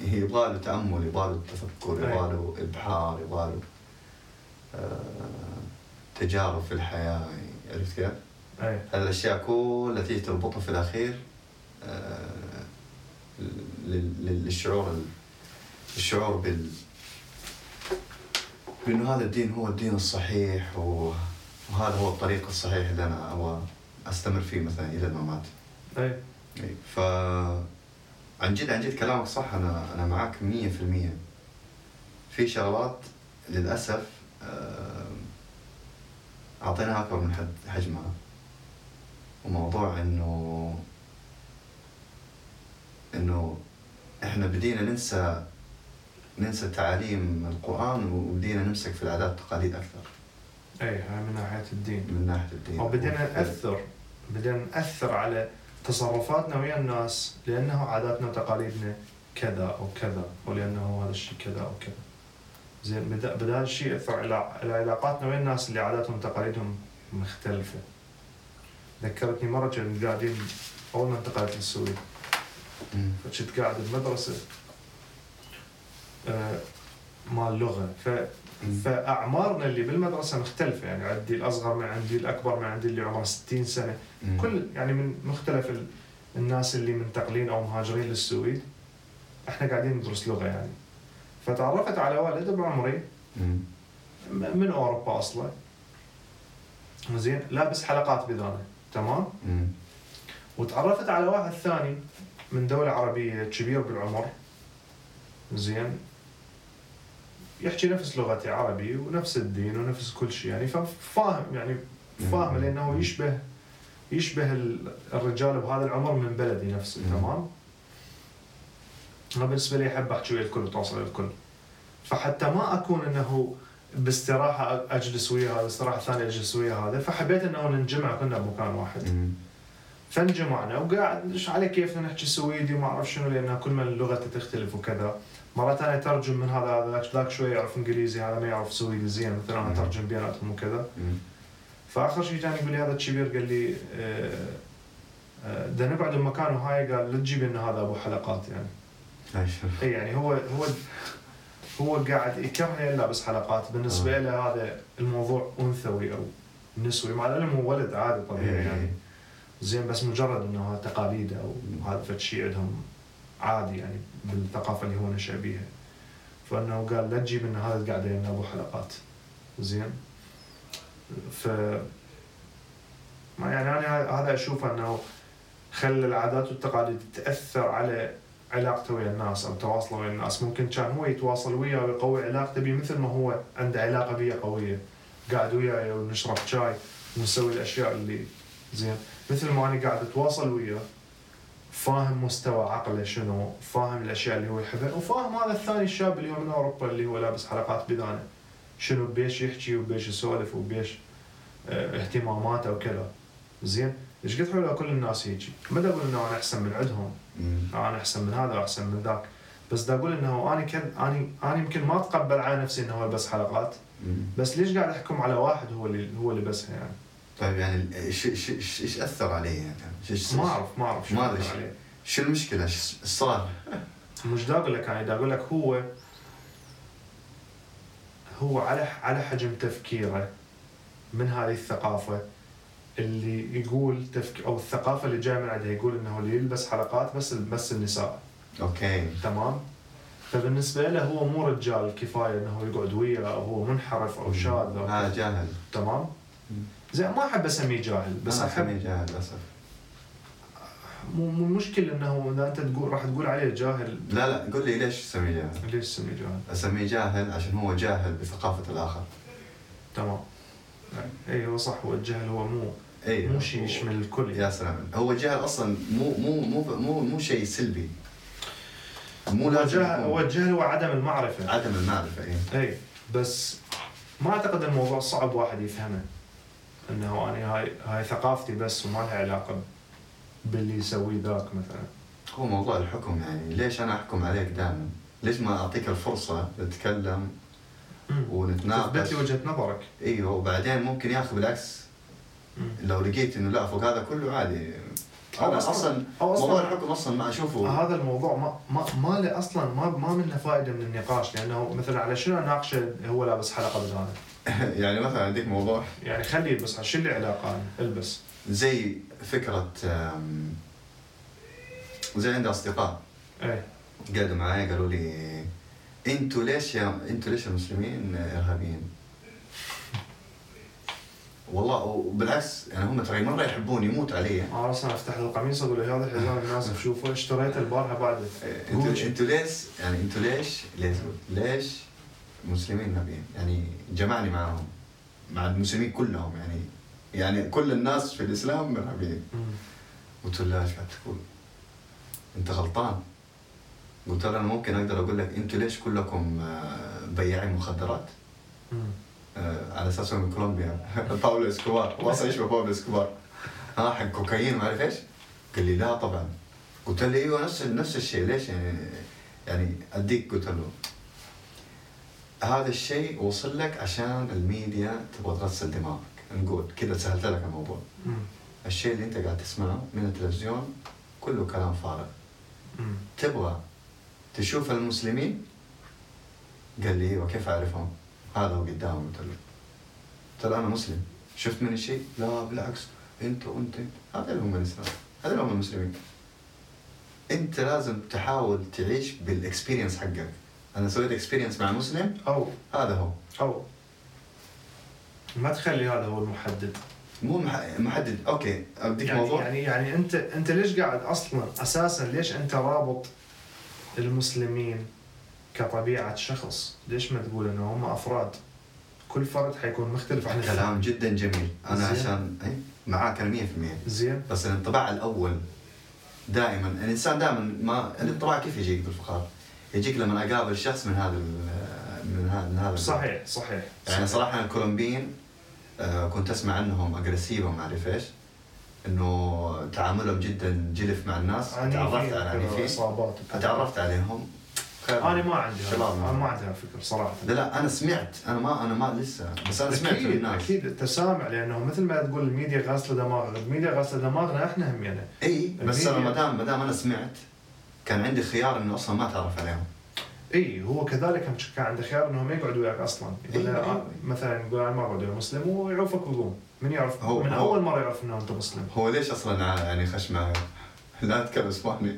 يبغى له تأمل يبغى له تفكر. يبغى له إبحار يبغى له آه، تجارب في الحياة يعني عرفت كيف؟ أي الاشياء كلها تيجي تربطها في الأخير آه، لل- لل- للشعور ال- الشعور بال بأنه هذا الدين هو الدين الصحيح و- وهذا هو الطريق الصحيح اللي أنا أبغى أستمر فيه مثلا إلى الممات. أي. إي، ف عن جد عن جد كلامك صح. أنا أنا معك 100% في شغلات للأسف آه، أعطيناها أكبر من حد حجمها. وموضوع انه إنه إحنا بدينا ننسى ننسى تعاليم القرآن وبدينا نمسك في العادات والتقاليد أكثر. اي هاي من ناحية الدين. من ناحية الدين. أو بدينا ناثر بدينا نأثر على تصرفاتنا ويا الناس لأنه عاداتنا وتقاليدنا كذا أو كذا ولأنه هذا الشيء كذا أو كذا. زين بدا بدأ الشيء يأثر على على علاقاتنا ويا الناس اللي عاداتهم وتقاليدهم مختلفة. ذكرتني مرة كنا قاعدين أول ما انتقلت للسويد. فكنت قاعد بمدرسة. مال لغة. ف فأعمارنا اللي بالمدرسة مختلفة. يعني عندي الأصغر من عندي الأكبر من عندي اللي عمره 60 سنة. مم. كل يعني من مختلف ال- الناس اللي منتقلين أو مهاجرين للسويد إحنا قاعدين ندرس لغة يعني. فتعرفت على ولد بعمري من أوروبا أصلا. زين لابس حلقات بذانه تمام؟ مم. وتعرفت على واحد ثاني من دولة عربية كبير بالعمر. زين يحكي نفس لغتي عربي ونفس الدين ونفس كل شيء يعني فاهم يعني فاهم لأنه يشبه يشبه ال- الرجال بهذا العمر من بلدي نفسه. تمام؟ أنا بالنسبة لي أحب أحكي ويا الكل وتواصل ويا الكل. فحتى ما أكون إنه باستراحة أجلس ويا هذا استراحة ثانية أجلس ويا هذا فحبيت إنه ننجمع كنا بمكان واحد. فانجمعنا وقاعد مش على كيفنا نحكي سويدي وما أعرف شنو لأن كل ما اللغة تختلف وكذا. مرات أنا اترجم من هذا هذا ذاك شوي يعرف إنجليزي هذا ما يعرف سويدي زين مثلا أنا. اترجم بيناتهم وكذا. فآخر شيء جاني يقول لي هذا الكبير قال لي آه، آه، بدنا نقعد بمكان وهاي قال لا تجيب لنا هذا أبو حلقات يعني. اي يعني هو هو هو قاعد يكرهني لابس حلقات بالنسبة آه. له هذا الموضوع أنثوي أو نسوي مع العلم هو ولد عادي طبيعي يعني زين بس مجرد إنه هذا تقاليده أو هذا فد شيء عندهم عادي يعني بالثقافة اللي هو نشأ بيها. فأنه قال لا تجيب لنا هذا قاعد لنا أبو حلقات. زين؟ ف ما يعني أنا هذا أشوف أنه خلى العادات والتقاليد تأثر على علاقته ويا الناس أو تواصله ويا الناس. ممكن كان هو يتواصل وياه ويقوي علاقته بي مثل ما هو عنده علاقة بي قوية. قاعد وياي ونشرب شاي ونسوي الأشياء اللي زين؟ مثل ما أنا قاعد أتواصل وياه فاهم مستوى عقله شنو فاهم الأشياء اللي هو يحبها وفاهم هذا الثاني الشاب اللي هو من أوروبا اللي هو لابس حلقات بدانة. شنو بيش يحكي وبيش يسولف وبيش آه اهتماماته وكذا. زين؟ إيش قد حلو كل الناس هيجي؟ ما دا أقول إنه أنا أحسن من عندهم. أنا أحسن من هذا وأحسن من ذاك. بس دا أقول إنه أنا كان أنا أنا يمكن ما أتقبل على نفسي إنه هو ألبس حلقات. بس ليش قاعد أحكم على واحد هو اللي هو اللي بسها يعني؟ طيب يعني إيش إيش إيش إيش أثر عليه يعني؟ ما اعرف ما أعرف شو ما أدري أقول شو. عليه. شو المشكلة؟ إيش صار؟ مش دا أقول لك يعني دا أقول لك هو هو على على حجم تفكيره من هذه الثقافة اللي يقول تفك أو الثقافة اللي جاية من عندها يقول إنه اللي يلبس حلقات بس بس النساء أوكي تمام فبالنسبة له هو مو رجال كفاية إنه يقعد وياه أو هو منحرف أو شاذ أو هذا جاهل تمام. زين ما أحب أسميه جاهل بس أحب جاهل للأسف. مو مو المشكلة إنه إذا أنت تقول راح تقول عليه جاهل. لا لا قول لي ليش اسميه جاهل؟ ليش تسميه جاهل؟ أسميه جاهل عشان هو جاهل بثقافة الآخر. تمام. اي هو صح هو الجهل هو مو اي مو شيء يشمل الكل. يا سلام. هو الجهل أصلا مو مو مو مو مو شيء سلبي. مو لازم هو الجهل هو عدم المعرفة. عدم المعرفة اي اي بس ما أعتقد الموضوع صعب واحد يفهمه. إنه أنا هاي هاي ثقافتي بس وما لها علاقة باللي يسويه ذاك مثلا. هو موضوع الحكم يعني ليش أنا أحكم عليك دائما؟ ليش ما أعطيك الفرصة نتكلم تثبت ونتناقش؟ لي وجهة نظرك. أيوه وبعدين ممكن ياخذ بالعكس. لو لقيت إنه لا فوق هذا كله عادي. أو أنا أصلاً- أصلا أو أصلاً- موضوع الحكم أصلا ما أشوفه. هذا الموضوع ما ما ما له أصلا ما ما منه فائدة من النقاش لأنه مثلا على شنو أناقشه؟ هو لابس حلقة بدانه يعني مثلا عندك موضوع يعني خليه يلبس شو اللي علاقة؟ البس زي فكرة زي عندي أصدقاء إيه قعدوا معي قالوا لي أنتوا ليش يا أنتوا ليش المسلمين إرهابيين؟ والله وبالعكس يعني هم ترى مرة يحبون يموت علي أنا أصلا أفتح القميص أقول له هذا الحزام الناس تشوفه اشتريته البارحة بعد أنتوا جوتشي. أنتوا ليش يعني أنتوا ليش ليش ليش مسلمين إرهابيين يعني جمعني معهم مع المسلمين كلهم. يعني يعني كل الناس في الإسلام إرهابيين قلت له إيش قاعد تقول؟ أنت غلطان. قلت له أنا ممكن أقدر أقول لك أنتوا ليش كلكم آه، بياعين مخدرات؟ آه، على أساس من كولومبيا. بابلو إسكوبار. وأصلا إيش بابلو إسكوبار؟ ها حق كوكايين ما أعرف إيش. قال لي لا طبعا. قلت له إيوه نفس نفس الشيء. ليش؟ يعني يعني أديك قلت له هذا الشيء وصل لك عشان الميديا تبغى تغسل دماغك. نقول كذا سهلت لك الموضوع. الشيء اللي انت قاعد تسمعه من التلفزيون كله كلام فارغ. تبغى تشوف المسلمين؟ قال لي أيوه كيف أعرفهم؟ هذا هو قدامي قلت له له أنا مسلم. شفت مني شيء؟ لا بالعكس. أنت وأنت. هذا اللي هم الإسلام. هذا اللي هم المسلمين. أنت لازم تحاول تعيش بال experience حقك. أنا سويت experience مع مسلم أو هذا هو أو ما تخلي هذا هو المحدد مو مح- محدد أوكي أديك يعني موضوع يعني يعني أنت أنت ليش قاعد أصلا أساسا ليش أنت رابط المسلمين كطبيعة شخص؟ ليش ما تقول إنه هم أفراد؟ كل فرد حيكون مختلف عن الثاني كلام جدا جميل أنا زين. عشان معاك أنا 100% زين؟ بس الانطباع الأول دائما الإنسان دائما ما الانطباع كيف يجيك بالفقار؟ يجيك لما أقابل شخص من هذا من هذا من هذا صحيح صحيح يعني صحيح. صراحة الكولومبيين آه، كنت أسمع عنهم اجريسيف وما اعرف إيش إنه تعاملهم جدا جلف مع الناس تعرفت على عنيفين إصابات. تعرفت عليهم. أنا ما عندي. شباب أنا ما عندي فكر صراحة لا لا أنا سمعت أنا ما أنا ما لسه بس أنا سمعت من أكيد الناس أكيد أنت سامع لأنه مثل ما تقول الميديا غاسله دماغنا، الميديا غاسله دماغنا إحنا هم يعني إي بس أنا ما دام ما دام أنا سمعت كان عندي خيار إنه أصلا ما أتعرف عليهم. إي هو كذلك كان عنده خيار انه ما يقعد وياك أصلا. يقول إيه، إيه. مثلا يقول أنا ما أقعد ويا مسلم ويعوفك ويقوم. من يعرف؟ هو- من هو- أول مرة يعرف إنه أنت مسلم. هو ليش أصلا يعني خش معي لا أتكلم اسباني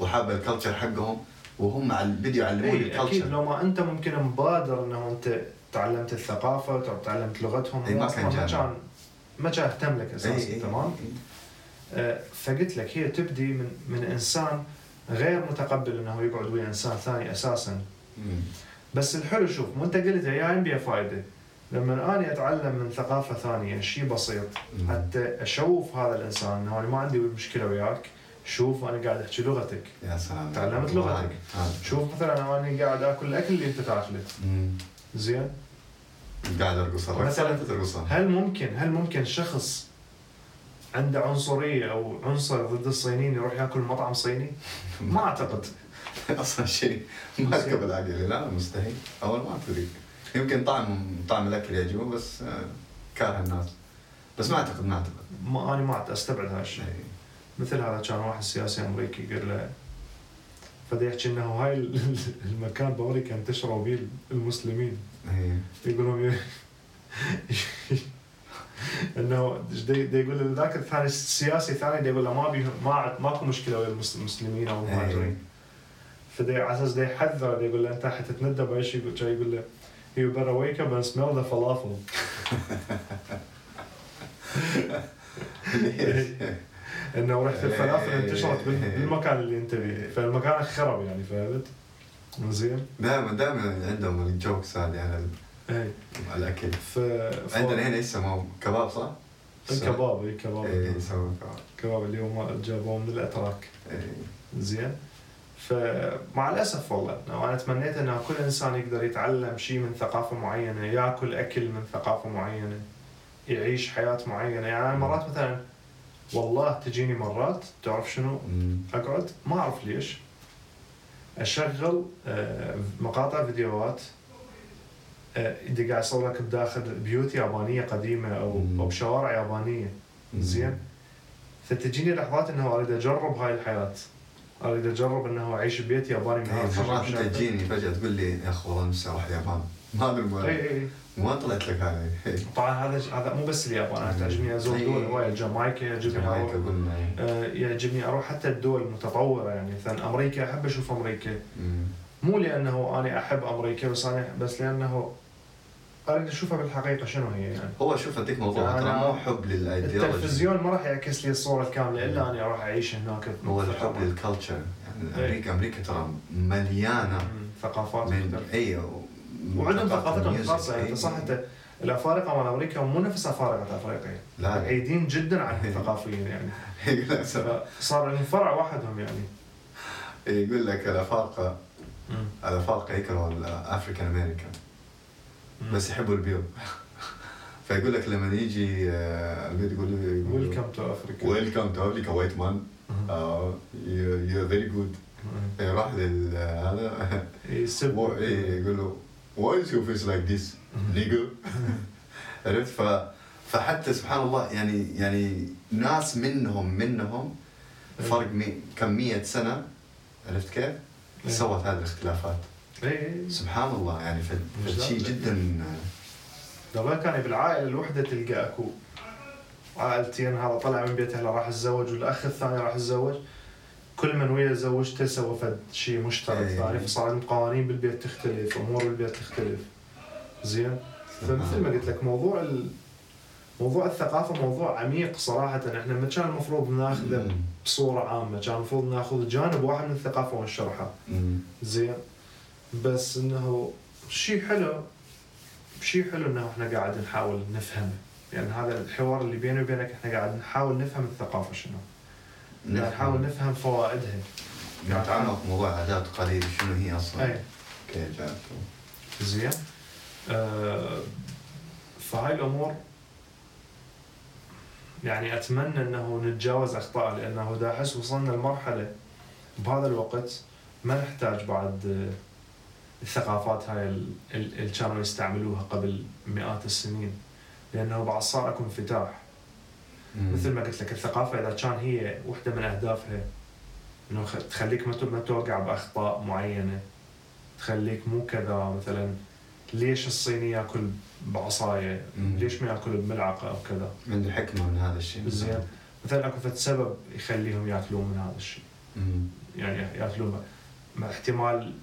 وحاب ال culture حقهم وهم على الفيديو علموني إي أكيد ال culture لو ما أنت ممكن مبادر إنه أنت تعلمت الثقافة وتعلمت لغتهم. إي، ما كان ما. كان ما كان أهتم لك أساسا تمام؟ إي. آه، فقلت لك هي تبدي من من إنسان غير متقبل إنه يقعد ويا إنسان ثاني أساسا. مم. بس الحلو شوف مو أنت قلت يا بيها فايدة. لما اني أتعلم من ثقافة ثانية شيء بسيط. مم. حتى أشوف هذا الإنسان انه أنا ما عندي مشكلة وياك. شوف أنا قاعد أحكي لغتك. يا سلام. تعلمت لغتك. شوف مثلا أنا قاعد آكل الأكل اللي أنت تاكله. زين؟ قاعد أرقص مثلاً- ترقصها هل ممكن هل ممكن شخص عنده عنصريه أو عنصر ضد الصينيين يروح ياكل مطعم صيني؟ ما أعتقد. أصلا شيء ما اركب العقل لا مستحيل. أول ما تدري يمكن طعم طعم الأكل يعجبه بس آه، كاره الناس. بس ما أعتقد ما أعتقد. ما أنا ما أستبعد هذا الشيء. إي. مثل هذا كان واحد سياسي أمريكي قال له فدا يحكي إنه هاي ال- المكان بامريكا انتشروا به المسلمين. إي. انه دا يقول له ذاك الثاني السياسي الثاني دا يقول له ما بيهم ما ماكو مشكلة ويا المس- المسلمين أو. المهاجرين فدا على أساس دا يحذره دا يقول له أنت حتتندى بأي شيء يقول يقول له You better wake up and smell the falafel. إنه ريحه الفلافل إيه. انتشرت بال- بالمكان اللي أنت فيه فالمكان خرب يعني فهمت؟ زين؟ دائما دائما عندهم ال jokes هذه على ال- اي على الاكل ف ف- عندنا هنا يسموه كباب صح؟ الكباب اي كباب اي يسموه كباب. كباب اللي هم جابوه من الأتراك. إي. زين. فمع الأسف والله أنا تمنيت ان كل إنسان يقدر يتعلم شيء من ثقافة معينة يأكل أكل من ثقافة معينة يعيش حياة معينة. يعني مرات مثلا والله تجيني مرات تعرف شنو. أقعد ما أعرف ليش أشغل آه، مقاطع فيديوهات آه، إذا قاعد اصور لك بداخل بيوت يابانية قديمة أو. أو بشوارع يابانية زين فتجيني لحظات إنه أريد أجرب هاي الحياة أريد أجرب إنه أعيش ببيت ياباني من هذا إي، الشكل مرات انت. تجيني فجأة تقول لي يا أخي والله نفسي أروح اليابان ما أدري ما- اي ما طلعت لك إي. طبعا هذا هذا مو بس اليابان أنا تعجبني ازور. دول هواية جامايكا يعجبني إي. آه، يعجبني أروح حتى الدول المتطورة يعني مثلا أمريكا أحب أشوف أمريكا مم. مو لأنه أنا أحب أمريكا بس أنا بس لأنه اريد اشوفها بالحقيقة شنو هي يعني. هو شوف أديك موضوع أنا- ترى مو حب للأيديولوجي. التلفزيون ما راح يعكس لي الصورة الكاملة إلا اني أروح أعيش هناك هو الحب لل culture يعني إيه. أمريكا أمريكا ترى مليانة ثقافات من مختلفة. اي وعندهم ثقافتهم. الخاصه يعني إيه. صح أنت الأفارقة مال أمريكا مو نفس أفارقة أفريقيا. لا. بعيدين جدا عن ثقافيا يعني. صار لهم فرع وحدهم يعني. يقول لك الافارقه الأفارقة يكرهوا ال African American بس يحبوا البيض فيقول لك لما يجي آه، البيض يقول له welcome to Africa welcome to Africa white man you very good يروح لل هذا. يسب هو إيه يقول له why is your face like this nigga عرفت؟ ف فحتى سبحان الله يعني يعني ناس منهم منهم فرق كم مية سنة عرفت كيف؟ إيه. سوت هذه الاختلافات. سبحان الله يعني فشيء. جدا. قبل كان بالعائلة الوحدة تلقى أكو. عائلتين هذا طلع من بيت اهله راح يتزوج والأخ الثاني راح يتزوج كل من ويا زوجته سوى فد شيء مشترك. إيه. ثاني فصار عندهم قوانين بالبيت تختلف أمور بالبيت تختلف. زين؟ فمثل ما قلت لك موضوع ال... موضوع الثقافة موضوع عميق صراحة. إحنا ما كان المفروض ناخذه. بصورة عامة كان المفروض ناخذ جانب واحد من الثقافة ونشرحه. زين؟ بس إنه شيء حلو شيء حلو إنه إحنا قاعد نحاول نفهمه يعني هذا الحوار اللي بيني وبينك إحنا قاعد نحاول نفهم الثقافة شنو. نحاول نفهم فوائدها. نتعمق موضوع عادات وتقاليد شنو هي أصلا. أي. كيف زين. آه فهاي الأمور يعني أتمنى إنه نتجاوز أخطاء لأنه دا أحس وصلنا لمرحلة بهذا الوقت ما نحتاج بعد الثقافات هاي ال- ال- اللي كانوا يستعملوها قبل مئات السنين. لأنه بعد صار اكو انفتاح مثل ما قلت لك الثقافة إذا كان هي وحدة من أهدافها إنه تخليك ما توقع بأخطاء معينة. تخليك مو كذا مثلا ليش الصيني يأكل بعصاية؟ ليش ما يأكل بملعقة أو كذا؟ عنده حكمة من هذا الشيء. زين مثلا أكو فد سبب يخليهم يأكلون من هذا الشيء. يعني يأكلون ما احتمال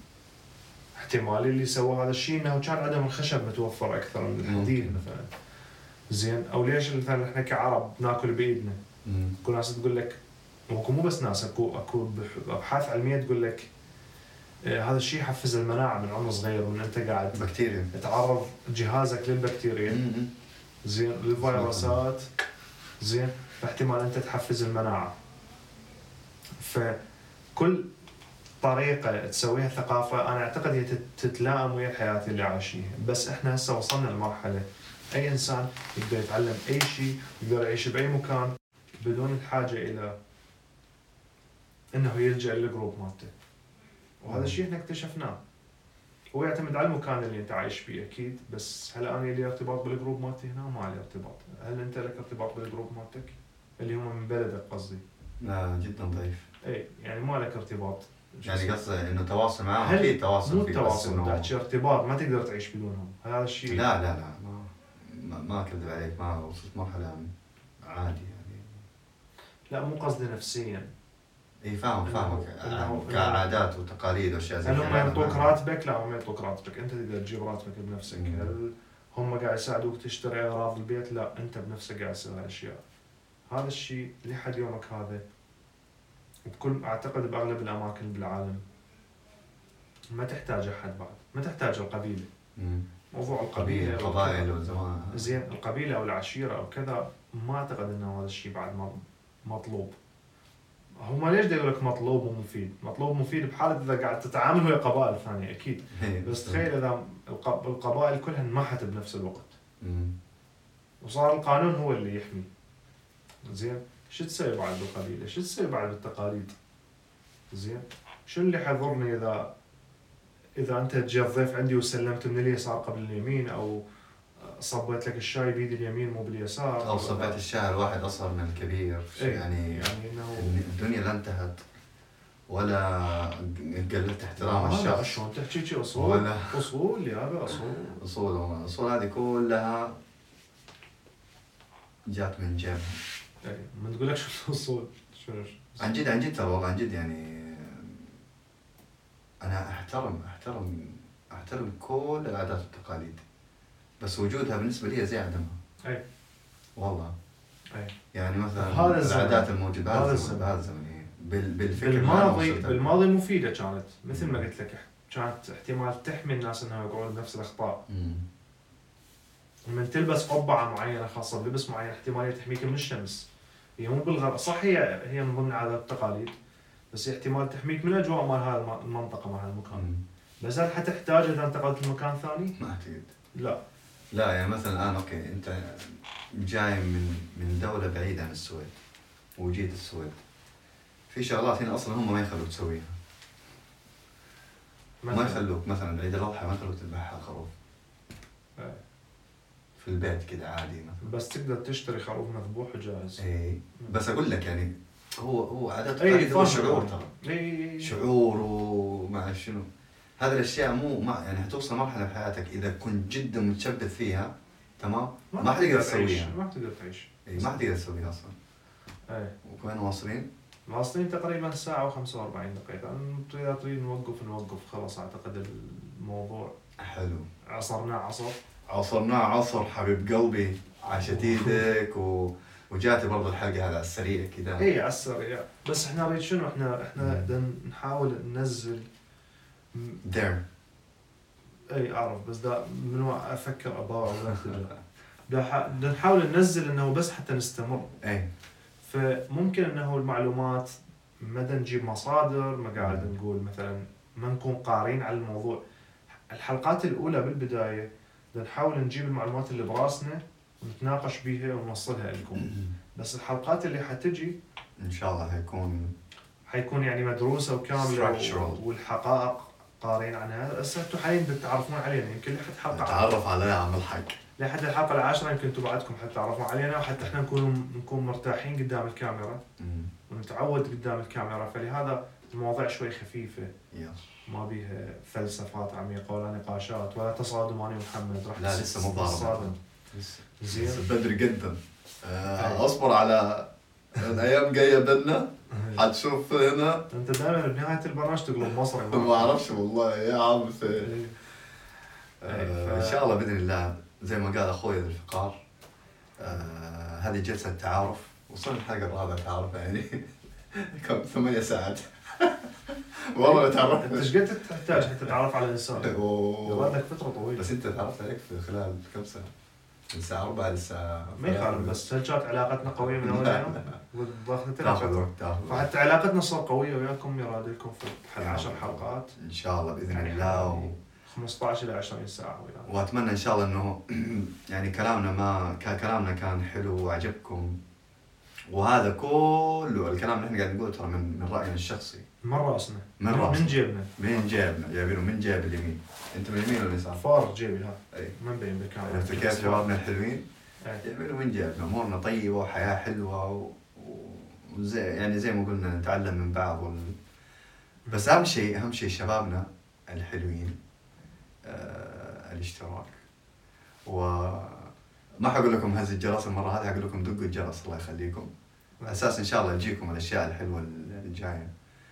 احتمال اللي سوى هذا الشيء إنه كان عندهم الخشب متوفر أكثر من الحديد. مثلا. زين. أو ليش مثلا إحنا كعرب ناكل بايدنا. اكو ناس تقول لك اكو مو بس ناس اكو أكو بح- أبحاث علمية تقول لك آه، هذا الشيء يحفز المناعة من عمر صغير من أنت قاعد بكتيريا. تعرض جهازك للبكتيريا. زين. للفيروسات. زين. فاحتمال أنت تحفز المناعة. فكل طريقة تسويها ثقافة أنا أعتقد هي تت- تتلائم ويا الحياة اللي عايشيها بس إحنا هسه وصلنا لمرحلة أي إنسان يقدر يتعلم أي شيء يقدر يعيش بأي مكان بدون الحاجة إلى إنه يلجأ لل group مالته. وهذا الشيء إحنا اكتشفناه. هو يعتمد على المكان اللي أنت عايش فيه أكيد بس هل أنا لي ارتباط بال group مالتي هنا؟ ما لي ارتباط. هل أنت لك ارتباط بال group مالتك؟ اللي هم من بلدك قصدي. لا جدا ضعيف. اي يعني ما لك ارتباط. يعني قصدي انه تواصل معاهم هل- أكيد تواصل مو التواصل إنه- تحكي ارتباط ما تقدر تعيش بدونهم هذا الشيء لا لا لا ما ما, اكذب عليك ما وصلت مرحله عادي يعني لا مو قصدي نفسيا اي فاهم فاهمك كعادات وتقاليد واشياء زي هل كذا هم أنا يعطوك راتبك؟ لا هم يعطوك راتبك، انت تقدر تجيب راتبك بنفسك،. هل هم قاعد يساعدوك تشتري اغراض البيت؟ لا انت بنفسك قاعد تسوي هالاشياء. هذا الشيء لحد يومك هذا بكل أعتقد بأغلب الأماكن بالعالم ما تحتاج أحد بعد، ما تحتاج القبيلة، مم. موضوع قبيل القبيله قبائل وزمان زين القبيلة أو العشيرة أو كذا ما أعتقد إنه هذا الشيء بعد مطلوب. هم ليش يقول لك مطلوب ومفيد؟ مطلوب ومفيد بحالة إذا قاعد تتعامل ويا قبائل ثانية أكيد. إيه، بس تخيل إذا الق- القبائل كلها انمحت بنفس الوقت مم. وصار القانون هو اللي يحمي زين شو تسوي بعد بالقبيله شو تسوي بعد بالتقاليد زين. شنو اللي حيضرني اذا إذا أنت جاء الضيف عندي وسلمت من اليسار قبل اليمين أو صبيت لك الشاي بيد اليمين مو باليسار؟ أو صبيت الشاي الواحد أصغر من الكبير. إيه، يعني يعني انه الدنيا لا انتهت ولا قللت احترام الشخص. شلون تحكي شي؟ أصول. ولا أصول يا أصول. أصول الاصول هذه كلها جات من جيبهم يعني من تقول لك شو الاصول شنو عن جد عن جد ترى والله عن جد يعني أنا احترم احترم أحترم كل العادات والتقاليد بس وجودها بالنسبة لي زي عدمها أي. والله أي. يعني مثلا الزمن. العادات الموجودة بهذا الزمن. بهذا الزمن بال- بالفكر بالماضي. بالماضي مفيدة كانت مثل ما قلت لك كانت احتمال تحمي الناس إنهم يقعون بنفس الأخطاء. لما تلبس قبعة معينة خاصة بلبس معين احتماليه تحميك من الشمس هي مو بالغرب صح هي هي من ضمن العادات والتقاليد بس هي احتمال تحميك من اجواء مال الم- المنطقة مال المكان. بس هل حتحتاج إذا انتقلت لمكان ثاني؟ ما اعتقد لا لا يعني مثلا الآن أوكي أنت جاي من من دولة بعيدة عن السويد وجيت السويد في شغلات هنا أصلا هم ما يخلوك تسويها ما. يخلوك مثلا عيد الأضحى ما يخلوك تذبح خروف. في البيت كذا عادي مثلا بس تقدر تشتري خروف مذبوح وجاهز. اي بس أقول لك يعني هو هو عادات أي هو شعور ترى. إي شعور ومع شنو. هذه الأشياء مو ما يعني حتوصل مرحلة في حياتك إذا كنت جدا متشبث فيها تمام؟ ما حتقدر تسويها. ما تقدر تعيش. إي ما حتقدر تسويها أصلا. إي. وين واصلين؟ واصلين تقريبا ساعة و45 دقيقة. إذا تريد نوقف نوقف خلاص أعتقد الموضوع حلو. عصرناه عصر. عصرناه عصر حبيب قلبي عاشت إيدك و... وجات برضه الحلقة هذا على السريع كذا اي على السريع. بس إحنا نريد شنو؟ إحنا إحنا. بدنا نحاول ننزل دير اي أعرف بس دا من أفكر اباوع بدنا نحاول ننزل إنه بس حتى نستمر. اي فممكن إنه المعلومات ما نجيب مصادر ما قاعد نقول مثلا ما نكون قارين على الموضوع. الحلقات الأولى بالبداية بدنا نحاول نجيب المعلومات اللي براسنا ونتناقش بيها ونوصلها لكم. بس الحلقات اللي حتجي إن شاء الله حيكون حيكون يعني مدروسة وكاملة والحقائق قارين عنها. هسه أنتم حاليا تتعرفون علينا يمكن لحد حلقة نتعرف على عم الحق لحد الحلقة العاشرة يمكن أنتم بعدكم حتعرفون علينا وحتى إحنا نكون نكون مرتاحين قدام الكاميرا. ونتعود قدام الكاميرا. فلهذا المواضيع شوي خفيفة. يس ما بيها فلسفات عميقة ولا نقاشات ولا تصادم أنا ومحمد. راح لا لسه مو ضارب تصادم لسه. زين. بدري جدا. آه،. أصبر على الأيام جاية بدنا. حتشوف هنا. أنت دائما بنهاية البرنامج تقلب مصري ما أعرفش والله يا عم. آه، إن شاء الله بإذن الله زي ما قال أخوي ذو الفقار آه، هذه جلسة تعارف. وصلنا الحلقة الرابعه تعارف يعني. كم؟ ثمانية ساعات. والله أنت تعرفنا إيش قد تحتاج حتى تتعرف على الإنسان؟ و- يظل لك فترة طويلة. بس أنت تعرفت عليك في خلال كم سنه؟ من الساعة 4 للساعة ما يخالف بس هل كانت علاقتنا قوية من أول لا، يوم؟ تاخذ وقت تاخذ وقت. فحتى علاقتنا تصير قوية وياكم يراد لكم في حل 10 حلقات. إن شاء الله بإذن يعني الله و... حوالي 15 إلى 20 ساعة وياكم وأتمنى إن شاء الله إنه يعني كلامنا ما كلامنا كان حلو وعجبكم وهذا كله الكلام اللي إحنا قاعد نقوله ترى من من رأينا الشخصي. من راسنا. من راسنا. من جيبنا. من جيبنا. جايبينه من جيب اليمين؟ انت من اليمين ولا اليسار؟ فار جيبي ها. اي ما مبين بالكاميرا عرفت كيف شبابنا الحلوين؟ جايبينه من جيبنا. أمورنا طيبة وحياة حلوة و... و- وزي يعني زي ما قلنا نتعلم من بعض وال... بس أهم شيء أهم شيء شبابنا الحلوين آه الاشتراك. وما حقول لكم هز الجرس المرة هذه حقول لكم دقوا الجرس الله يخليكم. على أساس إن شاء الله تجيكم الأشياء الحلوة الجاية.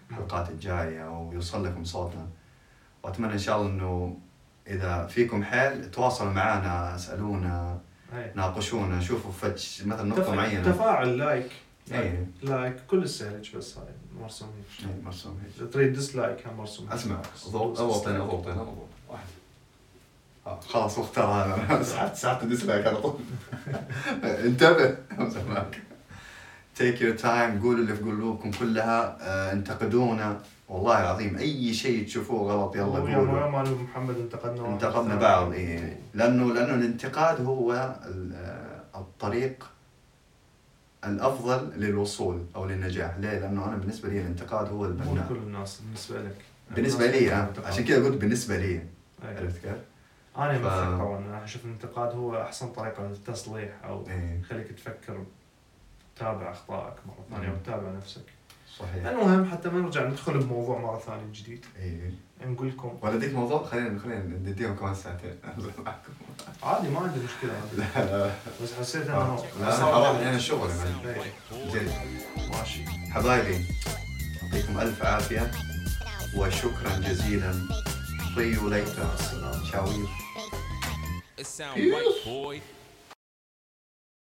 الحلقات الجاية ويوصل لكم صوتنا. وأتمنى إن شاء الله إنه إذا فيكم حيل تواصلوا معنا اسألونا. ناقشونا شوفوا فتش مثلا نقطة تف- معينة. تفاعل like أي. like كل السهلج بس هاي مرسوم هيك. أي مرسوم هيك. تريد dislike هم مرسوم هيك. أسمع. ضغط اضغطين اضغطين اضغط واحد. آه، خلاص واختار هذا سحبت سحبت dislike على طول. انتبه. سامعك take your time قولوا اللي في قلوبكم كلها آه، انتقدونا والله العظيم أي شيء تشوفوه غلط يلا قولوا يوم أنا ومحمد انتقدنا انتقدنا. بعض إيه. لأنه لأنه الانتقاد هو آه، الطريق الأفضل للوصول أو للنجاح ليه لأنه أنا بالنسبة لي الانتقاد هو مو البناء لكل الناس بالنسبة لك بالنسبة لي آه،. عشان كذا قلت بالنسبة لي إيه. عرفت كيف؟ أنا ف- طبعا أنا أشوف الانتقاد هو أحسن طريقة للتصليح أو يخليك تفكر تتابع أخطائك مرة ثانية مم. وتتابع نفسك. صحيح. المهم حتى ما نرجع ندخل بموضوع مرة ثانية جديد. إيه نقول لكم. ولا اديك موضوع خلينا خلينا نديهم كمان ساعتين. عادي ما عندي مشكلة. عادي. لا لا. بس حسيت آه. انه لا حرام يعني الشغل. إيه. زين ماشي. حبايبي يعطيكم ألف عافية وشكرا جزيلا. طيو ليتا. السلام. شاوير. It sound right, boy.